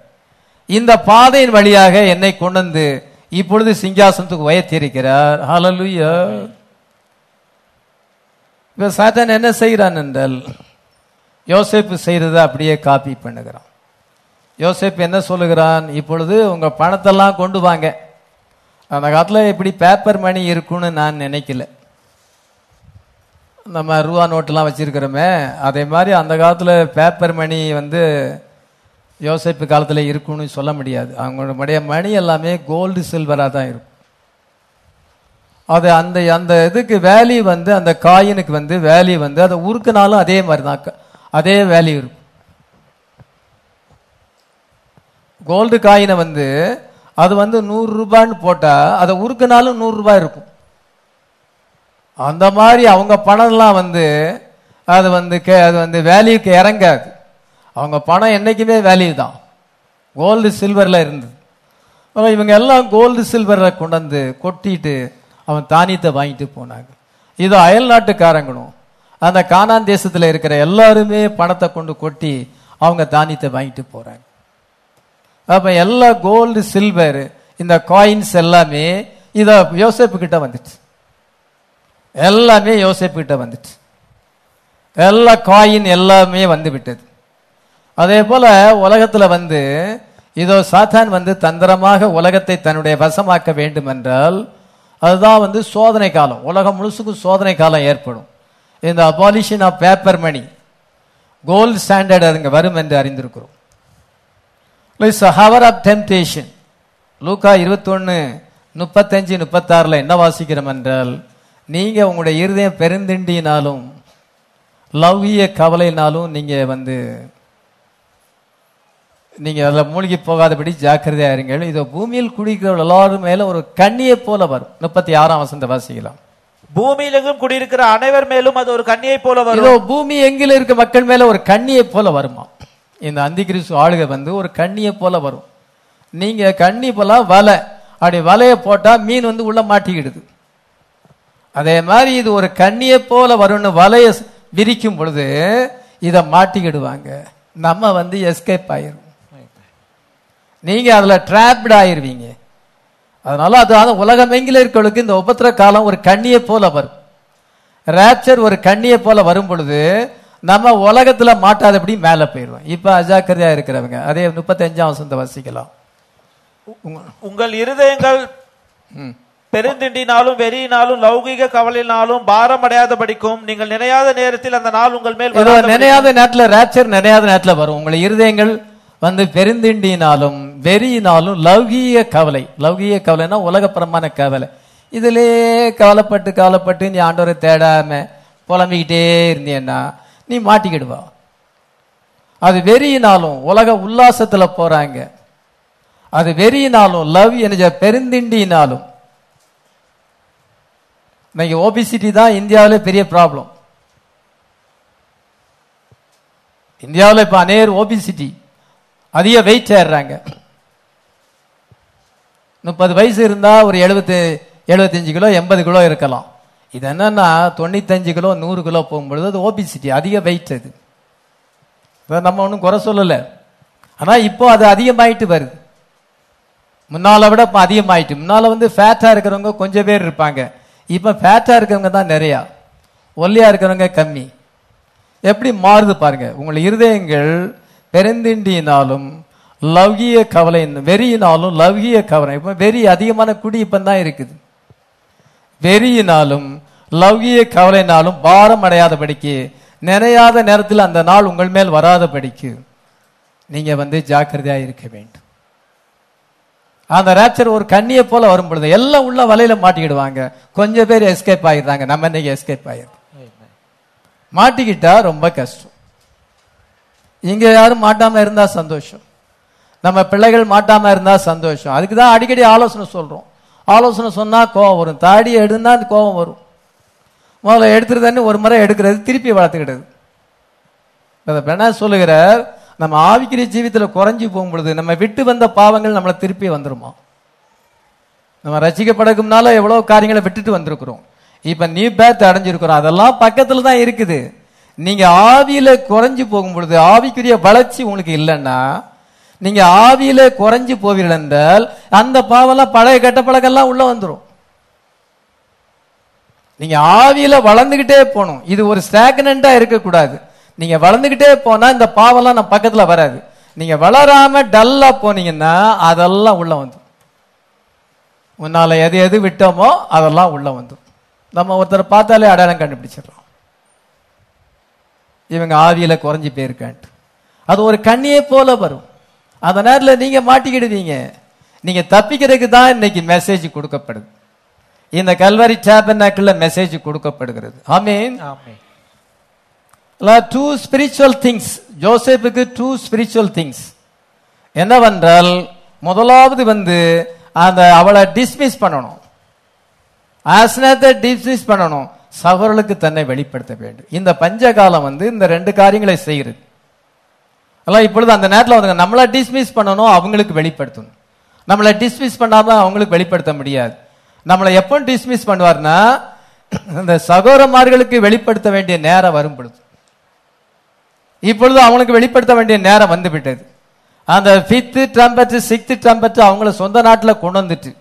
இந்த பாதையின் வழியாக என்னை கொண்டு வந்து இப்பொழுது சிங்காசனத்துக்கு உயர்த்தியிருக்கிறார். ஹalleluya இப்ப சாத்தான் என்ன செய்கிறான் என்றால் யோசேப்பு செய்கிறத அப்படியே காப்பி பண்ணுகிறான். யோசேப் என்ன சொல்லுகிறான்? இப்பொழுது உங்க பணத்தெல்லாம் கொண்டு வாங்க. அந்த காலத்தில் இப்படி பேப்பர் மணி இருக்கும்னு நான் நினைக்கல. நம்ம ரூபா நோட்டெல்லாம் வச்சிருக்கிறோமே. அதே மாதிரி அந்த காலத்தில் பேப்பர் மணி வந்து யோசிப்பு காலத்தில் இருக்குன்னு சொல்ல முடியாது. அவங்களுடைய மணி எல்லாமே கோல்டு சில்வராக தான் இருக்கும். அது அந்த அந்த இதுக்கு வேல்யூ வந்து அந்த காயினுக்கு வந்து வேல்யூ வந்து அதை உருக்குனாலும் அதே மாதிரி தான் அதே வேல்யூ இருக்கும். கோல்டு காயினை வந்து அது வந்து நூறு ரூபான்னு போட்டா அதை உருக்குனாலும் நூறு ரூபாய் இருக்கும். அந்த மாதிரி அவங்க பணம்லாம் வந்து அது வந்து கே- அது வந்து வேல்யூக்கு இறங்காது. அவங்க பணம் என்னைக்குமே வேல்யூ தான். கோல்டு சில்வரில் இருந்தது. இவங்க எல்லாம் கோல்டு சில்வரை கொண்டு வந்து கொட்டிட்டு அவன் தானியத்தை வாங்கிட்டு போனாங்க. இது அயல் நாட்டுக்காரங்களும் அந்த கானான் தேசத்தில் இருக்கிற எல்லாருமே பணத்தை கொண்டு கொட்டி அவங்க தானியத்தை வாங்கிட்டு போகிறாங்க அப்ப எல்லா கோல்டு சில்வர் இந்த காயின்ஸ் எல்லாமே இத யோசேப்பு கிட்ட வந்துச்சு. எல்லாமே யோசேப்பு கிட்ட வந்துச்சு. எல்லா காயின் எல்லாமே வந்து விட்டது. அதே போல உலகத்துல வந்து இதோ சாத்தான் வந்து தந்திரமாக உலகத்தை தன்னுடைய வசமாக்க வேண்டும் என்றால் அதுதான் வந்து சோதனை காலம். உலகம் முழுசுக்கும் சோதனை காலம் ஏற்படும். இந்த abolition of paper money gold standard அதுங்க வரும் என்று அறிந்திருக்கிறோம். ஹவர் ஆஃப் டெம்டேஷன் லூக்கா இருபத்தொன்னு முப்பத்தஞ்சு முப்பத்தாறுல என்ன வாசிக்கிறோம் என்றால் நீங்க உங்களுடைய இருதயம் பெருந்திண்டினாலும் லவ்விய கவலையினாலும் நீங்க வந்து நீங்க அதுல மூழ்கி போகாதபடி ஜாக்கிரதையா இருங்கள் இதோ பூமியில் குடிக்கிற எல்லாரும் மேல ஒரு கண்ணியை போல வரும். முப்பத்தி ஆறாம் வசந்த வாசிக்கலாம். பூமியிலெங்கும் குடியிருக்கிற அனைவர் மேலும் அது ஒரு கன்னியை போல வரும். பூமி எங்கில இருக்க மக்கள் மேல ஒரு கண்ணியை போல வருமா இந்த அந்தி ஆளுகை வந்து ஒரு கண்ணியை போல வரும். நீங்க கண்ணி போல வலை. அப்படி வலையை போட்டா மீன் வந்து உள்ள மாட்டிக்கிடுது. அதே மாதிரி இது ஒரு கண்ணியை போல வரும்னு வலைய விரிக்கும் பொழுது இதை மாட்டிக்கிடுவாங்க. நம்ம வந்து எஸ்கேப் ஆயிரும். நீங்க அதுல டிராப்ட் ஆயிருவீங்க. அதனால அது அது உலகமெங்கில இருக்கிறவங்களுக்கு இந்த உபத்திர காலம் ஒரு கண்ணியை போல வரும். ரேப்சர் ஒரு கண்ணியை போல வரும் பொழுது நம்ம உலகத்துல மாட்டாதபடி மேல போயிடுவோம் இப்ப அஜாக்கிரதையா இருக்கிறவங்க அதே முப்பத்தஞ்சாம் வசந்த வசிக்கலாம். உங்க- உங்கள் இருதயங்கள். பெருந்திண்டினாலும் வெறியினாலும் லௌகீக கவலையினாலும் பாரம் அடையாதபடிக்கும் நீங்கள் நினையாத நேரத்தில் அந்த நாள் உங்கள் மேல் நினையாத நேரத்துல ரேப்சர் நினையாத நேரத்துல வரும். உங்களை இருதயங்கள் வந்து பெருந்திண்டினாலும் வெறியினாலும் லௌகீக கவலை. லௌகீக கவலைன்னா உலகப்புறமான கவலை. இதிலே கவலைப்பட்டு கவலைப்பட்டு நீ ஆண்டவரை தேடாம புலம்பிக்கிட்டே இருந்தீன்னா நீ மாட்டிக்கிடுவா. அது வெறியினாலும் உலக உல்லாசத்தில் போறாங்க. அது வெறியினாலும் லவ் என்ற பெருந்திண்டினாலும். இன்னைக்கு ஓபிசிட்டி தான் இந்தியாவிலே பெரிய ப்ராப்ளம் இந்தியாவில் இப்போ அநேர் ஓபிசிட்டி அதிக வெயிட் ஏறுறாங்க. முப்பது வயசு இருந்தால் ஒரு எழுபத்து எழுபத்தஞ்சு கிலோ எண்பது கிலோ இருக்கலாம். இது என்னன்னா தொண்ணூத்தஞ்சு கிலோ நூறு கிலோ போகும்பொழுது அது ஓபிசிட்டி அதிக வெயிட் அது. நம்ம ஒன்றும் குறை சொல்லலை. ஆனால் இப்போ அது அதிகமாயிட்டு வருது. முன்னால விட இப்போ அதிகமாயிட்டு முன்னால வந்து ஃபேட்டாக இருக்கிறவங்க கொஞ்சம் பேர் இருப்பாங்க. இப்போ ஃபேட்டாக இருக்கிறவங்க தான் நிறையா. ஒல்லியாக இருக்கிறவங்க கம்மி. எப்படி மாறுது பாருங்க. உங்கள் இருதயங்கள் பெருந்திண்டியினாலும் லவ்கிய கவலை வெறியினாலும் லவ்கிய கவலை. இப்போ வெறி அதிகமான குடி இப்போ தான் இருக்குது. வெறியினாலும் லௌகிய கவலைனாலும் பாரம் அடையாதபடிக்கு நினையாத நேரத்தில் அந்த நாள் உங்கள் மேல் வராதபடிக்கு நீங்க வந்து ஜாக்கிரதையா இருக்க வேண்டும். அந்த ரேப்சர் ஒரு கண்ணியை போல வரும் பொழுது எல்லாம் உள்ள வலையில மாட்டிக்கிடுவாங்க. கொஞ்சம் பேர் எஸ்கேப் ஆகிடுறாங்க நம்ம இன்னைக்கு எஸ்கேப் ஆகிடுறோம் மாட்டிக்கிட்டா ரொம்ப கஷ்டம். இங்க யாரும் மாட்டாம இருந்தா சந்தோஷம். நம்ம பிள்ளைகள் மாட்டாம இருந்தா சந்தோஷம். அதுக்கு தான் அடிக்கடி ஆலோசனை சொல்றோம். ஆலோசனை சொன்னால் கோவம் வரும். தாடியை எடுனா கோபம் கோவம் வரும். முதல்ல எடுத்துருதானே ஒரு முறை எடுக்கிறது திருப்பி வளர்த்துக்கிட்டது. பெண்ணா என்ன சொல்லுகிறார் நம்ம ஆவிக்கிற ஜீவித்தில் குறைஞ்சி போகும் பொழுது நம்ம விட்டு வந்த பாவங்கள் நம்மளை திருப்பி வந்துருமா? நம்ம ரசிக்கப்படக்கும்னால எவ்வளோ காரியங்களை விட்டுட்டு வந்திருக்கிறோம். இப்போ நீ பேத் அடைஞ்சிருக்கிறோம். அதெல்லாம் பக்கத்தில் தான் இருக்குது. நீங்கள் ஆவியில் குறைஞ்சி போகும் பொழுது ஆவிக்குரிய வளர்ச்சி உங்களுக்கு இல்லைன்னா நீங்க ஆவியில குறைஞ்சு போவீர்கள் என்றால் அந்த பாவெல்லாம் பழைய கெட்ட பழக்கெல்லாம் உள்ள வந்துடும் நீங்க ஆவியில வளர்ந்துகிட்டே போகணும். இது ஒரு ஸ்டாக்னண்டா இருக்கக்கூடாது. நீங்க வளர்ந்துகிட்டே போனா இந்த பாவெல்லாம் நம்ம பக்கத்துல வராது. நீங்க வளராம டல்லா போனீங்கன்னா அதெல்லாம் உள்ள வந்துடும் உன்னால எது எது விட்டோமோ அதெல்லாம் உள்ள வந்துடும் நம்ம ஒருத்தரை பார்த்தாலே அடையாளம் கண்டுபிடிச்சிடறோம். இவங்க ஆவியில குறைஞ்சி போயிருக்கான்ட்டு. அது ஒரு கண்ணியை போல வரும். அந்த நேரத்தில் நீங்க மாட்டிக்கிடுவீங்க. நீங்க தப்பிக்கிறதுக்கு தான் இன்னைக்கு மெசேஜ் கொடுக்கப்படுது. இந்த கல்வரி டேபர்னாக்கில் மெசேஜ் கொடுக்கப்படுகிறது. ஆமென். டூ ஸ்பிரிச்சுவல் திங்ஸ் ஜோசேப்புக்கு டூ ஸ்பிரிச்சுவல் திங்ஸ் என்னவென்றால் முதலாவது வந்து அந்த அவளை டிஸ்மிஸ் பண்ணணும். ஆசனத்தை டிஸ்மிஸ் பண்ணணும் சகோதரர்களுக்கு தன்னை வெளிப்படுத்த வேண்டும். இந்த பஞ்சகாலம் வந்து இந்த ரெண்டு காரியங்களை செய்கிறது. அதெல்லாம் இப்பொழுது அந்த நேரத்தில் வந்து நம்மளை டிஸ்மிஸ் பண்ணணும் அவங்களுக்கு வெளிப்படுத்தணும். நம்மளை டிஸ்மிஸ் பண்ணாம அவங்களுக்கு வெளிப்படுத்த முடியாது. நம்மளை எப்போ டிஸ்மிஸ் பண்ணுவார்னா இந்த சகோதரமார்களுக்கு வெளிப்படுத்த வேண்டிய நேரம் வரும் பொழுது. இப்பொழுது அவங்களுக்கு வெளிப்படுத்த வேண்டிய நேரம் வந்து விட்டது. அந்த ஃபிஃப்த்து ட்ரம்பட் சிக்ஸ்த்து ட்ரம்பட் அவங்கள சொந்த நாட்டில் கொண்டு வந்துட்டு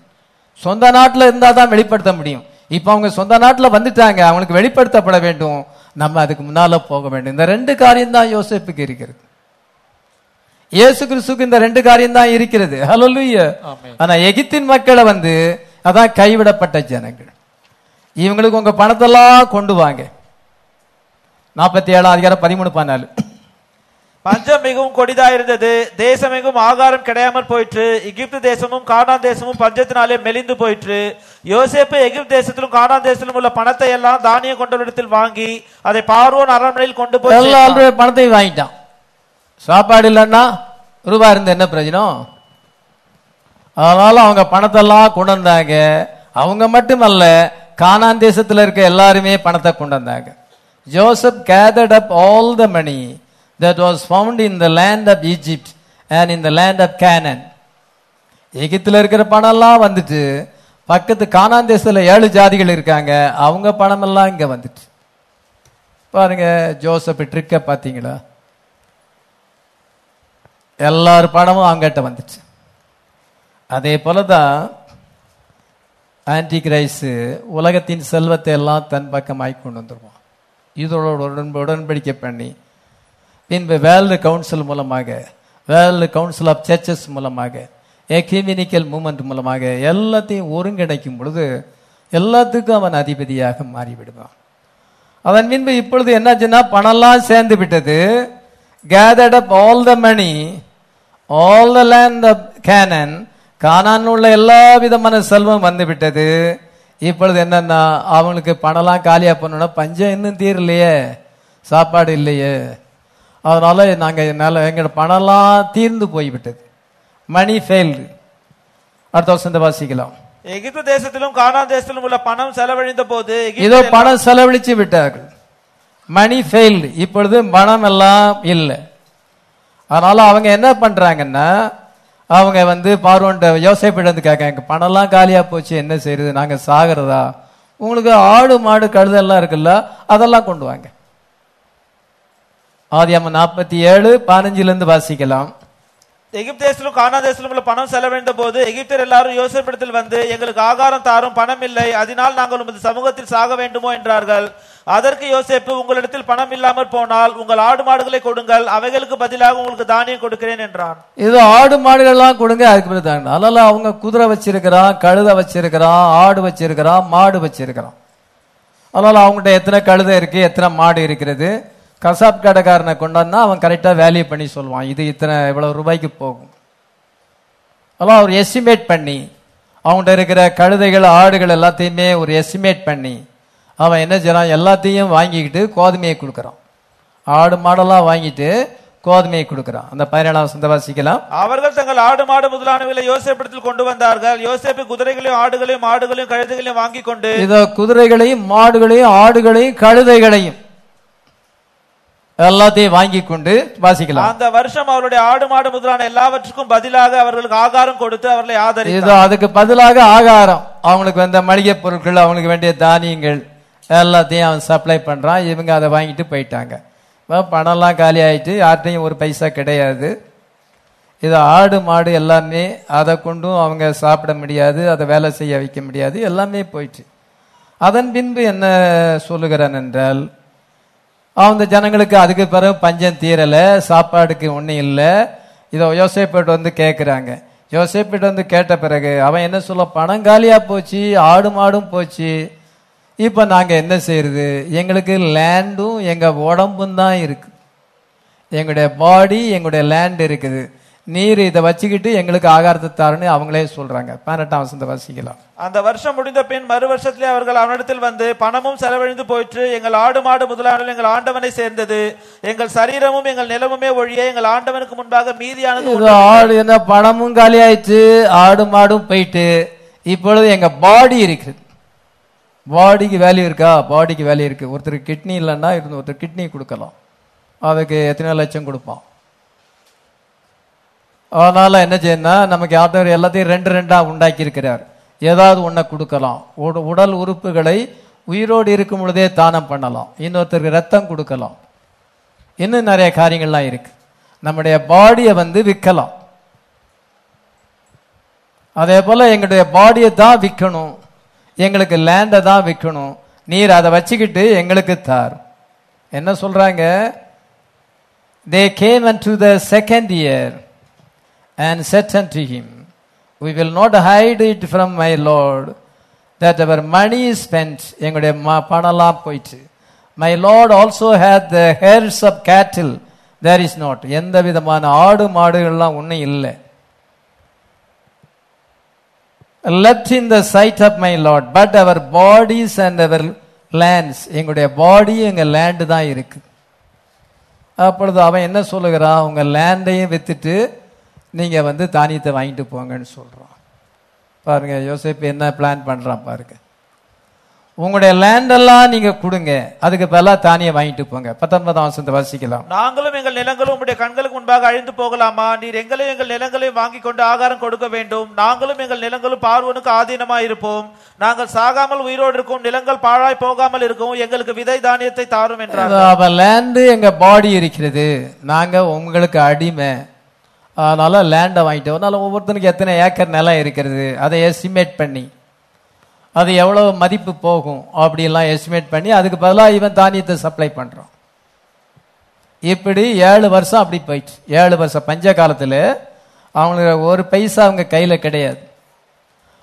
சொந்த நாட்டில் இருந்தால் தான் வெளிப்படுத்த முடியும். இப்போ அவங்க சொந்த நாட்டில் வந்துட்டாங்க அவங்களுக்கு வெளிப்படுத்தப்பட வேண்டும். நம்ம அதுக்கு முன்னால போக வேண்டும். இந்த ரெண்டு காரியம் தான் யோசிப்புக்கு இருக்கிறது. இயேசு கிறிஸ்துக்கு இந்த ரெண்டு காரியம் தான் இருக்கிறது ஆமென். ஆனா எகிப்தின் மக்களை வந்து அதான் கைவிடப்பட்ட ஜனங்கள். இவங்களுக்கு உங்க பணத்தெல்லாம் கொண்டு வாங்க. நாற்பத்தி ஏழாம் அதிகாரம் பதிமூணு பதினாலு. பஞ்சம் மிகவும் கொடிதா இருந்தது. தேசமெங்கும் ஆகாரம் கிடையாமல் போயிற்று. எகிப்து தேசமும் கானான் தேசமும் பஞ்சத்தினாலே மெலிந்து போயிற்று. யோசேப்பு எகிப்து தேசத்திலும் கானான் தேசத்திலும் உள்ள பணத்தை எல்லாம் தானிய கொண்டவரிடத்தில் வாங்கி அதை பார்வோன் அரண்மனையில் கொண்டு போய் பணத்தையும் வாங்கிட்டான். சாப்பாடு இல்லைன்னா ரூபா இருந்த என்ன பிரயோஜனம்? அதனால அவங்க பணத்தெல்லாம் கொண்டு வந்தாங்க. அவங்க மட்டுமல்ல கானான் தேசத்தில் இருக்க எல்லாருமே பணத்தை கொண்டு வந்தாங்க. Joseph gathered up all the money that was found in the land of Egypt and in the land of Canaan எகிப்தில் இருக்கிற பணம் எல்லாம் வந்துட்டு பக்கத்து கானான் தேசத்தில் ஏழு ஜாதிகள் இருக்காங்க. அவங்க பணமெல்லாம் இங்கே வந்துட்டு. பாருங்க ஜோசப் ட்ரிக்க பார்த்தீங்களா? எல்லார் பணமும் அவங்ககிட்ட வந்துச்சு. அதே போலதான் ஆன்டி கிரைஸு உலகத்தின் செல்வத்தை எல்லாம் தன் பக்கமாய் கொண்டு வந்துடுவான் இதோட உடன் உடன்படிக்கை பண்ணி பின்பு வேர்ல்டு கவுன்சில் மூலமாக வேர்ல்டு கவுன்சில் ஆஃப் சர்ச்சஸ் மூலமாக எக்யூமினிக்கல் மூமெண்ட் மூலமாக எல்லாத்தையும் ஒருங்கிணைக்கும் பொழுது எல்லாத்துக்கும் அவன் அதிபதியாக மாறிவிடுவான். அதன் பின்பு இப்பொழுது என்னாச்சுன்னா பணம்லாம் சேர்ந்து விட்டது. Gathered up all the money all the land of Canaan கானான் உள்ள எல்லா விதமான செல்வம் வந்து விட்டது. இப்பொழுது என்னன்னா அவங்களுக்கு பணம்லாம் காலியா பண்ணோம்னா பஞ்சம் இன்னும் தீரலையே சாப்பாடு இல்லையே. அதனால நாங்க என்னால எங்களோட பணம்லாம் தீர்ந்து போய்விட்டது. மணி ஃபெயில்டு அடுத்த வருஷத்தை வாசிக்கலாம். எகிப்து தேசத்திலும் கானான் தேசத்திலும் உள்ள பணம் செலவழிந்த போது இதோ பணம் செலவழிச்சு விட்டார்கள். மணி ஃபெயில்டு இப்பொழுது மனம் எல்லாம் இல்லை. அதனால அவங்க என்ன பண்றாங்கன்னா அவங்க வந்து பார்வோன்ட்ட யோசிப்பிட வந்து கேட்காங்க பணம்லாம் காலியா போச்சு என்ன செய்யறது நாங்க சாகிறதா? உங்களுக்கு ஆடு மாடு கழுதெல்லாம் இருக்குல்ல அதெல்லாம் கொண்டு வாங்க. ஆதியாம நாற்பத்தி ஏழு பதினஞ்சுல இருந்து வாசிக்கலாம். எகிப்து தேசத்திலும் கானா தேசத்திலும் உள்ள பணம் செலவழிந்த போது எகிப்தர் எல்லாரும் யோசனைப்படத்தில் வந்து எங்களுக்கு ஆகாரம் தாரும் பணம் இல்லை அதனால் நாங்கள் உமது சமூகத்தில் சாக வேண்டுமோ என்றார்கள். அதற்கு யோசேப்பு உங்களிடத்தில் பணம் இல்லாமல் போனால் உங்கள் ஆடு மாடுகளை கொடுங்கள் அவைகளுக்கு பதிலாக உங்களுக்கு தானியம் கொடுக்கிறேன் என்றான். இது ஆடு மாடுகள் எல்லாம் கொடுங்க அதுக்கு பிறகு தாங்க அதனால அவங்க குதிரை வச்சிருக்கிறான் கழுத வச்சிருக்கிறான் ஆடு வச்சிருக்கிறான் மாடு வச்சிருக்கிறான். அதனால அவங்ககிட்ட எத்தனை கழுதை இருக்கு எத்தனை மாடு இருக்கிறது கசாப் கடைக்காரனை கொண்டாந்தா அவன் கரெக்டா வேல்யூ பண்ணி சொல்லுவான். இது இத்தனை இவ்வளவு ரூபாய்க்கு போகும். அதெல்லாம் ஒரு எஸ்டிமேட் பண்ணி அவங்ககிட்ட இருக்கிற கழுதைகள் ஆடுகள் எல்லாத்தையுமே ஒரு எஸ்டிமேட் பண்ணி அவன் என்ன செய்றான்? எல்லாத்தையும் வாங்கிக்கிட்டு கோதுமையை கொடுக்குறான். ஆடு மாடெல்லாம் வாங்கிட்டு கோதுமையை கொடுக்குறான். அந்த பதினேழாம் வசந்த வாசிக்கலாம் அவர்கள் தங்கள் ஆடு மாடு முதலானவைகளை யோசேப்பிடத்தில் கொண்டு வந்தார்கள். யோசேப்பு குதிரைகளையும் ஆடுகளையும் மாடுகளையும் கழுதைகளையும் வாங்கி கொண்டு இதோ குதிரைகளையும் மாடுகளையும் ஆடுகளையும் கழுதைகளையும் எல்லாத்தையும் வாங்கி கொண்டு வாசிக்கலாம். அந்த வருஷம் அவருடைய ஆடு மாடு முதலான எல்லாவற்றுக்கும் பதிலாக அவர்களுக்கு ஆகாரம் கொடுத்து அவர்களை ஆதரித்தார். இதோ அதுக்கு பதிலாக ஆகாரம். அவங்களுக்கு வந்த மளிகை பொருட்கள் அவங்களுக்கு வேண்டிய தானியங்கள் எல்லாத்தையும் அவன் சப்ளை பண்றான். இவங்க அதை வாங்கிட்டு போயிட்டாங்க. பணம்லாம் காலி ஆயிட்டு யார்கிட்டையும் ஒரு பைசா கிடையாது. இது ஆடு மாடு எல்லாமே அதை கொண்டும் அவங்க சாப்பிட முடியாது அதை வேலை செய்ய வைக்க முடியாது எல்லாமே போயிட்டு. அதன் பின்பு என்ன சொல்லுகிறான் என்றால் அந்த ஜனங்களுக்கு அதுக்கு பிறகு பஞ்சம் தீரல சாப்பாடுக்கு ஒன்றும் இல்லை. இதை யோசேப்பிட்டு வந்து கேட்குறாங்க யோசேப்பிட்டு வந்து கேட்ட பிறகு அவன் என்ன சொல்ல பணம் காலியாக போச்சு ஆடு மாடும் போச்சு. இப்போ நாங்கள் என்ன செய்யறது எங்களுக்கு லேண்டும் எங்கள் உடம்பும் தான் இருக்கு. எங்களுடைய பாடி எங்களுடைய லேண்ட் இருக்குது. நீர் இதை வச்சுக்கிட்டு எங்களுக்கு ஆகாரத்தை தாருன்னு அவங்களே சொல்றாங்க. பதினெட்டாம் வசந்த வாசிக்கலாம். அந்த வருஷம் முடிந்த பின் மறு வருஷத்திலே அவர்கள் அவனிடத்தில் வந்து பணமும் செலவழிந்து போயிற்று. எங்கள் ஆடு மாடு முதலானவை எங்கள் ஆண்டவனை சேர்ந்தது. எங்கள் சரீரமும் எங்கள் நிலமுமே ஒழிய எங்கள் ஆண்டவனுக்கு முன்பாக மீதியானது ஆடு என்ன பணமும் காலி ஆயிடுச்சு ஆடு மாடும் போயிட்டு. இப்பொழுது எங்க பாடி இருக்குது பாடிக்கு வேல்யூ இருக்கா? பாடிக்கு வேல்யூ இருக்கு. ஒருத்தருக்கு கிட்னி இல்லைன்னா இருந்து ஒருத்தர் கிட்னி கொடுக்கலாம். அதுக்கு எத்தனை லட்சம் கொடுப்பான். அதனால் என்ன செய்யணும்னா நமக்கு ஆண்டவர் எல்லாத்தையும் ரெண்டு ரெண்டாக உண்டாக்கி இருக்கிறார் ஏதாவது ஒன்றை கொடுக்கலாம். உட- உடல் உறுப்புகளை உயிரோடு இருக்கும் பொழுதே தானம் பண்ணலாம். இன்னொருத்தருக்கு ரத்தம் கொடுக்கலாம். இன்னும் நிறைய காரியங்கள்லாம் இருக்கு. நம்முடைய பாடியை வந்து விற்கலாம். அதே போல் எங்களுடைய பாடியை தான் விற்கணும். எங்களுக்கு லேண்டை தான் விற்கணும். நீர் அதை வச்சுக்கிட்டு எங்களுக்கு தார். என்ன சொல்கிறாங்க they came to the second year and said and him, him will not hide it from my Lord, that our money is spent. எங்களுடைய பணம்லாம் போயிட்டு my lord also had the herds of cattle there is not எந்த விதமான ஆடு மாடுகள்லாம் ஒன்றும் இல்லை left in the sight of my lord but our bodies and our lands எங்களுடைய பாடி எங்கள் லேண்டு தான் இருக்கு அப்பொழுது அவன் என்ன சொல்லுகிறான் உங்கள் லேண்டையும் வித்துட்டு நீங்க வந்து தானியத்தை வாங்கிட்டு போங்கன்னு சொல்றான் பாருங்க யோசேப்பு என்ன பிளான் பண்றான் பாருங்க. உங்களுடைய லேண்டெல்லாம் நீங்க கொடுங்க. அதுக்கு பதிலாக தானியம் வாங்கிட்டு போங்க. பத்தொன்பதாம் வசனத்தை வாசிக்கலாம். நாங்களும் எங்கள் நிலங்களும் உம்முடைய கண்களுக்கு முன்பாக அழிந்து போகலாமா? நீர் எங்களையும் எங்கள் நிலங்களையும் வாங்கி கொண்டு ஆகாரம் கொடுக்க வேண்டும். நாங்களும் எங்கள் நிலங்களும் பார்வனுக்கு ஆதீனமாய் இருப்போம். நாங்கள் சாகாமல் உயிரோடு இருக்கும். நிலங்கள் பாழாய் போகாமல் இருக்கும் எங்களுக்கு விதை தானியத்தை தாரும் என்றார் லேண்டு எங்க பாடி இருக்கிறது. நாங்க உங்களுக்கு அடிமை. அதனால் லேண்டை வாங்கிட்டோம் அதனால் ஒவ்வொருத்தனுக்கு எத்தனை ஏக்கர் நிலம் இருக்கிறது அதை எஸ்டிமேட் பண்ணி. அது எவ்வளோ மதிப்பு போகும் அப்படிலாம் எஸ்டிமேட் பண்ணி அதுக்கு பதிலாக இவன் தானியத்தை சப்ளை பண்ணுறோம் இப்படி ஏழு வருஷம் அப்படி போயிடுச்சு ஏழு வருஷம் பஞ்ச காலத்தில் அவங்களுக்கு ஒரு பைசா அவங்க கையில் கிடையாது.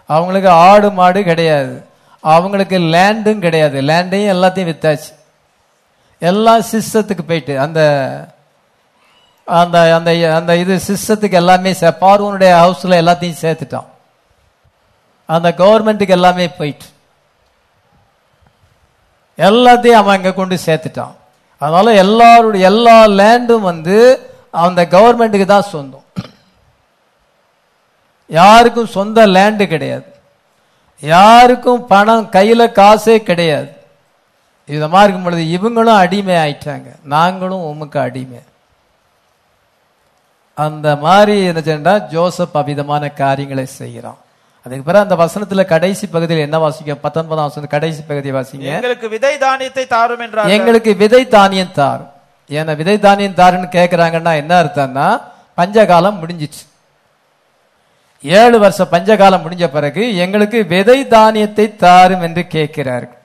அவங்களுக்கு ஆடு மாடு கிடையாது. அவங்களுக்கு லேண்டும் கிடையாது. லேண்டையும் எல்லாத்தையும் வித்தாச்சு. எல்லாம் சிஸ்டத்துக்கு போயிட்டு அந்த அந்த அந்த அந்த இது சிஸ்டத்துக்கு எல்லாமே சே- பார்வனுடைய ஹவுஸில் எல்லாத்தையும் சேர்த்துட்டான் அந்த கவர்மெண்ட்டுக்கு எல்லாமே போயிட்டு. எல்லாத்தையும் அவன் அங்கே கொண்டு சேர்த்துட்டான். அதனால எல்லாருடைய எல்லா லேண்டும் வந்து அந்த கவர்மெண்ட்டுக்கு தான் சொந்தம். யாருக்கும் சொந்த லேண்டு கிடையாது. யாருக்கும் பணம் கையில் காசே கிடையாது. இதை மாதிரி இருக்கும் பொழுது இவங்களும் அடிமை ஆயிட்டாங்க நாங்களும் உமக்கு அடிமை. அந்த மாதிரி என்ன செய்யறா? ஜோசப் அவிதமான காரியங்களை செய்யறான் அதுக்கு பிறகு அந்த வசனத்துல கடைசி பகுதியில் என்ன வாசிக்க? பத்தொன்பதாம் வசனம் கடைசி பகுதியை வாசிங்க. எங்களுக்கு விதை தானியத்தை தாரும் என்றார் எங்களுக்கு விதை தானியம் தாரும். ஏன்னா விதை தானியம் தாருன்னு கேக்குறாங்கன்னா என்ன அர்த்தம்னா பஞ்சகாலம் முடிஞ்சிச்சு. ஏழு வருஷம் பஞ்சகாலம் முடிஞ்ச பிறகு எங்களுக்கு விதை தானியத்தை தாரும் என்று கேட்கிறார்கள்.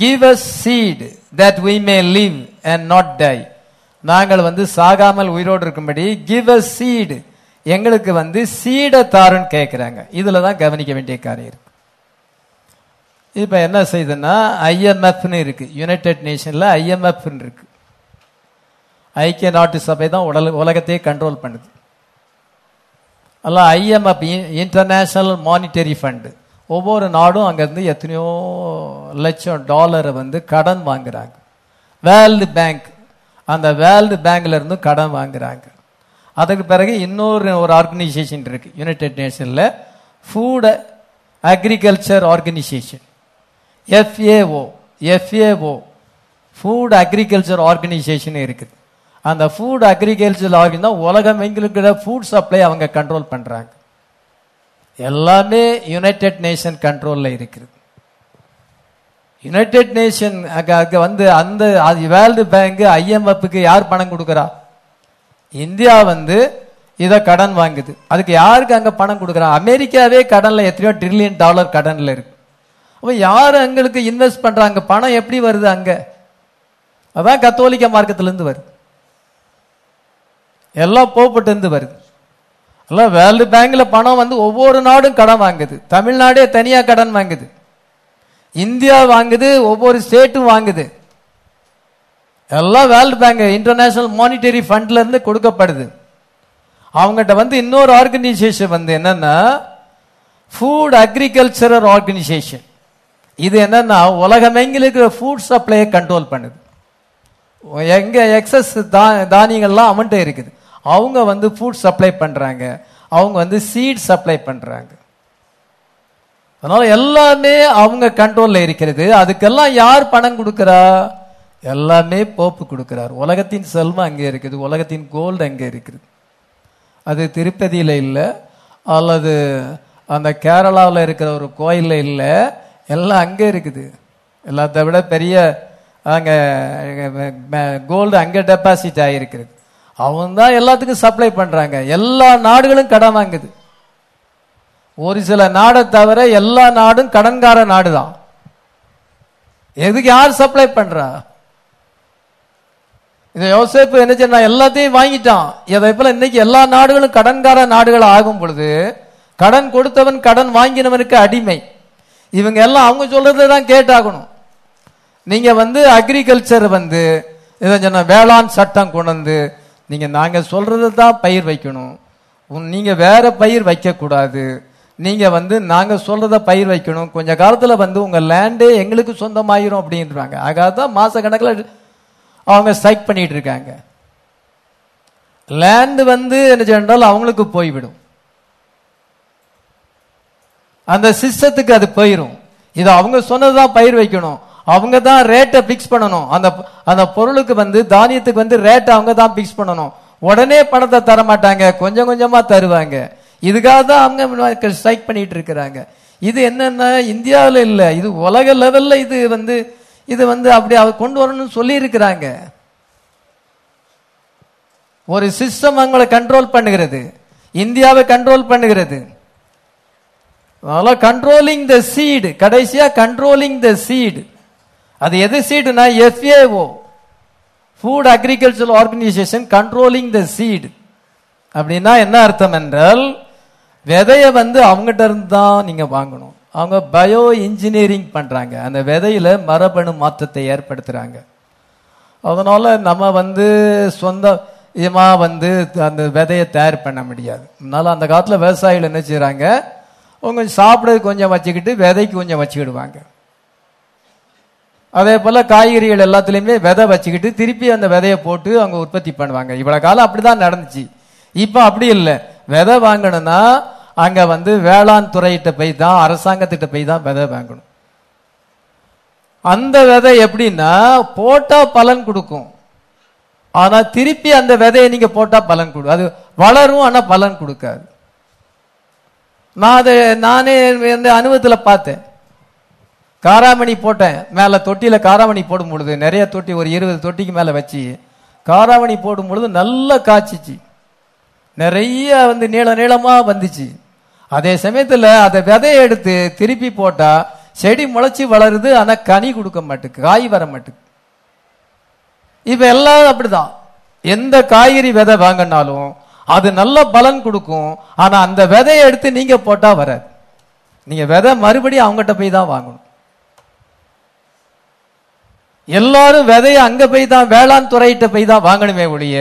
Give us seed that we may live and not die நாங்கள் வந்து சாகாமல் உயிரோடு இருக்கும்படி கிவ் அ சீடு எங்களுக்கு வந்து சீட தாருன்னு கேட்குறாங்க இதில் தான் கவனிக்க வேண்டிய காரியம் இருக்கு. இப்போ என்ன செய்யுதுன்னா ஐஎம்எஃப்னு இருக்கு. யுனைடெட் நேஷனில் ஐஎம்எஃப்னு இருக்கு. ஐக்கிய நாட்டு சபை தான் உடல் உலகத்தையே கண்ட்ரோல் பண்ணுது. அல்ல ஐஎம்எஃப் இன்டர்நேஷனல் மானிட்டரி ஃபண்டு ஒவ்வொரு நாடும் அங்கேருந்து எத்தனையோ லட்சம் டாலரை வந்து கடன் வாங்குறாங்க. வேர்ல்டு பேங்க் அந்த வேர்ல்டு பேங்க்லேருந்து கடன் வாங்குறாங்க. அதுக்கு பிறகு இன்னொரு ஒரு ஆர்கனைசேஷன் இருக்குது United நேஷனில் food agriculture organisation FAO FAO food agriculture organisation இருக்குது அந்த ஃபுட் அக்ரிகல்ச்சர் ஆர்கன் தான் உலகம் எங்களுக்கு ஃபுட் சப்ளை அவங்க கண்ட்ரோல் பண்ணுறாங்க எல்லாமே யுனைடெட் நேஷன் கண்ட்ரோலில் இருக்குது யுனைடெட் நேஷன் வந்து அந்த வேர்ல்டு பேங்க் ஐஎம்எஃப்க்கு யார் பணம் கொடுக்குறா? இந்தியா வந்து இதை கடன் வாங்குது. அதுக்கு யாருக்கு அங்கே பணம் கொடுக்குறா? அமெரிக்காவே கடனில் எத்தனையோ ட்ரில்லியன் டாலர் கடனில் இருக்கு. அப்போ யார் அங்களுக்கு இன்வெஸ்ட் பண்ணுறாங்க பணம் எப்படி வருது அங்கே? அதான் கத்தோலிக்க மார்க்கத்துலேருந்து வருது. எல்லாம் போப்பட்டு இருந்து வருது. எல்லாம் வேர்ல்டு பேங்க்ல பணம் வந்து ஒவ்வொரு நாடும் கடன் வாங்குது. தமிழ்நாடே தனியா கடன் வாங்குது. இந்தியா வாங்குது ஒவ்வொரு ஸ்டேட்டும் வாங்குது. எல்லாம் வேர்ல்டு பேங்க் இன்டர்நேஷனல் மானிட்டரி ஃபண்ட்ல இருந்து கொடுக்கப்படுது. அவங்ககிட்ட வந்து இன்னொரு ஆர்கனைசேஷன் வந்து என்னன்னா ஃபுட் அக்ரிகல்ச்சரல் ஆர்கனைசேஷன் இது என்னன்னா உலகமெங்கில் இருக்கிற ஃபுட் சப்ளையை கண்ட்ரோல் பண்ணுது. எங்க எக்ஸஸ் தா தானியங்கள்லாம் அவன்கிட்ட இருக்குது. அவங்க வந்து ஃபுட் சப்ளை பண்ணுறாங்க அவங்க வந்து சீட் சப்ளை பண்ணுறாங்க அதனால எல்லாமே அவங்க கண்ட்ரோல்ல இருக்கிறது. அதுக்கெல்லாம் யார் பணம் கொடுக்குறா? எல்லாமே போப்பு கொடுக்கிறார். உலகத்தின் செல்வம் அங்கே இருக்குது. உலகத்தின் கோல்டு அங்கே இருக்குது. அது திருப்பதியில் இல்லை அல்லது அந்த கேரளாவில் இருக்கிற ஒரு கோயிலில் இல்லை எல்லாம் அங்கே இருக்குது. எல்லாத்தை விட பெரிய அங்கே கோல்டு அங்கே டெபாசிட் ஆகிருக்கிறது அவங்க தான் எல்லாத்துக்கும் சப்ளை பண்றாங்க. எல்லா நாடுகளும் கடன் வாங்குது. ஒரு சில நாடை தவிர எல்லா நாடும் கடன்கார நாடு தான் எதுக்கு யார் சப்ளை பண்றா? இதை யோசேப்பு என்ன சொன்னா எல்லாத்தையும் வாங்கிட்டான். இதை போல இன்னைக்கு எல்லா நாடுகளும் கடன்கார நாடுகள் ஆகும் பொழுது கடன் கொடுத்தவன் கடன் வாங்கினவனுக்கு அடிமை. இவங்க எல்லாம் அவங்க சொல்றதை தான் கேட்டாகணும். நீங்க வந்து அக்ரிகல்ச்சர் வந்து இதை சொன்ன வேளாண் சட்டம் கொண்டு வந்து நீங்க நாங்க சொல்றது தான் பயிர் வைக்கணும். நீங்க வேற பயிர் வைக்க கூடாது நீங்க வந்து நாங்க சொல்றத பயிர் வைக்கணும். கொஞ்ச காலத்துல வந்து உங்க லேண்டே எங்களுக்கு சொந்தமாயிரும் அப்படின்றாங்க. ஆகாதான் மாச கணக்கில் அவங்க ஸ்ட்ரைக் பண்ணிட்டு இருக்காங்க. லேண்டு வந்து என்ன சொன்னால் அவங்களுக்கு போய்விடும். அந்த சிஸ்டத்துக்கு அது போயிடும் இது அவங்க சொன்னதுதான் பயிர் வைக்கணும். அவங்க தான் ரேட்டை பிக்ஸ் பண்ணணும். அந்த அந்த பொருளுக்கு வந்து தானியத்துக்கு வந்து ரேட்டை அவங்க தான் பிக்ஸ் பண்ணணும். உடனே பணத்தை தர மாட்டாங்க கொஞ்சம் கொஞ்சமா தருவாங்க. இதுக்காக தான் அவங்க ஸ்ட்ரைக் பண்ணிட்டு இருக்கிறாங்க. இது என்னன்னா இந்தியாவில் இல்லை. இது உலக லெவல்ல இது வந்து இது வந்து அப்படி அவர் கொண்டு வரணும்னு சொல்லி இருக்கிறாங்க ஒரு சிஸ்டம் அவங்களை கண்ட்ரோல் பண்ணுகிறது. இந்தியாவை கண்ட்ரோல் பண்ணுகிறது. அதெல்லாம் கண்ட்ரோலிங் த சீடு கடைசியா கண்ட்ரோலிங் த சீடு அது எது சீடுனா FAO food agriculture organisation controlling the seed அப்படின்னா என்ன அர்த்தம் என்றால் விதையை வந்து அவங்ககிட்ட இருந்து தான் நீங்கள் வாங்கணும். அவங்க பயோ இன்ஜினியரிங் பண்ணுறாங்க அந்த விதையில மரபணு மாற்றத்தை ஏற்படுத்துகிறாங்க அதனால நம்ம வந்து சொந்த இதமாக வந்து அந்த விதையை தயார் பண்ண முடியாது. அதனால அந்த காலத்தில் விவசாயிகள் என்ன செய்கிறாங்க அவங்க சாப்பிட கொஞ்சம் வச்சுக்கிட்டு விதைக்கு கொஞ்சம் வச்சுக்கிடுவாங்க. அதே போல காய்கறிகள் எல்லாத்துலேயுமே விதை வச்சுக்கிட்டு திருப்பி அந்த விதையை போட்டு அவங்க உற்பத்தி பண்ணுவாங்க. இவ்வளோ காலம் அப்படிதான் நடந்துச்சு. இப்போ அப்படி இல்லை. விதை வாங்கணும்னா அங்கே வந்து வேளாண் துறையிட்ட போய் தான் அரசாங்கத்திட்ட போய் தான் விதை வாங்கணும். அந்த விதை எப்படின்னா போட்டால் பலன் கொடுக்கும். ஆனால் திருப்பி அந்த விதையை நீங்கள் போட்டால் பலன் கொடு. அது வளரும் ஆனால் பலன் கொடுக்காது. நான் அதை நானே இந்த அனுபவத்தில் பார்த்தேன். காராமணி போட்டேன். மேலே தொட்டியில் காராமணி போடும் பொழுது நிறைய தொட்டி ஒரு இருபது தொட்டிக்கு மேலே வச்சு காராமணி போடும் பொழுது நல்லா காய்ச்சிச்சு. நிறைய வந்து நீள நீளமாக வந்துச்சு. அதே சமயத்தில் அதை விதையை எடுத்து திருப்பி போட்டால் செடி முளைச்சி வளருது ஆனால் கனி கொடுக்க மாட்டுக்கு காய் வர மாட்டுக்கு. இப்போ எல்லாம் அப்படிதான். எந்த காய்கறி விதை வாங்கினாலும் அது நல்ல பலன் கொடுக்கும். ஆனால் அந்த விதையை எடுத்து நீங்கள் போட்டால் வராது. நீங்கள் விதை மறுபடியும் அவங்ககிட்ட போய் தான் வாங்கணும். எல்லாரும் விதைய அங்க போய் தான் வேளாண் துறையிட்ட போய் தான் வாங்கணுமே ஒழிய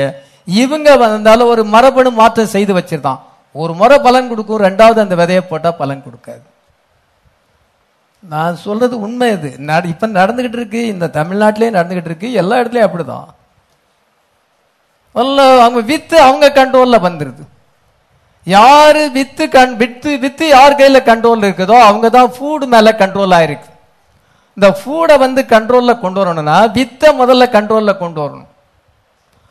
இவங்க வந்தாலும் ஒரு மரபணு மாற்றம் செய்து வச்சிருந்தான். ஒரு முறை பலன் கொடுக்கும் ரெண்டாவது அந்த விதையை போட்டா பலன் கொடுக்காது. நான் சொல்றது உண்மை இது இப்ப நடந்துகிட்டு இருக்கு இந்த தமிழ்நாட்டிலேயே நடந்துகிட்டு இருக்கு எல்லா இடத்துலயும் அப்படிதான். வல்ல அவங்க வித்து அவங்க கண்ட்ரோல்ல வந்துருது. யாரு வித்து கண் வித்து வித்து யார் கையில கண்ட்ரோல் இருக்குதோ அவங்க தான் ஃபுட் மேல கண்ட்ரோல் ஆயிருக்கு. இந்த ஃபூடை வந்து கண்ட்ரோலில் கொண்டு வரணும்னா வித்தை முதல்ல கண்ட்ரோலில் கொண்டு வரணும்.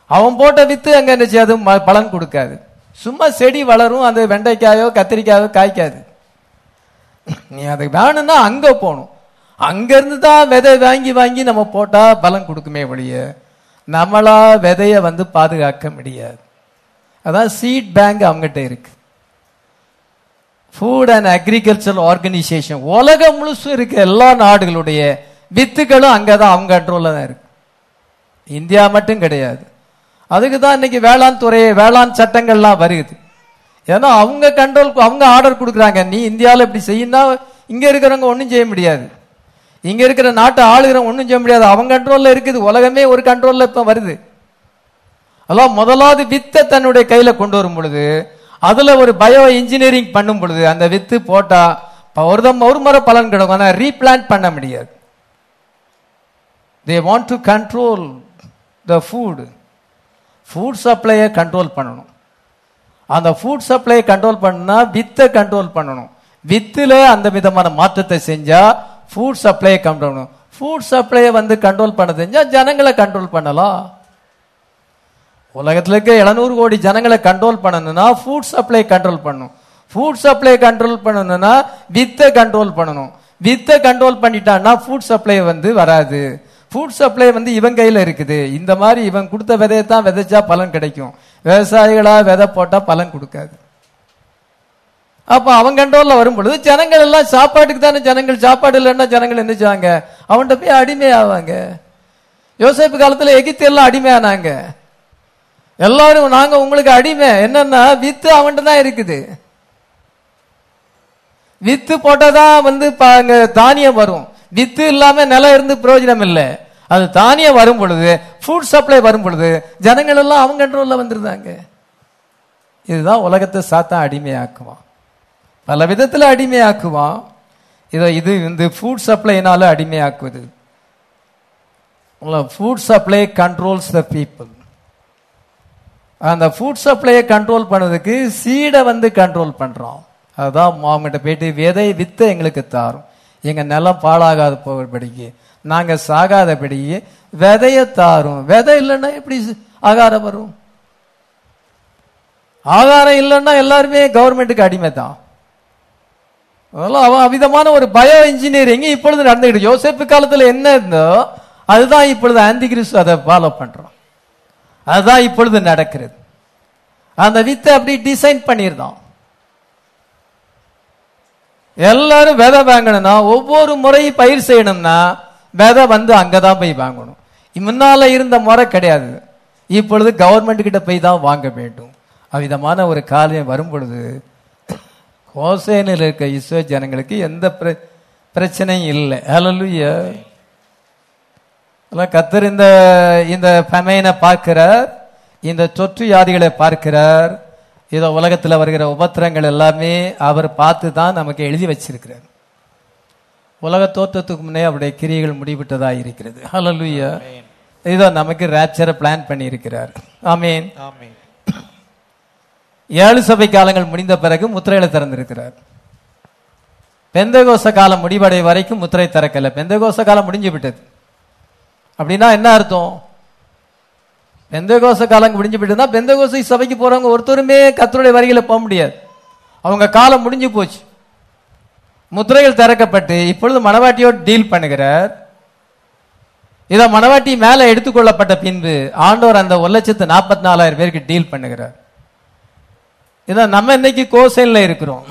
அவன் போட்ட வித்து அங்கே என்ன செய்யாது ம- பலன் கொடுக்காது. சும்மா செடி வளரும் அது வெண்டைக்காயோ கத்திரிக்காயோ காய்க்காது. நீ அது வேணும்னா அங்கே போகணும். அங்கேருந்து தான் விதை வாங்கி வாங்கி நம்ம போட்டால் பலன் கொடுக்குமே ஒழிய நம்மளா விதையை வந்து பாதுகாக்க முடியாது. அதான் சீட் பேங்க் அவங்ககிட்ட இருக்குது ஃபுட் அண்ட் அக்ரிகல்ச்சர் ஆர்கனைசேஷன் உலகம் முழுசும் இருக்க எல்லா நாடுகளுடைய வித்துகளும் அங்கதான் அவங்க கண்ட்ரோலில் தான் இருக்கு. இந்தியா மட்டும் கிடையாது. அதுக்கு தான் இன்னைக்கு வேளாண் துறை வேளாண் சட்டங்கள்லாம் வருது. ஏன்னா அவங்க கண்ட்ரோல் அவங்க ஆர்டர் கொடுக்குறாங்க. நீ இந்தியாவில் இப்படி செய்யினா இங்கே இருக்கிறவங்க ஒன்றும் செய்ய முடியாது. இங்கே இருக்கிற நாட்டை ஆளுகிறவங்க ஒன்றும் செய்ய முடியாது. அவங்க கண்ட்ரோலில் இருக்குது. உலகமே ஒரு கண்ட்ரோலில் இப்போ வருது. அதான் முதலாவது வித்தை தன்னுடைய கையில் கொண்டு வரும் பொழுது அதுல ஒரு பயோ இன்ஜினியரிங் பண்ணும் பொழுது அந்த வித்து போட்டா ப- ஒரு தம் ஒரு முறை பலன் கிடைக்கும். ஆனா ரீபிளான்ட் பண்ண முடியாது. They want to control the food food சப்ளையை control பண்ணணும். அந்த ஃபுட் சப்ளையை கண்ட்ரோல் பண்ணா வித்தை கண்ட்ரோல் பண்ணணும். வித்தில் அந்த விதமான மாற்றத்தை செஞ்சா ஃபுட் சப்ளையை கண்ட்ரோல் பண்ணணும். ஃபுட் சப்ளையை வந்து கண்ட்ரோல் பண்ண செஞ்சா ஜனங்களை கண்ட்ரோல் பண்ணலாம். உலகத்துல இருக்க 700 கோடி ஜனங்களை கண்ட்ரோல் பண்ணணும்னா ஃபுட் சப்ளை கண்ட்ரோல் பண்ணணும் ஃபுட் சப்ளை கண்ட்ரோல் பண்ணணும்னா வித்தை கண்ட்ரோல் பண்ணணும். வித்தை கண்ட்ரோல் பண்ணிட்டான்னா ஃபுட் சப்ளை வந்து வராது. ஃபுட் சப்ளை வந்து இவன் கையில் இருக்குது. இந்த மாதிரி இவன் கொடுத்த விதையை தான் விதைச்சா பலன் கிடைக்கும். விவசாயிகளாக விதை போட்டால் பலன் கொடுக்காது. அப்போ அவன் கண்ட்ரோலில் வரும் பொழுது ஜனங்கள் எல்லாம் சாப்பாட்டுக்கு தானே ஜனங்கள் சாப்பாடு இல்லைன்னா ஜனங்கள் என்ன செய்வாங்க? அவன்கிட்ட போய் அடிமை ஆவாங்க யோசேப்பு காலத்தில் எகிப்து எல்லாம் அடிமையானாங்க. எல்லாரும் நாங்க உங்களுக்கு அடிமை. என்னன்னா வித்து அவன்கிட்ட தான் இருக்குது. வித்து போட்டாதான் வந்து அங்க தானியம் வரும். வித்து இல்லாம நிலம் இருந்து பிரயோஜனம் இல்லை. அது தானியம் வரும் பொழுது ஃபுட் சப்ளை வரும் பொழுது ஜனங்கள் எல்லாம் அவங்க கண்ட்ரோல்ல வந்துருந்தாங்க. இதுதான் உலகத்தை சாத்தான் அடிமையாக்குவான். பல விதத்துல அடிமையாக்குவான். இதை இது இந்த ஃபுட் சப்ளைனால அடிமையாக்குவது. Food supply controls the people அந்த ஃபுட் சப்ளையை கண்ட்ரோல் பண்ணதுக்கு சீடை வந்து கண்ட்ரோல் பண்ணுறோம் அதுதான் அவங்ககிட்ட போயிட்டு விதை வித்து எங்களுக்கு தாரும். எங்கள் நிலம் பாழாகாத போகிறபடிக்கு நாங்கள் சாகாதபடிக்கு விதையை தாரும். விதை இல்லைன்னா எப்படி ஆகாரம் வரும்? ஆகாரம் இல்லைன்னா எல்லாருமே கவர்மெண்ட்டுக்கு அடிமை தான் அதெல்லாம் அவன் அவிதமான ஒரு பயோ இன்ஜினியரிங் இப்பொழுது நடந்துக்கிட்டு யோசேப்பு காலத்தில் என்ன இருந்தோ அதுதான் இப்பொழுது ஆந்திகிரிஸ் அதை ஃபாலோ பண்ணுறோம் அதுதான் இப்பொழுது நடக்கிறது. அந்த வித்தை அப்படி டிசைன் பண்ணியிருந்தோம் எல்லாரும் விதை வாங்கணும்னா ஒவ்வொரு முறையும் பயிர் செய்யணும்னா விதை வந்து அங்கே தான் போய் வாங்கணும். முன்னால இருந்த முறை கிடையாது. இப்பொழுது கவர்மெண்ட் கிட்ட போய் தான் வாங்க வேண்டும். அவ்விதமான ஒரு காலம் வரும் பொழுது ஹோசேனில் இருக்க இஸ்ரோ ஜனங்களுக்கு எந்த பிர- பிரச்சனையும் இல்லை. அலலுயா அதான் கத்தர் இந்த இந்த ஃபெமைனை பார்க்கிறார் இந்த தொற்று வியாதிகளை பார்க்கிறார் இதோ உலகத்துல வருகிற உபத்திரங்கள் எல்லாமே அவர் பார்த்து தான் நமக்கு எழுதி வச்சிருக்கிறார். உலக தோற்றத்துக்கு முன்னே அவருடைய கிரியைகள் முடிவிட்டதா இருக்கிறது. ஹalleluya இதோ நமக்கு ரேப்சரை பிளான் பண்ணி இருக்கிறார் ஆமீன் ஆமென் ஏழு சபை காலங்கள் முடிந்த பிறகு முத்திரைகளை திறந்திருக்கிறார். பெந்தகோச காலம் முடிவடை வரைக்கும் முத்திரை திறக்கல. பெந்தகோச காலம் முடிஞ்சு விட்டது. அப்படின்னா என்ன அர்த்தம்? பெந்தகோச காலம் முடிஞ்சு விட்டதுன்னா பெந்தகோசை சபைக்கு போறவங்க ஒருத்தருமே கத்தருடைய வரிகளை போக முடியாது. அவங்க காலம் முடிஞ்சு போச்சு. முத்திரைகள் திறக்கப்பட்டு இப்பொழுது மணவாட்டியோடு டீல் பண்ணுகிறார். இதை மணவாட்டி மேலே எடுத்துக்கொள்ளப்பட்ட பின்பு ஆண்டவர் அந்த ஒரு லட்சத்து நாற்பத்தி நாலாயிரம் பேருக்கு டீல் பண்ணுகிறார். இதான் நம்ம இன்னைக்கு கோசைன்ல இருக்கிறோம்.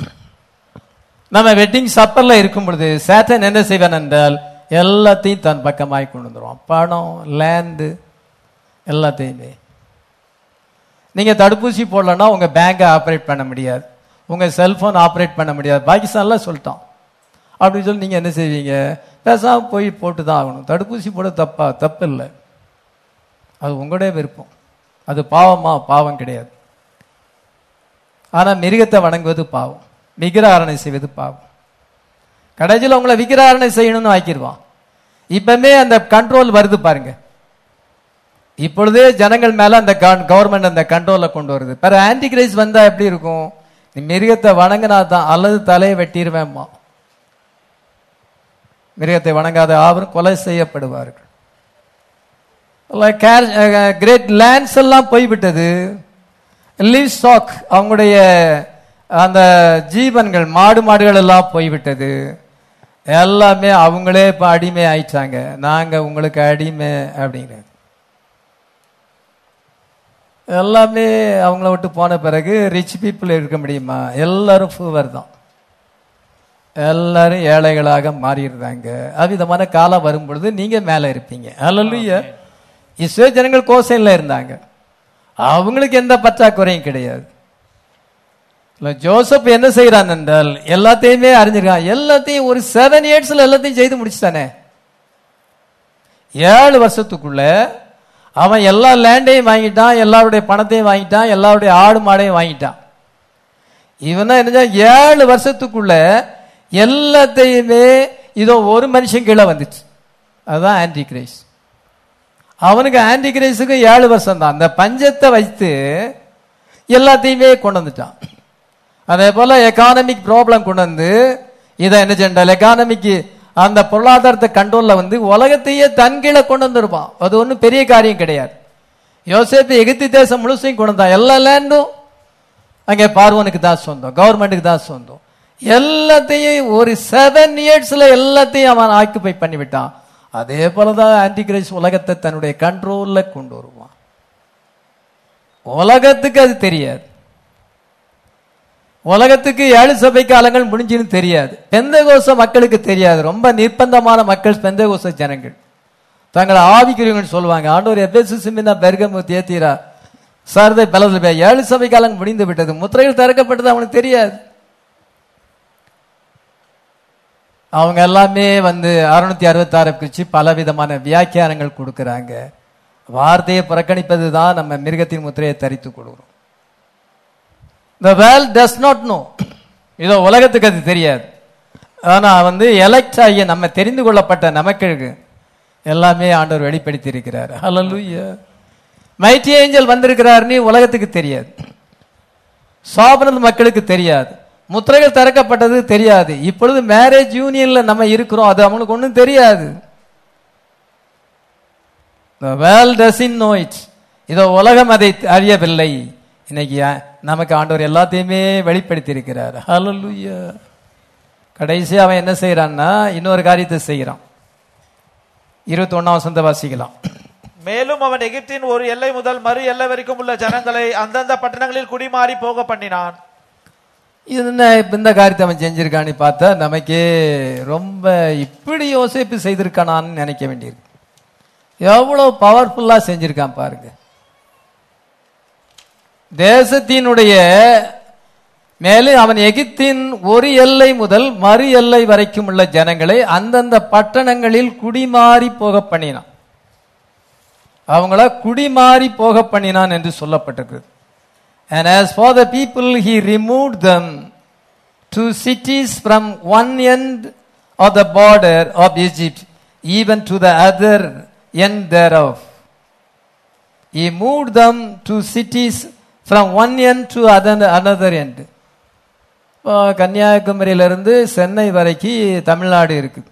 நம்ம வெட்டிங் சப்பர்ல இருக்கும் பொழுது சேட்டன் என்ன செய்வேன் என்றால் எல்லாத்தையும் தன் பக்கமாய் கொண்டு வந்துடுவான் பணம் லேண்டு எல்லாத்தையுமே. நீங்கள் தடுப்பூசி போடலன்னா உங்கள் பேங்கை ஆப்ரேட் பண்ண முடியாது. உங்கள் செல்ஃபோன் ஆப்ரேட் பண்ண முடியாது. பாகிஸ்தான்லாம் சொல்லிட்டான். அப்படின்னு சொல்லி நீங்கள் என்ன செய்வீங்க? பேசாமல் போய் போட்டு தான் ஆகணும். தடுப்பூசி போட தப்பா? தப்பு இல்லை அது உங்களுடைய விருப்பம். அது பாவமா? பாவம் கிடையாது. ஆனால் மிருகத்தை வணங்குவது பாவம். விக்கிரகாரணை செய்வது பாவம். கடைசியில் உங்களை விக்கிரகாரணை செய்யணும்னு ஆக்கிடுவான். இப்பவுமே அந்த கண்ட்ரோல் வருது பாருங்க. இப்பொழுதே ஜனங்கள் மேல அந்த கவர்மெண்ட் அந்த கண்ட்ரோலை கொண்டு வருது. பிற ஆன்டி கிரைஸ் வந்தா எப்படி இருக்கும்? நீ மிருகத்தை வணங்கினா தான் அல்லது தலையை வெட்டிடுவேம்மா. மிருகத்தை வணங்காத ஆவரும் கொலை செய்யப்படுவார்கள். கிரேட் லேண்ட்ஸ் uh, எல்லாம் போய்விட்டது. லீவ் ஸ்டாக் அவங்களுடைய அந்த ஜீவன்கள் மாடு மாடுகள் எல்லாம் போய்விட்டது. எல்லாமே அவங்களே இப்ப அடிமை ஆயிட்டாங்க. நாங்க உங்களுக்கு அடிமை அப்படிங்கிறது எல்லாமே அவங்கள விட்டு போன பிறகு ரிச் பீப்புள் இருக்க முடியுமா? எல்லாரும் ஃபூவர் தான். எல்லாரும் ஏழைகளாக மாறிடுறாங்க. அவ்விதமான காலம் வரும் பொழுது நீங்க மேல இருப்பீங்க. அல்லல்லையா இஸ்ரோ ஜனங்கள் கோசைன்ல இருந்தாங்க. அவங்களுக்கு எந்த பற்றாக்குறையும் கிடையாது. இல்ல, ஜோசப் என்ன செய்யறான் என்றால் எல்லாத்தையுமே அறிஞ்சிருக்கான். எல்லாத்தையும் ஒரு செவன் இயர்ஸ்ல எல்லாத்தையும் செய்து முடிச்சுட்டானே. ஏழு வருஷத்துக்குள்ள அவன் எல்லா லேண்டையும் வாங்கிட்டான் எல்லாருடைய பணத்தையும் வாங்கிட்டான் எல்லாருடைய ஆடு மாடையும் வாங்கிட்டான். இவன் தான் என்ன ஏழு வருஷத்துக்குள்ள எல்லாத்தையுமே இதோ ஒரு மனுஷன் கீழே வந்துச்சு. அதுதான் ஆன்டி கிரைஸ் அவனுக்கு ஆன்டி கிரைஸுக்கு ஏழு வருஷம் தான் அந்த பஞ்சத்தை வைத்து எல்லாத்தையுமே கொண்டு வந்துட்டான். அதே போல எக்கானமிக் ப்ராப்ளம் கொண்டு வந்து இதை என்ன சென்றால் எக்கானமிக்கு அந்த பொருளாதாரத்தை கண்ட்ரோல்ல வந்து உலகத்தையே தன் கீழே கொண்டு வந்துருப்பான். அது ஒன்றும் பெரிய காரியம் கிடையாது. யோசித்து எகிப்து தேசம் முழுசையும் கொண்டு வந்தான். எல்லா லேண்டும் அங்கே பார்வனுக்கு தான் சொந்தம் கவர்மெண்ட்டுக்கு தான் சொந்தம். எல்லாத்தையும் ஒரு செவன் இயர்ஸ்ல எல்லாத்தையும் அவன் ஆக்குப்பை பண்ணிவிட்டான். அதே போலதான் ஆன்டி கிரைஸ் உலகத்தை தன்னுடைய கண்ட்ரோல்ல கொண்டு வருவான். உலகத்துக்கு அது தெரியாது. உலகத்துக்கு ஏழு சபை காலங்கள் முடிஞ்சுன்னு தெரியாது. பெந்தகோச மக்களுக்கு தெரியாது. ரொம்ப நிர்பந்தமான மக்கள் பெந்தகோச ஜனங்கள். தங்களை ஆவிக்குரியவங்க சொல்லுவாங்க ஆண்டவர் எபேசு சிமினா பெர்கமு தேத்தீரா. சாரதை பலது ஏழு சபை காலம் முடிந்து விட்டது. முத்திரைகள் திறக்கப்பட்டது அவனுக்கு தெரியாது. அவங்க எல்லாமே வந்து அறுநூத்தி அறுபத்தாறு குறிச்சு பல விதமான வியாக்கியானங்கள் கொடுக்குறாங்க. வார்த்தையை புறக்கணிப்பது தான் நம்ம மிருகத்தின் முத்திரையை தரித்து கொடுக்குறோம். The world does not know இதோ உலகத்துக்கு அது தெரியாது. ஆனால் வந்து எலெக்ட் ஆகிய நம்ம தெரிந்து கொள்ளப்பட்ட நமக்கு எல்லாமே ஆண்டவர் வெளிப்படுத்தி இருக்கிறார் ஹalleluya மைட்டி ஏஞ்சல் வந்திருக்கிறாருன்னு உலகத்துக்கு தெரியாது. சாபனது மக்களுக்கு தெரியாது. முத்திரைகள் திறக்கப்பட்டது தெரியாது. இப்பொழுது மேரேஜ் யூனியன்ல நம்ம இருக்கிறோம். அது அவங்களுக்கு ஒன்றும் தெரியாது. The world doesn't know it. இதோ உலகம் அதை அறியவில்லை. இன்னைக்கு நமக்கு ஆண்டவர் எல்லாத்தையுமே வெளிப்படுத்தி இருக்கிறார் ஹalleluya கடைசி அவன் என்ன செய்யறான்னா இன்னொரு காரியத்தை செய்யறான் இருபத்தி ஒன்னாம் வசந்த வாசிக்கலாம். மேலும் அவன் எகிப்தின் ஒரு எல்லை முதல் மறு எல்லை வரைக்கும் உள்ள ஜனங்களை அந்தந்த பட்டணங்களில் குடிமாறி போக பண்ணினான். இது என்ன இப்ப இந்த காரியத்தை அவன் செஞ்சிருக்கான்னு பார்த்தா நமக்கே ரொம்ப இப்படி யோசிப்பு செய்திருக்கானான்னு நினைக்க வேண்டியிருக்கு. எவ்வளவு பவர்ஃபுல்லா செஞ்சிருக்கான் பாருங்க. தேசத்தினுடைய மேலே அவன் எகிப்தின் ஒரு எல்லை முதல் மறு எல்லை வரைக்கும் உள்ள ஜனங்களை அந்தந்த பட்டணங்களில் குடிமாறி போக பண்ணினான் அவங்கள குடிமாறி போக பண்ணினான் என்று சொல்லப்பட்டிருக்கிறது and as for the people he remove them to cities from one end of the border of Egypt even to the other end thereof he move them to cities one one to other, another end. இப்போ கன்னியாகுமரியிலேருந்து சென்னை வரைக்கும் தமிழ்நாடு இருக்குது.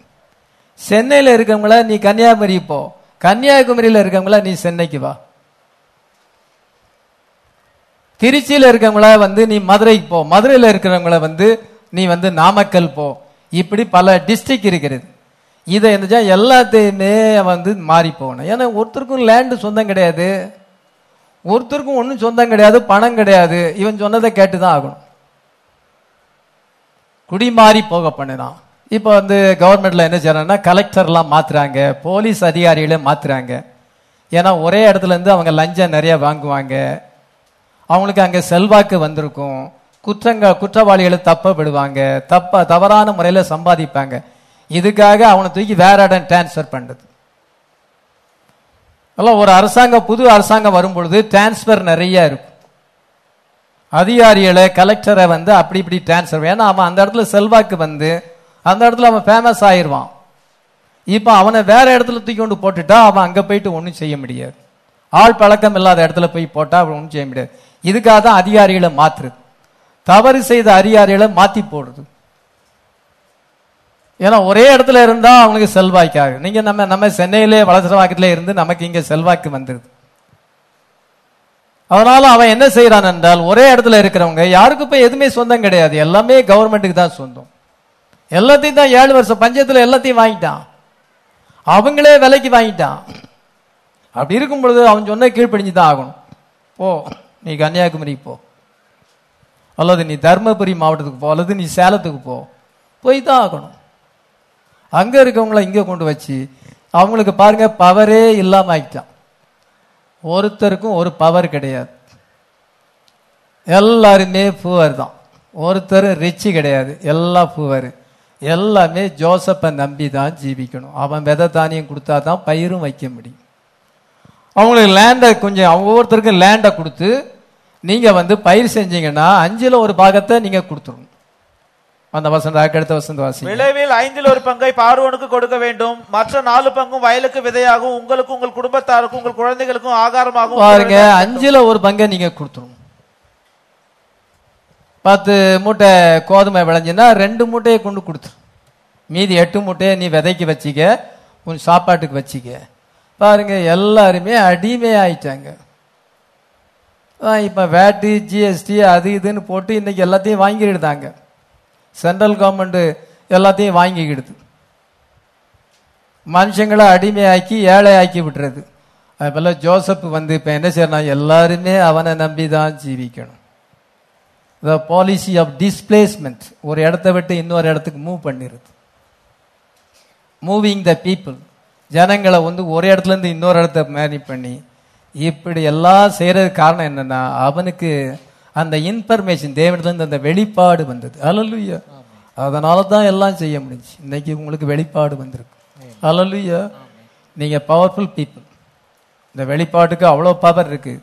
சென்னையில் இருக்கவங்கள நீ கன்னியாகுமரி போ. கன்னியாகுமரியில் இருக்கவங்கள நீ சென்னைக்கு வா. திருச்சியில் இருக்கவங்கள வந்து நீ மதுரைக்கு போ. மதுரையில் இருக்கிறவங்கள வந்து நீ வந்து நாமக்கல் போ. இப்படி பல டிஸ்ட்ரிக் இருக்கிறது இதை இருந்துச்சா எல்லாத்தையுமே வந்து மாறி போகணும் ஏன்னா ஒருத்தருக்கும் லேண்டு சொந்தம் கிடையாது. ஒருத்தருக்கும் ஒன்றும் சொந்தம் கிடையாது பணம் கிடையாது. இவன் சொன்னதை கேட்டு தான் ஆகணும். குடிமாறி போக பண்ணினான். இப்போ வந்து கவர்மெண்ட்ல என்ன செய்யறாங்கன்னா கலெக்டர்லாம் மாத்துறாங்க போலீஸ் அதிகாரிகளை மாத்துறாங்க. ஏன்னா ஒரே இடத்துல இருந்து அவங்க லஞ்சம் நிறைய வாங்குவாங்க. அவங்களுக்கு அங்கே செல்வாக்கு வந்திருக்கும். குற்றங்க குற்றவாளிகளை தப்ப விடுவாங்க தப்ப தவறான முறையில் சம்பாதிப்பாங்க. இதுக்காக அவனை தூக்கி வேற இடம் டிரான்ஸ்ஃபர் பண்ணுறது எல்லாம் ஒரு அரசாங்கம் புது அரசாங்கம் வரும்பொழுது டிரான்ஸ்ஃபர் நிறைய இருக்கும். அதிகாரிகளை கலெக்டரை வந்து அப்படி இப்படி டிரான்ஸ்ஃபர் ஏன்னா அவன் அந்த இடத்துல செல்வாக்கு வந்து அந்த இடத்துல அவன் ஃபேமஸ் ஆயிடுவான் இப்போ அவனை வேற இடத்துல தூக்கி கொண்டு போட்டுட்டா அவன் அங்கே போயிட்டு ஒன்றும் செய்ய முடியாது. ஆள் பழக்கம் இல்லாத இடத்துல போய் போட்டால் அவன் ஒன்றும் செய்ய முடியாது. இதுக்காக தான் அதிகாரிகளை மாற்றுது தவறு செய்த அதிகாரிகளை மாற்றி போடுறது. ஏன்னா ஒரே இடத்துல இருந்தா அவங்களுக்கு செல்வாய்க்காக நீங்க நம்ம நம்ம சென்னையிலே வளசரவாக்கத்திலே இருந்து நமக்கு இங்க செல்வாக்கு வந்துருது. அதனால அவன் என்ன செய்யறான் என்றால் ஒரே இடத்துல இருக்கிறவங்க யாருக்கும் போய் எதுவுமே சொந்தம் கிடையாது. எல்லாமே கவர்மெண்ட்டுக்கு தான் சொந்தம். எல்லாத்தையும் தான் ஏழு வருஷம் பஞ்சத்துல எல்லாத்தையும் வாங்கிட்டான். அவங்களே விலைக்கு வாங்கிட்டான். அப்படி இருக்கும் பொழுது அவன் சொன்ன கீழ்ப்படிஞ்சு தான் ஆகணும். போ நீ கன்னியாகுமரிக்கு போ. அல்லது நீ தருமபுரி மாவட்டத்துக்கு போ அல்லது நீ சேலத்துக்கு போ. போய் தான் ஆகணும். அங்க இருக்கவங்கள இங்க கொண்டு வச்சு அவங்களுக்கு பாருங்க பவரே இல்லாம ஆக்கிட்டான் ஒருத்தருக்கும் ஒரு பவர் கிடையாது. எல்லாருமே பூவர் தான். ஒருத்தர் ரிச்சு கிடையாது. எல்லாம் பூவர் எல்லாமே ஜோசப்பை நம்பி தான் ஜீவிக்கணும். அவன் விதை தானியம் கொடுத்தா தான் பயிரும் வைக்க முடியும். அவங்களுக்கு லேண்டை கொஞ்சம் ஒவ்வொருத்தருக்கும் லேண்டை கொடுத்து நீங்கள் வந்து பயிர் செஞ்சீங்கன்னா அஞ்சில் ஒரு பாகத்தை நீங்கள் கொடுத்துருங்க அந்த வசந்த அடுத்த வசந்த வாசி விளைவில் ஐந்தில் ஒரு பங்கை பார்வோனுக்கு கொடுக்க வேண்டும். மற்ற நாலு பங்கும் வயலுக்கு விதையாகும் உங்களுக்கு உங்கள் குடும்பத்தாருக்கும் உங்கள் குழந்தைகளுக்கும் ஆகாரமாகவும் பாருங்க அஞ்சுல ஒரு பங்கை நீங்க கொடுத்துரும். பத்து மூட்டை கோதுமை விளைஞ்சுன்னா ரெண்டு மூட்டையை கொண்டு கொடுத்துரு. மீதி எட்டு மூட்டையை நீ விதைக்கு வச்சிக்க உன் சாப்பாட்டுக்கு வச்சிக்க. பாருங்க எல்லாருமே அடிமை ஆயிட்டாங்க. இப்போ வேட்டு ஜிஎஸ்டி அது இதுன்னு போட்டு இன்னைக்கு எல்லாத்தையும் வாங்கிடுதாங்க சென்ட்ரல் கவர்மெண்ட் எல்லாத்தையும் வாங்கிக்கிடுது. மனுஷங்களை அடிமையாக்கி ஏழை ஆக்கி விட்டுறது. அதுபோல ஜோசப் வந்து இப்போ என்ன செய்யணும் எல்லாருமே அவனை நம்பி தான் ஜீவிக்கணும். த பாலிசி ஆஃப் டிஸ்பிளேஸ்மெண்ட் ஒரு இடத்த விட்டு இன்னொரு இடத்துக்கு மூவ் பண்ணிடுது. மூவிங் த பீப்புள் ஜனங்களை வந்து ஒரு இடத்துல இருந்து இன்னொரு இடத்த மேனி பண்ணி இப்படி எல்லாம் செய்கிறதுக்கு காரணம் என்னன்னா அவனுக்கு அந்த இன்ஃபர்மேஷன் தேவனிடத்துல அந்த வெளிப்பாடு வந்தது. அலலுயா அதனால தான் எல்லாம் செய்ய முடிஞ்சு. இன்னைக்கு உங்களுக்கு வெளிப்பாடு வந்திருக்கு. அலலுயா நீங்கள் பவர்ஃபுல் பீப்புள் இந்த வெளிப்பாட்டுக்கு அவ்வளோ பவர் இருக்கு.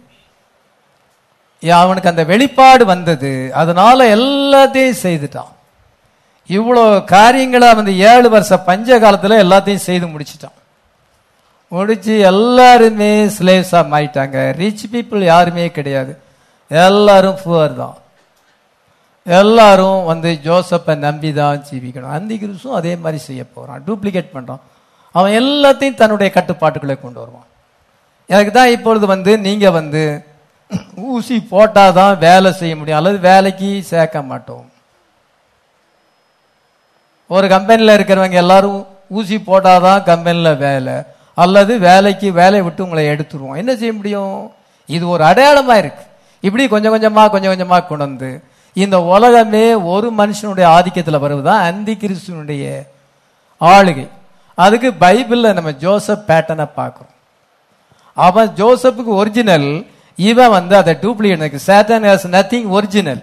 ஏன் அவனுக்கு அந்த வெளிப்பாடு வந்தது. அதனால எல்லாத்தையும் செய்துட்டான். இவ்வளோ காரியங்களை வந்து ஏழு வருஷ பஞ்ச காலத்தில் எல்லாத்தையும் செய்து முடிச்சிட்டான். முடிச்சு எல்லாருமே ஸ்லேவ்ஸாக மாறிட்டாங்க. ரிச் பீப்புள் யாருமே கிடையாது. எல்லாரும் புவர் தான். எல்லாரும் வந்து ஜோசப்பை நம்பி தான் ஜீவிக்கணும். அந்தி கிருஷும் அதே மாதிரி செய்ய போகிறான் டூப்ளிகேட் பண்ணுறான் அவன் எல்லாத்தையும் தன்னுடைய கட்டுப்பாட்டுக்குள்ளே கொண்டு வருவான். எனக்கு தான் இப்பொழுது வந்து நீங்கள் வந்து ஊசி போட்டால் தான் வேலை செய்ய முடியும். அல்லது வேலைக்கு சேர்க்க மாட்டோம். ஒரு கம்பெனியில் இருக்கிறவங்க எல்லாரும் ஊசி போட்டால் தான் கம்பெனியில் வேலை. அல்லது வேலைக்கு வேலையை விட்டு உங்களை எடுத்துருவோம். என்ன செய்ய முடியும்? இது ஒரு அடையாளமாக இருக்குது இப்படி கொஞ்சம் கொஞ்சமாக கொஞ்சம் கொஞ்சமாக கொண்டு வந்து இந்த உலகமே ஒரு மனுஷனுடைய ஆதிக்கத்தில் வருவதுதான் அந்தி கிறிஸ்துவனுடைய ஆளுகை. அதுக்கு பைபிளில் நம்ம ஜோசப் பேட்டனை பார்க்குறோம். அவன் ஜோசப்புக்கு ஒரிஜினல் இவன் வந்து அதை duplicate Satan has nothing original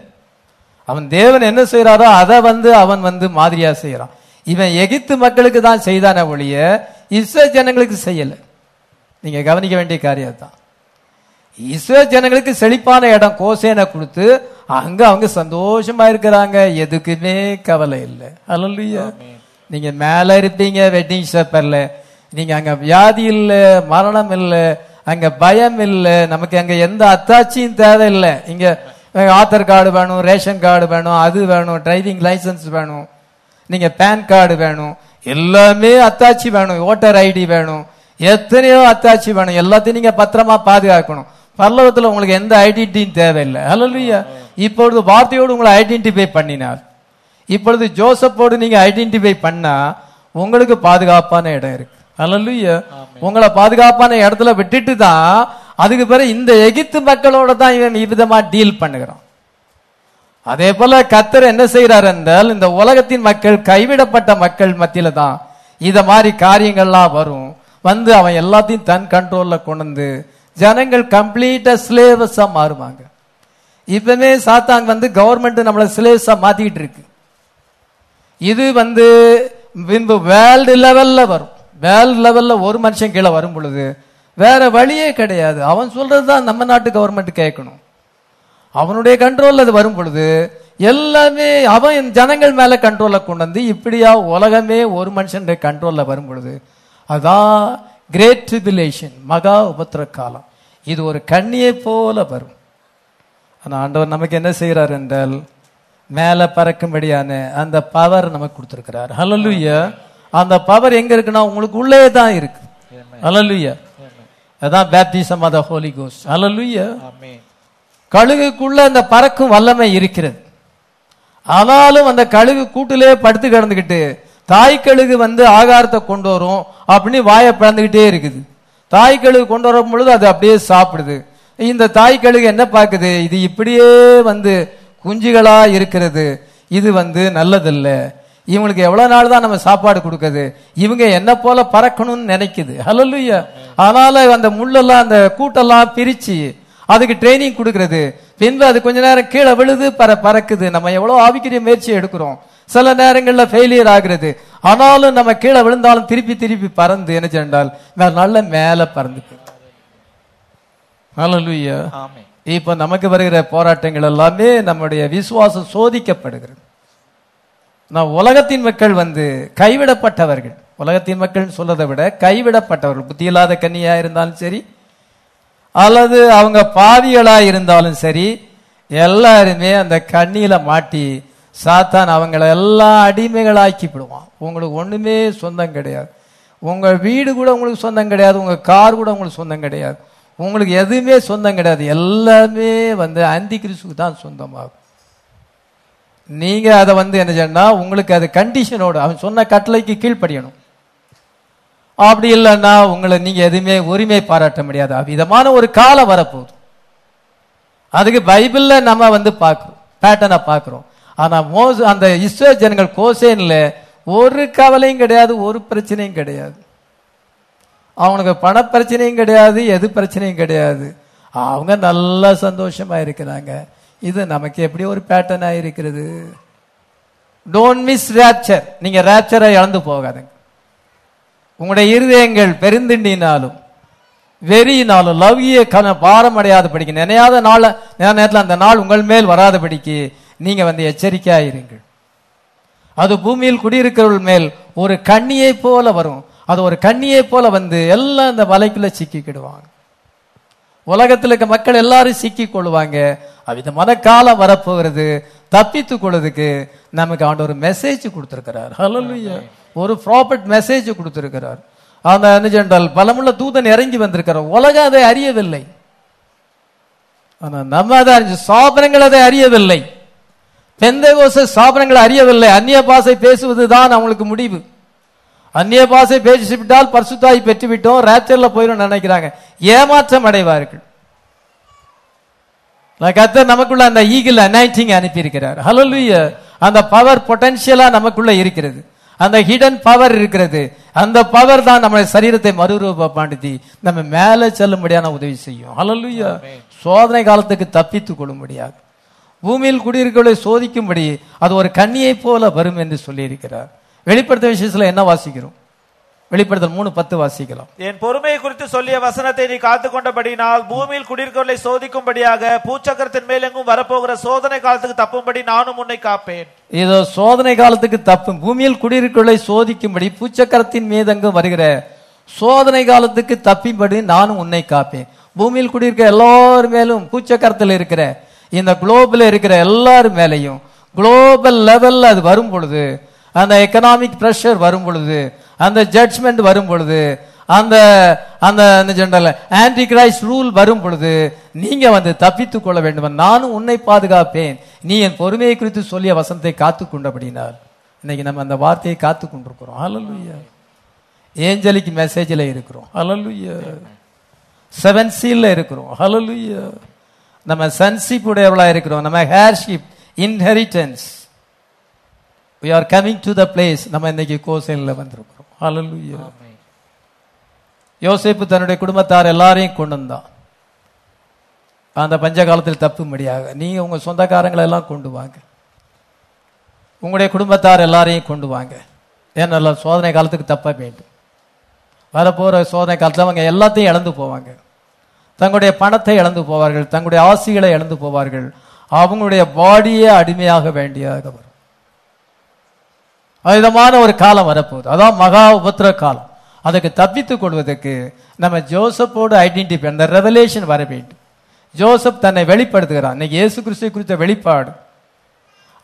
அவன் தேவன் என்ன செய்யறாரோ அதை வந்து அவன் வந்து மாதிரியா செய்யறான் இவன் எகிப்து மக்களுக்கு தான் செய்தான ஒழிய இஸ்ரேல் ஜனங்களுக்கு செய்யலை. நீங்க கவனிக்க வேண்டிய காரியம் தான் இஸ்ரேல் ஜனங்களுக்கு செழிப்பான இடம் கோசேனை கொடுத்து அங்க அவங்க சந்தோஷமா இருக்கிறாங்க. எதுக்குமே கவலை இல்லை. அல்லையா நீங்க மேல இருப்பீங்க வெட்டிங் ஷாப்பர்ல. நீங்க அங்க வியாதி இல்ல மரணம் இல்ல அங்க பயம் இல்ல நமக்கு அங்க எந்த அத்தாட்சியும் தேவையில்லை இங்க ஆதார் கார்டு வேணும் ரேஷன் கார்டு வேணும் அது வேணும் டிரைவிங் லைசன்ஸ் வேணும் நீங்க பேன் கார்டு வேணும் எல்லாமே அத்தாட்சி வேணும் ஓட்டர் ஐடி வேணும் எத்தனையோ அத்தாட்சி வேணும் எல்லாத்தையும் நீங்க பத்திரமா பாதுகாக்கணும். பல்லவத்துல உங்களுக்கு எந்த ஐடென்டிட்டியும் தேவையில்லை. அல்லையா இப்பொழுது வார்த்தையோடு உங்களை ஐடென்டிஃபை பண்ணினார். இப்பொழுது ஜோசப்போடு நீங்க ஐடென்டிஃபை பண்ணா உங்களுக்கு பாதுகாப்பான இடம் இருக்கு. அல்லையா உங்களை பாதுகாப்பான இடத்துல விட்டுட்டு தான் அதுக்கு பிறகு இந்த எகிப்து மக்களோட தான் இவன் விதமா டீல் பண்ணுகிறான். அதே போல கத்தர் என்ன செய்யறார் என்றால் இந்த உலகத்தின் மக்கள் கைவிடப்பட்ட மக்கள் மத்தியில தான் இத மாதிரி காரியங்கள்லாம் வரும். வந்து அவன் எல்லாத்தையும் தன் கண்ட்ரோல்ல கொண்டு ஜனங்கள் கம்ப்ளீட்டா சிலேபஸா மாறுவாங்க. இப்பவே சாத்தாங்க வந்து கவர்மெண்ட் நம்மள சிலேபஸா மாத்திக்கிட்டு இருக்கு. இது வந்து பின்பு வேர்ல்டு லெவல்ல வரும். வேர்ல்டு லெவல்ல ஒரு மனுஷன் கீழே வரும் பொழுது வேற வழியே கிடையாது. அவன் சொல்றதுதான் நம்ம நாட்டு கவர்மெண்ட் கேட்கணும். அவனுடைய கண்ட்ரோல் அது வரும் பொழுது எல்லாமே அவன் ஜனங்கள் மேல கண்ட்ரோல கொண்டு வந்து இப்படியா உலகமே ஒரு மனுஷனுடைய கண்ட்ரோல்ல வரும் பொழுது. அதான் கிரேட் ட்ரிபிலேஷன் மகா உபத்திர காலம் இது ஒரு கண்ணியை போல வரும். ஆனா ஆண்டவர் நமக்கு என்ன செய்யறார் என்றால் மேல பறக்கும்படியான அந்த பவர் நமக்கு கொடுத்திருக்கிறார். ஹalleluya அந்த பவர் எங்க இருக்குன்னா உங்களுக்கு உள்ளே தான் இருக்கு. ஹalleluya அதான் baptism of the holy hallelujah amen கழுகுக்குள்ள அந்த பறக்கும் வல்லமை இருக்கிறது. ஆனாலும் அந்த கழுகு கூட்டிலே படுத்து கிடந்துகிட்டு தாய் கழுகு வந்து ஆகாரத்தை கொண்டு வரும். அப்படின்னு வாயை பிறந்துகிட்டே இருக்குது. தாய் கழுகு கொண்டு வரும் பொழுது அது அப்படியே சாப்பிடுது. இந்த தாய் கழுகு என்ன பார்க்குது? இது இப்படியே வந்து குஞ்சுகளா இருக்கிறது. இது வந்து நல்லதில்ல. இவங்களுக்கு எவ்வளவு நாள் தான் நம்ம சாப்பாடு கொடுக்குது? இவங்க என்ன போல பறக்கணும்னு நினைக்குது. ஹலலுயா அதனால அந்த முள்ளெல்லாம் அந்த கூட்டெல்லாம் பிரிச்சு அதுக்கு ட்ரைனிங் கொடுக்கறது. பின்பு அது கொஞ்ச நேரம் கீழே விழுது பற பறக்குது. நம்ம எவ்வளவு ஆவிக்கிற முயற்சி எடுக்கிறோம். சில நேரங்கள்ல ஃபெயிலியர் ஆகுறது. ஆனாலும் நம்ம கீழே விழுந்தாலும் திருப்பி திருப்பி பறந்து என்ன சென்றால் நல்ல மேல பறந்து இப்ப நமக்கு வருகிற போராட்டங்கள் எல்லாமே நம்முடைய விசுவாசம் சோதிக்கப்படுகிறது. நான் உலகத்தின் மக்கள் வந்து கைவிடப்பட்டவர்கள். உலகத்தின் மக்கள் சொல்றதை விட கைவிடப்பட்டவர்கள். புத்தி இல்லாத கன்னியா இருந்தாலும் சரி அல்லது அவங்க பாவிகளா இருந்தாலும் சரி எல்லாருமே அந்த கண்ணியில மாட்டி சாத்தான் அவங்கள எல்லாம் அடிமைகளாக்கி விடுவான். உங்களுக்கு ஒன்றுமே சொந்தம் கிடையாது. உங்கள் வீடு கூட உங்களுக்கு சொந்தம் கிடையாது. உங்கள் கார் கூட உங்களுக்கு சொந்தம் கிடையாது. உங்களுக்கு எதுவுமே சொந்தம் கிடையாது. எல்லாமே வந்து அந்தி கிறிஸ்துக்கு தான் சொந்தமாகும். நீங்கள் அதை வந்து என்ன சொன்னால் உங்களுக்கு அது கண்டிஷனோடு அவன் சொன்ன கட்டளைக்கு கீழ்ப்படியணும். அப்படி இல்லைன்னா உங்களை நீங்கள் எதுவுமே உரிமை பாராட்ட முடியாது. அவ்விதமான ஒரு காலம் வரப்போகுது. அதுக்கு பைபிளில் நம்ம வந்து பார்க்குறோம். பேட்டனை பார்க்குறோம். ஆனா மோச அந்த இஸ்ரோ ஜனங்கள் கோசேன்ல ஒரு கவலையும் கிடையாது ஒரு பிரச்சனையும் கிடையாது. அவனுக்கு பண பிரச்சனையும் கிடையாது எது பிரச்சனையும் கிடையாது. அவங்க நல்லா சந்தோஷமா இருக்கிறாங்க. இது நமக்கு எப்படி ஒரு பேட்டர்ன் இருக்கிறது? டோன்ட் மிஸ் ரேப்சர் நீங்க ரேப்சரை இழந்து போகாதுங்க. உங்களுடைய இருதயங்கள் பெருந்திண்டினாலும் வெறியினாலும் லவ்ய கன பாரம் அடையாத படிக்க நினையாத நாள் நேரத்தில் அந்த நாள் உங்கள் மேல் வராத படிக்கு நீங்க வந்து எச்சரிக்கையா இருங்கள் அது பூமியில் குடியிருக்கிறவர்கள் மேல் ஒரு கண்ணியை போல வரும். அது ஒரு கண்ணியை போல வந்து எல்லாம் இந்த வலைக்குள்ள சிக்கிக்கிடுவாங்க. உலகத்தில் இருக்க மக்கள் எல்லாரும் சிக்கி கொள்வாங்க அவ்விதமான காலம் வரப்போகிறது. தப்பித்து கொள்வதுக்கு நமக்கு ஆண்டு ஒரு மெசேஜ் கொடுத்திருக்கிறார். ஹalleluya ஒரு ப்ராப்பர்ட் மெசேஜ் கொடுத்திருக்கிறார். அந்த என்ன பலமுள்ள தூதன் இறங்கி வந்திருக்கிறார். உலகம் அதை அறியவில்லை. ஆனா நம்ம அதை அறிஞ்சு சாபனங்கள் அதை அறியவில்லை. பெந்தகோச சாபனங்களை அறியவில்லை. அந்நிய பாசை பேசுவதுதான் அவங்களுக்கு முடிவு. அந்நிய பாசை பேசிவிட்டால் பரிசுத்தாய் பெற்று விட்டோம் ரேச்சர்ல போயிடும் நினைக்கிறாங்க. ஏமாற்றம் அடைவார்கள். கத்தர் நமக்குள்ள அந்த ஈகிள் அனைட்டிங் அனுப்பி இருக்கிறார் ஹalleluya அந்த பவர் பொட்டன்ஷியலா நமக்குள்ள இருக்கிறது. அந்த ஹிடன் பவர் இருக்கிறது. அந்த பவர் தான் நம்ம சரீரத்தை மறுரூபப்படுத்தி நம்ம மேலே செல்லும்படியான உதவி செய்யும். ஹalleluya சோதனை காலத்துக்கு தப்பித்துக் கொள்ளும்படியாக. பூமியில் குடியிருக்கவர்களை சோதிக்கும்படி அது ஒரு கண்ணியைப் போல வரும் என்று சொல்லியிருக்கிறார். வெளிப்படுத்த விஷயத்துல என்ன வாசிக்கிறோம்? வெளிப்படுத்தல் மூணு பத்து வாசிக்கலாம். என் பொறுமையை குறித்து சொல்லிய வசனத்தை நீ காத்து கொண்டபடினால் பூமியில் குடியிருக்கவர்களை சோதிக்கும்படியாக பூச்சக்கரத்தின் மேலெங்கும் வரப்போகிற சோதனை காலத்துக்கு தப்பும்படி நானும் உன்னை காப்பேன். இதோ சோதனை காலத்துக்கு தப்பும். பூமியில் குடியிருக்கவர்களை சோதிக்கும்படி பூச்சக்கரத்தின் மீதங்கு வருகிற சோதனை காலத்துக்கு தப்பிம்படி நானும் உன்னை காப்பேன். பூமியில் குடியிருக்கிற எல்லார் மேலும் பூச்சக்கரத்தில் இருக்கிற இந்த குளோபல் இருக்கிற எல்லார் மேலையும் குளோபல் லெவல்ல அது வரும் பொழுது அந்த எக்கனாமிக் ப்ரெஷர் வரும் பொழுது அந்த ஜட்ஜ்மெண்ட் வரும் பொழுது அந்த அந்த ஜென்ரல் ஆன்டி கிரைஸ்ட் ரூல் வரும் பொழுது நீங்க வந்து தப்பித்துக் கொள்ள வேண்டும் நானும் உன்னை பாதுகாப்பேன். நீ என் பொறுமையை குறித்து சொல்லிய வசனத்தை காத்து கொண்டபடினார் இன்னைக்கு நம்ம அந்த வார்த்தையை காத்து கொண்டிருக்கிறோம். அலலுயா ஏஞ்சலிக் மெசேஜில் இருக்கிறோம். அலலுயா செவன் சீல்ல இருக்கிறோம். அலலுயா நம்ம சன்ஷிப் உடையவளா இருக்கிறோம். நம்ம heirship inheritance we are coming to the place நம்ம இன்னைக்கு கோசைன்ல வந்திருக்கிறோம். ஹalleluya யோசேப்பு தன்னுடைய குடும்பத்தார் எல்லாரையும் கொண்டு வந்தான் அந்த பஞ்ச காலத்தில் தப்பும்படியாக. நீங்க உங்க சொந்தக்காரங்களை எல்லாம் கொண்டு வாங்க. உங்களுடைய குடும்பத்தார் எல்லாரையும் கொண்டு வாங்க. ஏன்னா சோதனை காலத்துக்கு தப்ப வேண்டும் வரப்போற சோதனை காலத்தில் அவங்க எல்லாத்தையும் இழந்து போவாங்க. தங்களுடைய பணத்தை இழந்து போவார்கள் தங்களுடைய ஆசிகளை இழந்து போவார்கள். அவங்களுடைய பாடியே அடிமையாக வேண்டியதாக வரும். விதமான ஒரு காலம் வரப்போகுது. அதான் மகா உபத்திர காலம். அதுக்கு தப்பித்துக் கொள்வதற்கு நம்ம ஜோசப்போடு ஐடென்டிஃபை அந்த ரெவலேஷன் வர வேண்டும். ஜோசப் தன்னை வெளிப்படுத்துகிறான். இன்னைக்கு இயேசு கிறிஸ்துவை குறித்த வெளிப்பாடு.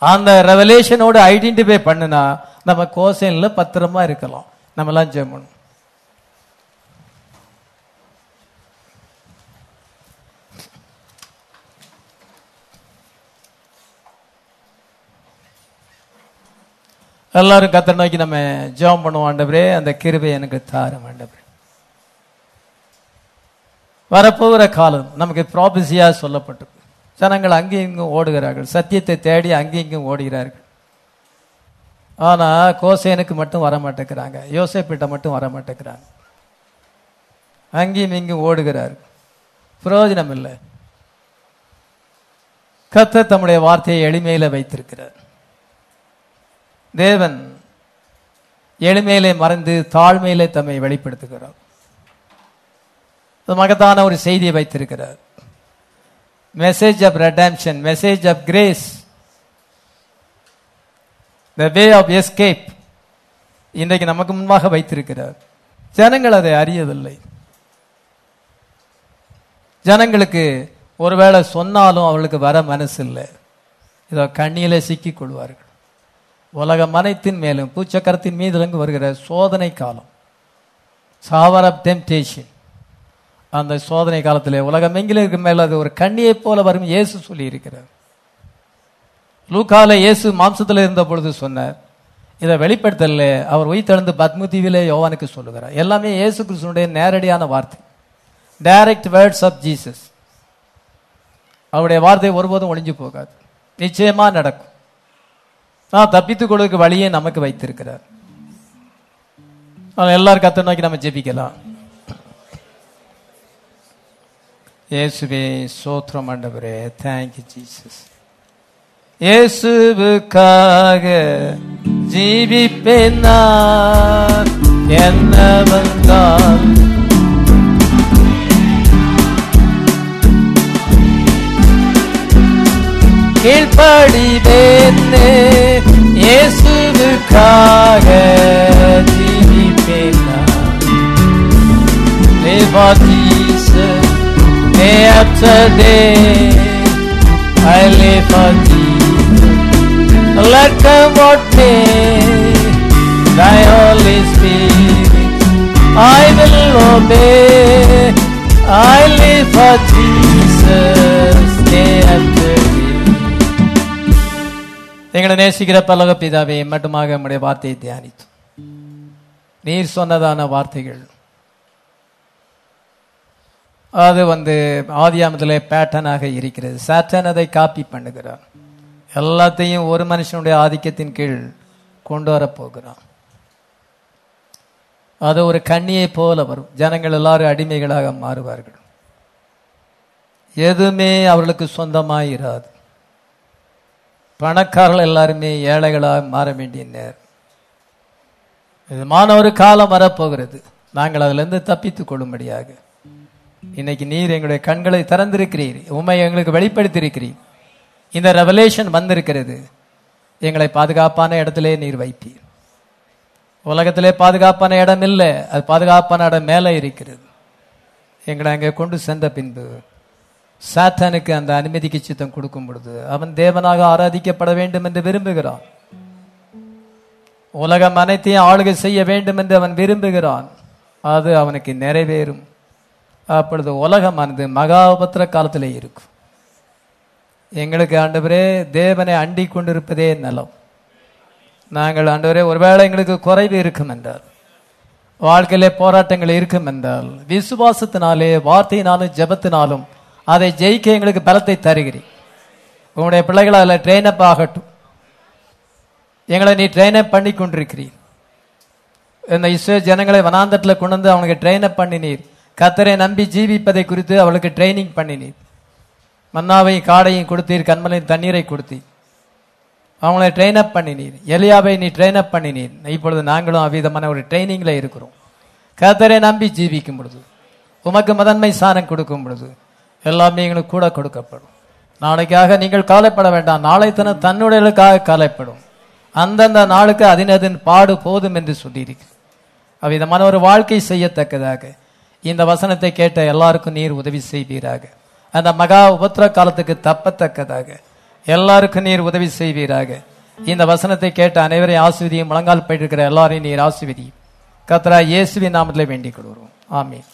அந்த ரெவலேஷனோடு ஐடென்டிஃபை பண்ணுனா நம்ம கோசைனில் பத்திரமா இருக்கலாம். நம்மலாம் பண்ணணும் எல்லாரும் கத்த நோக்கி நம்ம ஜெபம் பண்ணுவோம் ஆண்டவரே. அந்த கிருபை எனக்கு தாரும் ஆண்டவரே. வரப்போகிற காலம் நமக்கு ப்ராபஸியாக சொல்லப்பட்டது ஜனங்கள் அங்கேயும் இங்கும் ஓடுகிறார்கள். சத்தியத்தை தேடி அங்கேயும் இங்கும் ஓடுகிறார்கள். ஆனால் கோசேனுக்கு மட்டும் வர மாட்டேங்கிறாங்க யோசேப்பிட்ட மட்டும் வர மாட்டேங்கிறாங்க அங்கேயும் இங்கும் ஓடுகிறார்கள் பிரயோஜனம் இல்லை. கத்த தம்முடைய வார்த்தையை எளிமையில் வைத்திருக்கிறார். தேவன் எளிமையிலே மறைந்து தாழ்மையிலே தம்மை வெளிப்படுத்துகிறார். மகத்தான ஒரு செய்தியை வைத்திருக்கிறார். Message of redemption message of grace the way of escape இன்றைக்கு நமக்கு முன்பாக வைத்திருக்கிறார். ஜனங்கள் அதை அறியவில்லை. ஜனங்களுக்கு ஒருவேளை சொன்னாலும் அவளுக்கு வர மனசு இல்லை இதோ கண்ணியில சிக்கிக் கொள்வார்கள். உலக மனைத்தின் மேலும் பூச்சக்கரத்தின் மீது வருகிற சோதனை காலம். சாவர் ஆஃப் டெம்டேஷன் அந்த சோதனை காலத்தில் உலகம் எங்கிலும் இருக்க மேல அது ஒரு கண்ணியை போல வரும் இயேசு சொல்லி இருக்கிறார் லூக்கால இயேசு மாம்சத்தில் இருந்த பொழுது சொன்னார் இதை வெளிப்படுத்தல அவர் உயிர்த்தெழுந்து பத்மதீவிலே யோவானுக்கு சொல்லுகிறார். எல்லாமே இயேசு கிருஷ்ணனுடைய நேரடியான வார்த்தை. டைரக்ட் வேர்ட்ஸ் ஆஃப் ஜீசஸ் அவருடைய வார்த்தை ஒருபோதும் ஒளிஞ்சு போகாது. நிச்சயமா நடக்கும். நான் தப்பித்துக் கொள்வதற்கு வழியே நமக்கு வைத்திருக்கிறார். எல்லாரும் கத்த நோக்கி நம்ம ஜெபிக்கலாம். இயேசுவே சோத்ரம் ஆண்டவரே தேங்க்யூ ஜீசஸ் இயேசுவுக்காக ஜீவிப்பேன் நான். என்ன வந்தால் கீழ்ப்படிவேன்னே இயேசுவுக்காக ஜீவிப்பேன் நான் Live for Jesus day after day. I live for Jesus. Let come what may, Thy Holy Spirit, I will obey. I live for Jesus எங்களை நேசிக்கிற பலக பிதாவே மட்டுமாக நம்முடைய வார்த்தையை தியானித்து. நீர் சொன்னதான வார்த்தைகள். அது வந்து ஆதியாமத்தில் பேட்டர்னாக இருக்கிறது. சாட்டன் அதை காப்பி பண்ணுகிறார் எல்லாத்தையும் ஒரு மனுஷனுடைய ஆதிக்கத்தின் கீழ் கொண்டு வரப்போகிறான் அது ஒரு கண்ணியை போல வரும். ஜனங்கள் எல்லாரும் அடிமைகளாக மாறுவார்கள். எதுவுமே அவர்களுக்கு சொந்தமாயிராது. பணக்காரர்கள் எல்லாருமே ஏழைகளாக மாற வேண்டிய நேரம் விதமான ஒரு காலம் வரப்போகிறது. நாங்கள் அதிலிருந்து தப்பித்துக் கொள்ளும்படியாக. இன்னைக்கு நீர் எங்களுடைய கண்களை திறந்திருக்கிறீர். உண்மை எங்களுக்கு வெளிப்படுத்தியிருக்கிறீர். இந்த ரெவலேஷன் வந்திருக்கிறது. எங்களை பாதுகாப்பான இடத்திலே நீர் வைப்பீர். உலகத்திலே பாதுகாப்பான இடம் இல்லை. அது பாதுகாப்பான இடம் மேலே இருக்கிறது. எங்களை அங்கே கொண்டு சென்ற பின்பு சாத்தானுக்கு அந்த அனுமதிக்கு சித்தம் கொடுக்கும் பொழுது அவன் தேவனாக ஆராதிக்கப்பட வேண்டும் என்று விரும்புகிறான். உலகம் அனைத்தையும் ஆளுகை செய்ய வேண்டும் என்று அவன் விரும்புகிறான். அது அவனுக்கு நிறைவேறும். அப்பொழுது உலகமானது மகாபத்திர காலத்திலே இருக்கும். எங்களுக்கு ஆண்டவரே தேவனை அண்டி கொண்டிருப்பதே நலம். நாங்கள் ஆண்டவரே ஒருவேளை எங்களுக்கு குறைவு இருக்கும் என்றால் வாழ்க்கையிலே போராட்டங்கள் இருக்கும் என்றால் விசுவாசத்தினாலே வார்த்தையினாலும் ஜபத்தினாலும் அதை ஜெயிக்க எங்களுக்கு பலத்தை தருகிறேன் உங்களுடைய பிள்ளைகள் அதில் ட்ரெயின் அப் ஆகட்டும். எங்களை நீ ட்ரெயின் அப் பண்ணி கொண்டிருக்கிறீர். இந்த இஸ்ரோ ஜனங்களை வனாந்தத்தில் கொண்டு வந்து அவனுக்கு ட்ரெயின் அப் பண்ணினீர். கத்தரை நம்பி ஜீவிப்பதை குறித்து அவளுக்கு ட்ரைனிங் பண்ணினீர். மன்னாவையும் காடையும் கொடுத்தீர் கண்மலையும் தண்ணீரை கொடுத்தீர். அவங்களை ட்ரெயின் அப் பண்ணினீர். எலியாவை நீ ட்ரெயின் அப் பண்ணினீர். இப்பொழுது நாங்களும் அவ்விதமான ஒரு ட்ரைனிங்கில் இருக்கிறோம். கத்தரை நம்பி ஜீவிக்கும் பொழுது உமக்கு முதன்மை சாரம் கொடுக்கும் பொழுது எல்லாமே எங்களுக்கு கூட கொடுக்கப்படும். நாளைக்காக நீங்கள் காலைப்பட வேண்டாம். நாளை தினம் தன்னுடையலுக்காக காலைப்படும் அந்தந்த நாளுக்கு அதினதின் பாடு போதும் என்று சொல்லியிருக்கு. அவ்விதமான ஒரு வாழ்க்கை செய்யத்தக்கதாக இந்த வசனத்தை கேட்ட எல்லாருக்கும் நீர் உதவி செய்வீராக. அந்த மகா உபத்திர காலத்துக்கு தப்பத்தக்கதாக எல்லாருக்கும் நீர் உதவி செய்வீராக. இந்த வசனத்தை கேட்ட அனைவரையும் ஆசிரியம் முழங்கால் போயிட்டு இருக்கிற எல்லாரையும் நீர் ஆசிர்வதியும். கத்ரா இயேசுவின் நாமத்தில் வேண்டிக் கொள்வோம் ஆமீன்.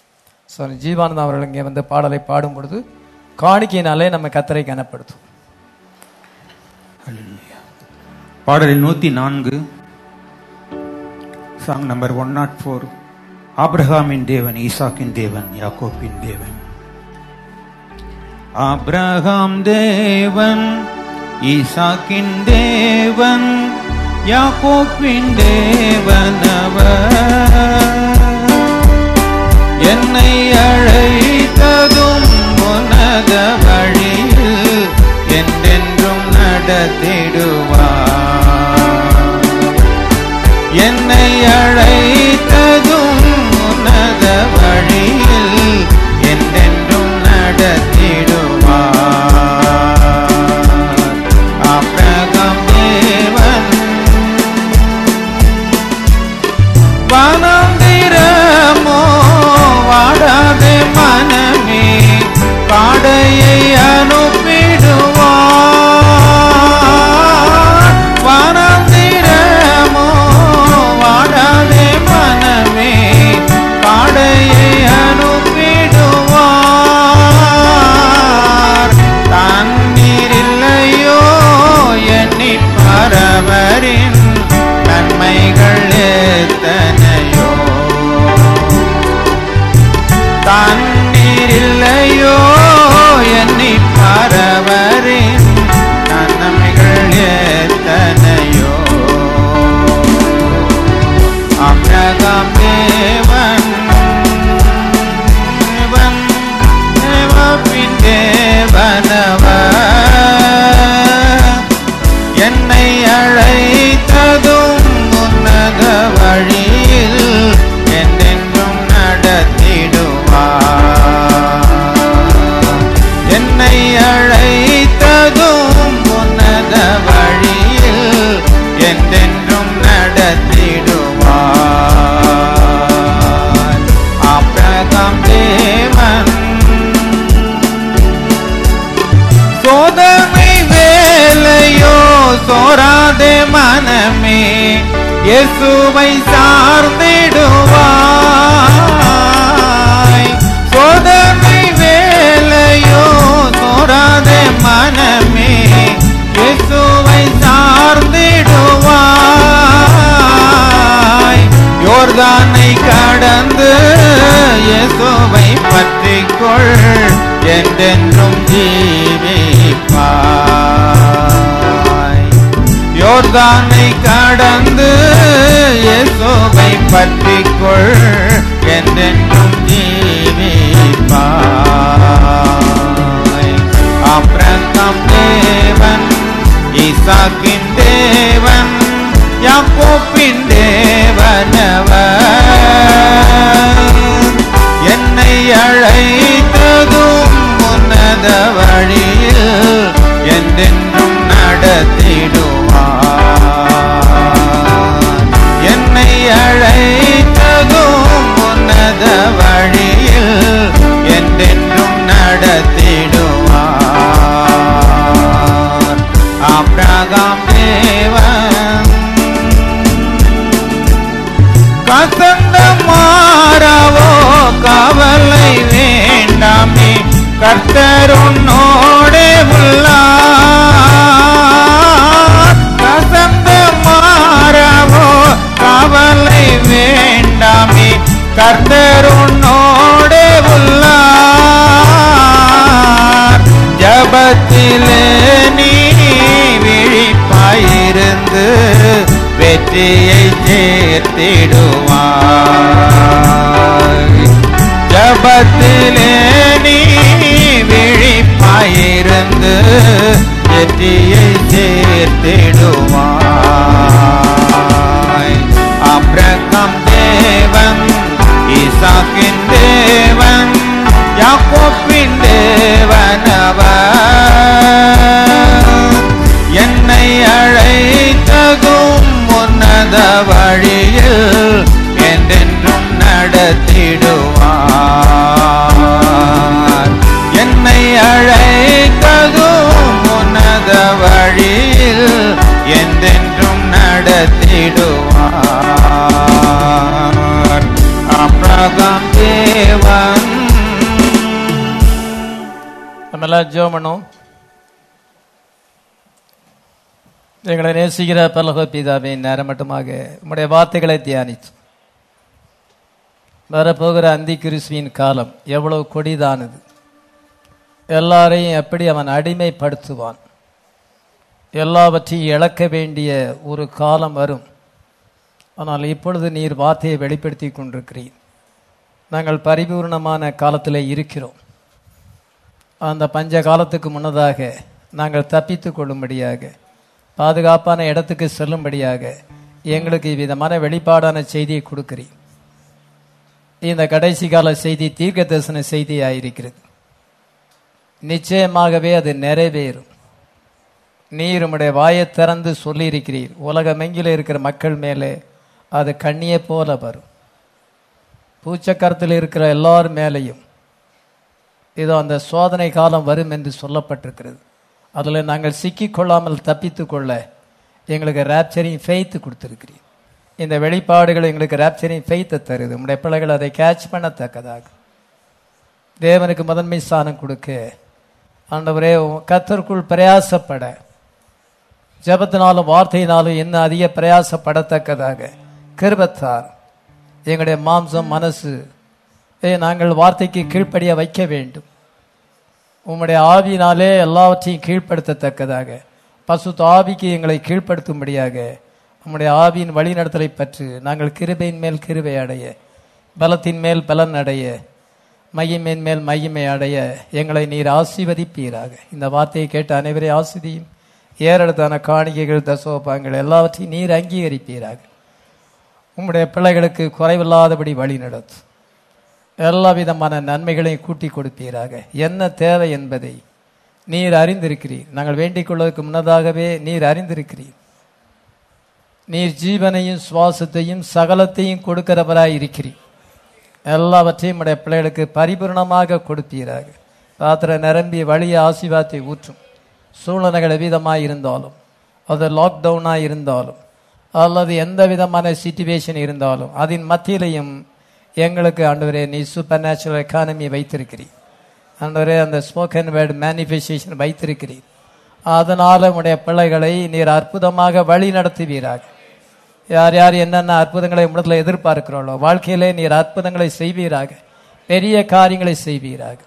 சாரி ஜீவானந்தம் அவர்கள் இங்கே வந்து பாடலை பாடும் பொழுது காணிக்கையினாலே நம்ம கத்தரை கனப்படுத்தும் பாடலில் நூத்தி நான்கு song number one nought four ஆப்ரஹாமின் தேவன் ஈசாக்கின் தேவன் யாக்கோப்பின் தேவன். ஆப்ரஹாம் தேவன் ஈசாக்கின் தேவன் யாக்கோப்பின் தேவன் அவர். என்னை அழைத்ததும் உனத வழியில் என்றென்றும் நடத்திடுவார். என்னை அழை யோர்தானை கடந்து இயேசுவை பற்றிக்கொள் என்றென்றும் ஜீவிப்பாய் அப்ரந்தம் தேவன் ஈசாக்கின் தேவன் யாக்கோப்பின் தேவனவர். என்னை அழைத்ததும் உன்னத வழியில் என்றென்றும் நடத்திடும். உலகத்திலே நீ விழிப்பாயிருந்து வெற்றியை சேர்த்திடுவாய். ஜபத்திலே நீ விழிப்பாயிருந்து வெற்றியை சேர்த்திடுவாய். என்னை அழைத்ததும் உன்னத வழியில் என்றென்றும் நடத்திடுவார். என்னை அழைத்ததும் உன்னத வழியில் என்றென்றும் நடத்திடுவார். அப்ரகம் தேவன். நம்ம ஜோமனும் நேசிக்கிற பல்லக பிதாவின் நேரம் மட்டுமாக உம்முடைய வார்த்தைகளை தியானித்து. வரப்போகிற அந்தி கிறிஸ்துவின் காலம் எவ்வளவு கொடிதானது. எல்லாரையும் எப்படி அவன் அடிமைப்படுத்துவான். எல்லாவற்றையும் இழக்க வேண்டிய ஒரு காலம் வரும். ஆனால் இப்பொழுது நீர் வார்த்தையை வெளிப்படுத்தி கொண்டிருக்கிறீர். நாங்கள் பரிபூர்ணமான காலத்தில் இருக்கிறோம். அந்த பஞ்ச காலத்துக்கு முன்னதாக நாங்கள் தப்பித்து கொள்ளும்படியாக பாதுகாப்பான இடத்துக்கு செல்லும்படியாக எங்களுக்கு இவ்விதமான வெளிப்பாடான செய்தியை கொடுக்கிறீர். இந்த கடைசி கால செய்தி தீர்க்க தரிசன செய்தியாயிருக்கிறது. நிச்சயமாகவே அது நிறைவேறும். நீர் உம்முடைய வாயை திறந்து சொல்லியிருக்கிறீர். உலகமெங்கில இருக்கிற மக்கள் மேலே அது கண்ணியை போல வரும். பூச்சக்கரத்தில் இருக்கிற எல்லார் மேலேயும் இதோ அந்த சோதனை காலம் வரும் என்று சொல்லப்பட்டிருக்கிறது. அதில் நாங்கள் சிக்கிக்கொள்ளாமல் தப்பித்து கொள்ள எங்களுக்கு ரேப்சரிங் ஃபெய்த்து கொடுத்துருக்கிறீர். இந்த வெளிப்பாடுகள் எங்களுக்கு ரேப்சரிங் ஃபெய்த்தை தருது. உங்களுடைய பிள்ளைகள் அதை கேட்ச் பண்ணத்தக்கதாக. தேவனுக்கு முதன்மை ஸ்தானம் கொடுக்க. ஆண்டவரே கத்தருக்குள் பிரயாசப்பட. ஜபத்தினாலும் வார்த்தையினாலும் இன்னும் அதிக பிரயாசப்படத்தக்கதாக. கிருபத்தார். எங்களுடைய மாம்சம் மனசு. நாங்கள் வார்த்தைக்கு கீழ்ப்படிய வைக்க வேண்டும். உம்முடைய ஆவியினாலே எல்லாவற்றையும் கீழ்ப்படுத்தத்தக்கதாக. பசுத்த ஆவிக்கு எங்களை கீழ்ப்படுத்தும்படியாக உம்முடைய ஆவியின் வழிநடத்தலை பற்றி நாங்கள் கிருபையின் மேல் கிருபை அடைய பலத்தின் மேல் பலன் அடைய மையமேன் மேல் மையமை அடைய எங்களை நீர் ஆசீர்வதிப்பீராக. இந்த வார்த்தையை கேட்ட அனைவரை ஆசிரியும் ஏறெடுத்தான காணிக்கைகள் தசோபாங்கள் எல்லாவற்றையும் நீர் அங்கீகரிப்பீராக. உம்முடைய பிள்ளைகளுக்கு குறைவில்லாதபடி வழி நடத்தும் எல்லா விதமான நன்மைகளையும் கூட்டி கொடுப்பீராக என்ன தேவை என்பதை நீர் அறிந்திருக்கிறீர். நாங்கள் வேண்டிக் கொள்வதற்கு முன்னதாகவே நீர் அறிந்திருக்கிறீர். நீர் ஜீவனையும் சுவாசத்தையும் சகலத்தையும் கொடுக்கிறவராய் இருக்கிறீர். எல்லாவற்றையும் உடைய பிள்ளைகளுக்கு பரிபூர்ணமாக கொடுப்பீராக ராத்திர நிரம்பி வழிய ஆசீர்வாதத்தை ஊற்றும். சூழ்நிலைகள் விதமாக இருந்தாலும் அது லாக்டவுனாக இருந்தாலும் அல்லது எந்த விதமான சுச்சுவேஷன் இருந்தாலும் அதன் மத்தியிலையும் எங்களுக்கு ஆண்டவரே நீ சூப்பர் நேச்சுரல் எக்கானமி வைத்திருக்கிறீர். ஆண்டவரே அந்த ஸ்போக்கன் வேர்டு மேனிஃபெஸ்டேஷன் வைத்திருக்கிறீர். அதனால் உடைய பிள்ளைகளை நீர் அற்புதமாக வழி நடத்துவீராக. யார் யார் என்னென்ன அற்புதங்களை உடத்தில் எதிர்பார்க்கிறோளோ வாழ்க்கையிலே நீர் அற்புதங்களை செய்வீராக. பெரிய காரியங்களை செய்வீராக.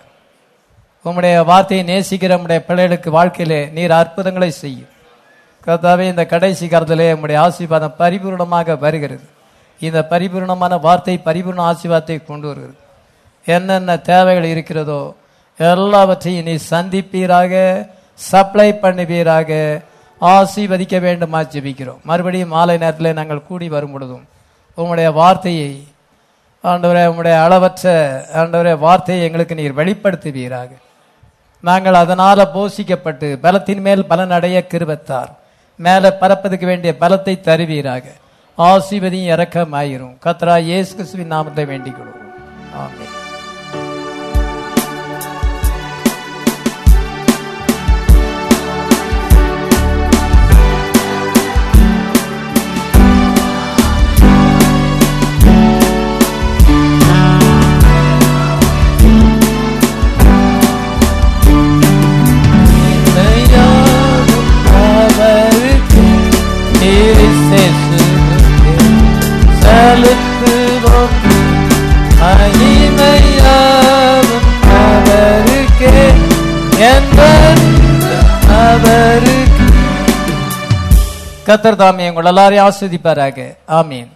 உம்முடைய வார்த்தையை நேசிக்கிற உடைய பிள்ளைகளுக்கு வாழ்க்கையிலே நீர் அற்புதங்களை செய்யும். கர்த்தாவே இந்த கடைசி காலத்திலே உம்முடைய ஆசீர்வாதம் பரிபூர்ணமாக வருகிறது. இந்த பரிபூர்ணமான வார்த்தை பரிபூர்ண ஆசீர்வாதத்தை கொண்டு வருகிறது. என்னென்ன தேவைகள் இருக்கிறதோ எல்லாவற்றையும் நீ சந்திப்பீராக சப்ளை பண்ணுவீராக ஆசீர்வதிக்க வேண்டுமா ஜெபிக்கிறோம். மறுபடியும் மாலை நேரத்தில் நாங்கள் கூடி வரும் பொழுதும் உங்களுடைய வார்த்தையை ஆண்டவரே உங்களுடைய அளவற்ற ஆண்டவரே வார்த்தையை எங்களுக்கு நீர் வெளிப்படுத்துவீராக. நாங்கள் அதனால் போஷிக்கப்பட்டு பலத்தின் மேல் பலன் அடைய கிருபத்தார். மேலே பரப்பதுக்கு வேண்டிய பலத்தை தருவீராக. ஆசீர்வதியும் இறக்கமாயிரும். கத்ரா இயேசு கிறிஸ்துவின் நாமத்தை வேண்டிக் கொள்வோம் ஆமே கத்தர் தாமே உங்கள் எல்லாரையும் ஆஸ்வதிப்பாராக ஆமீன்.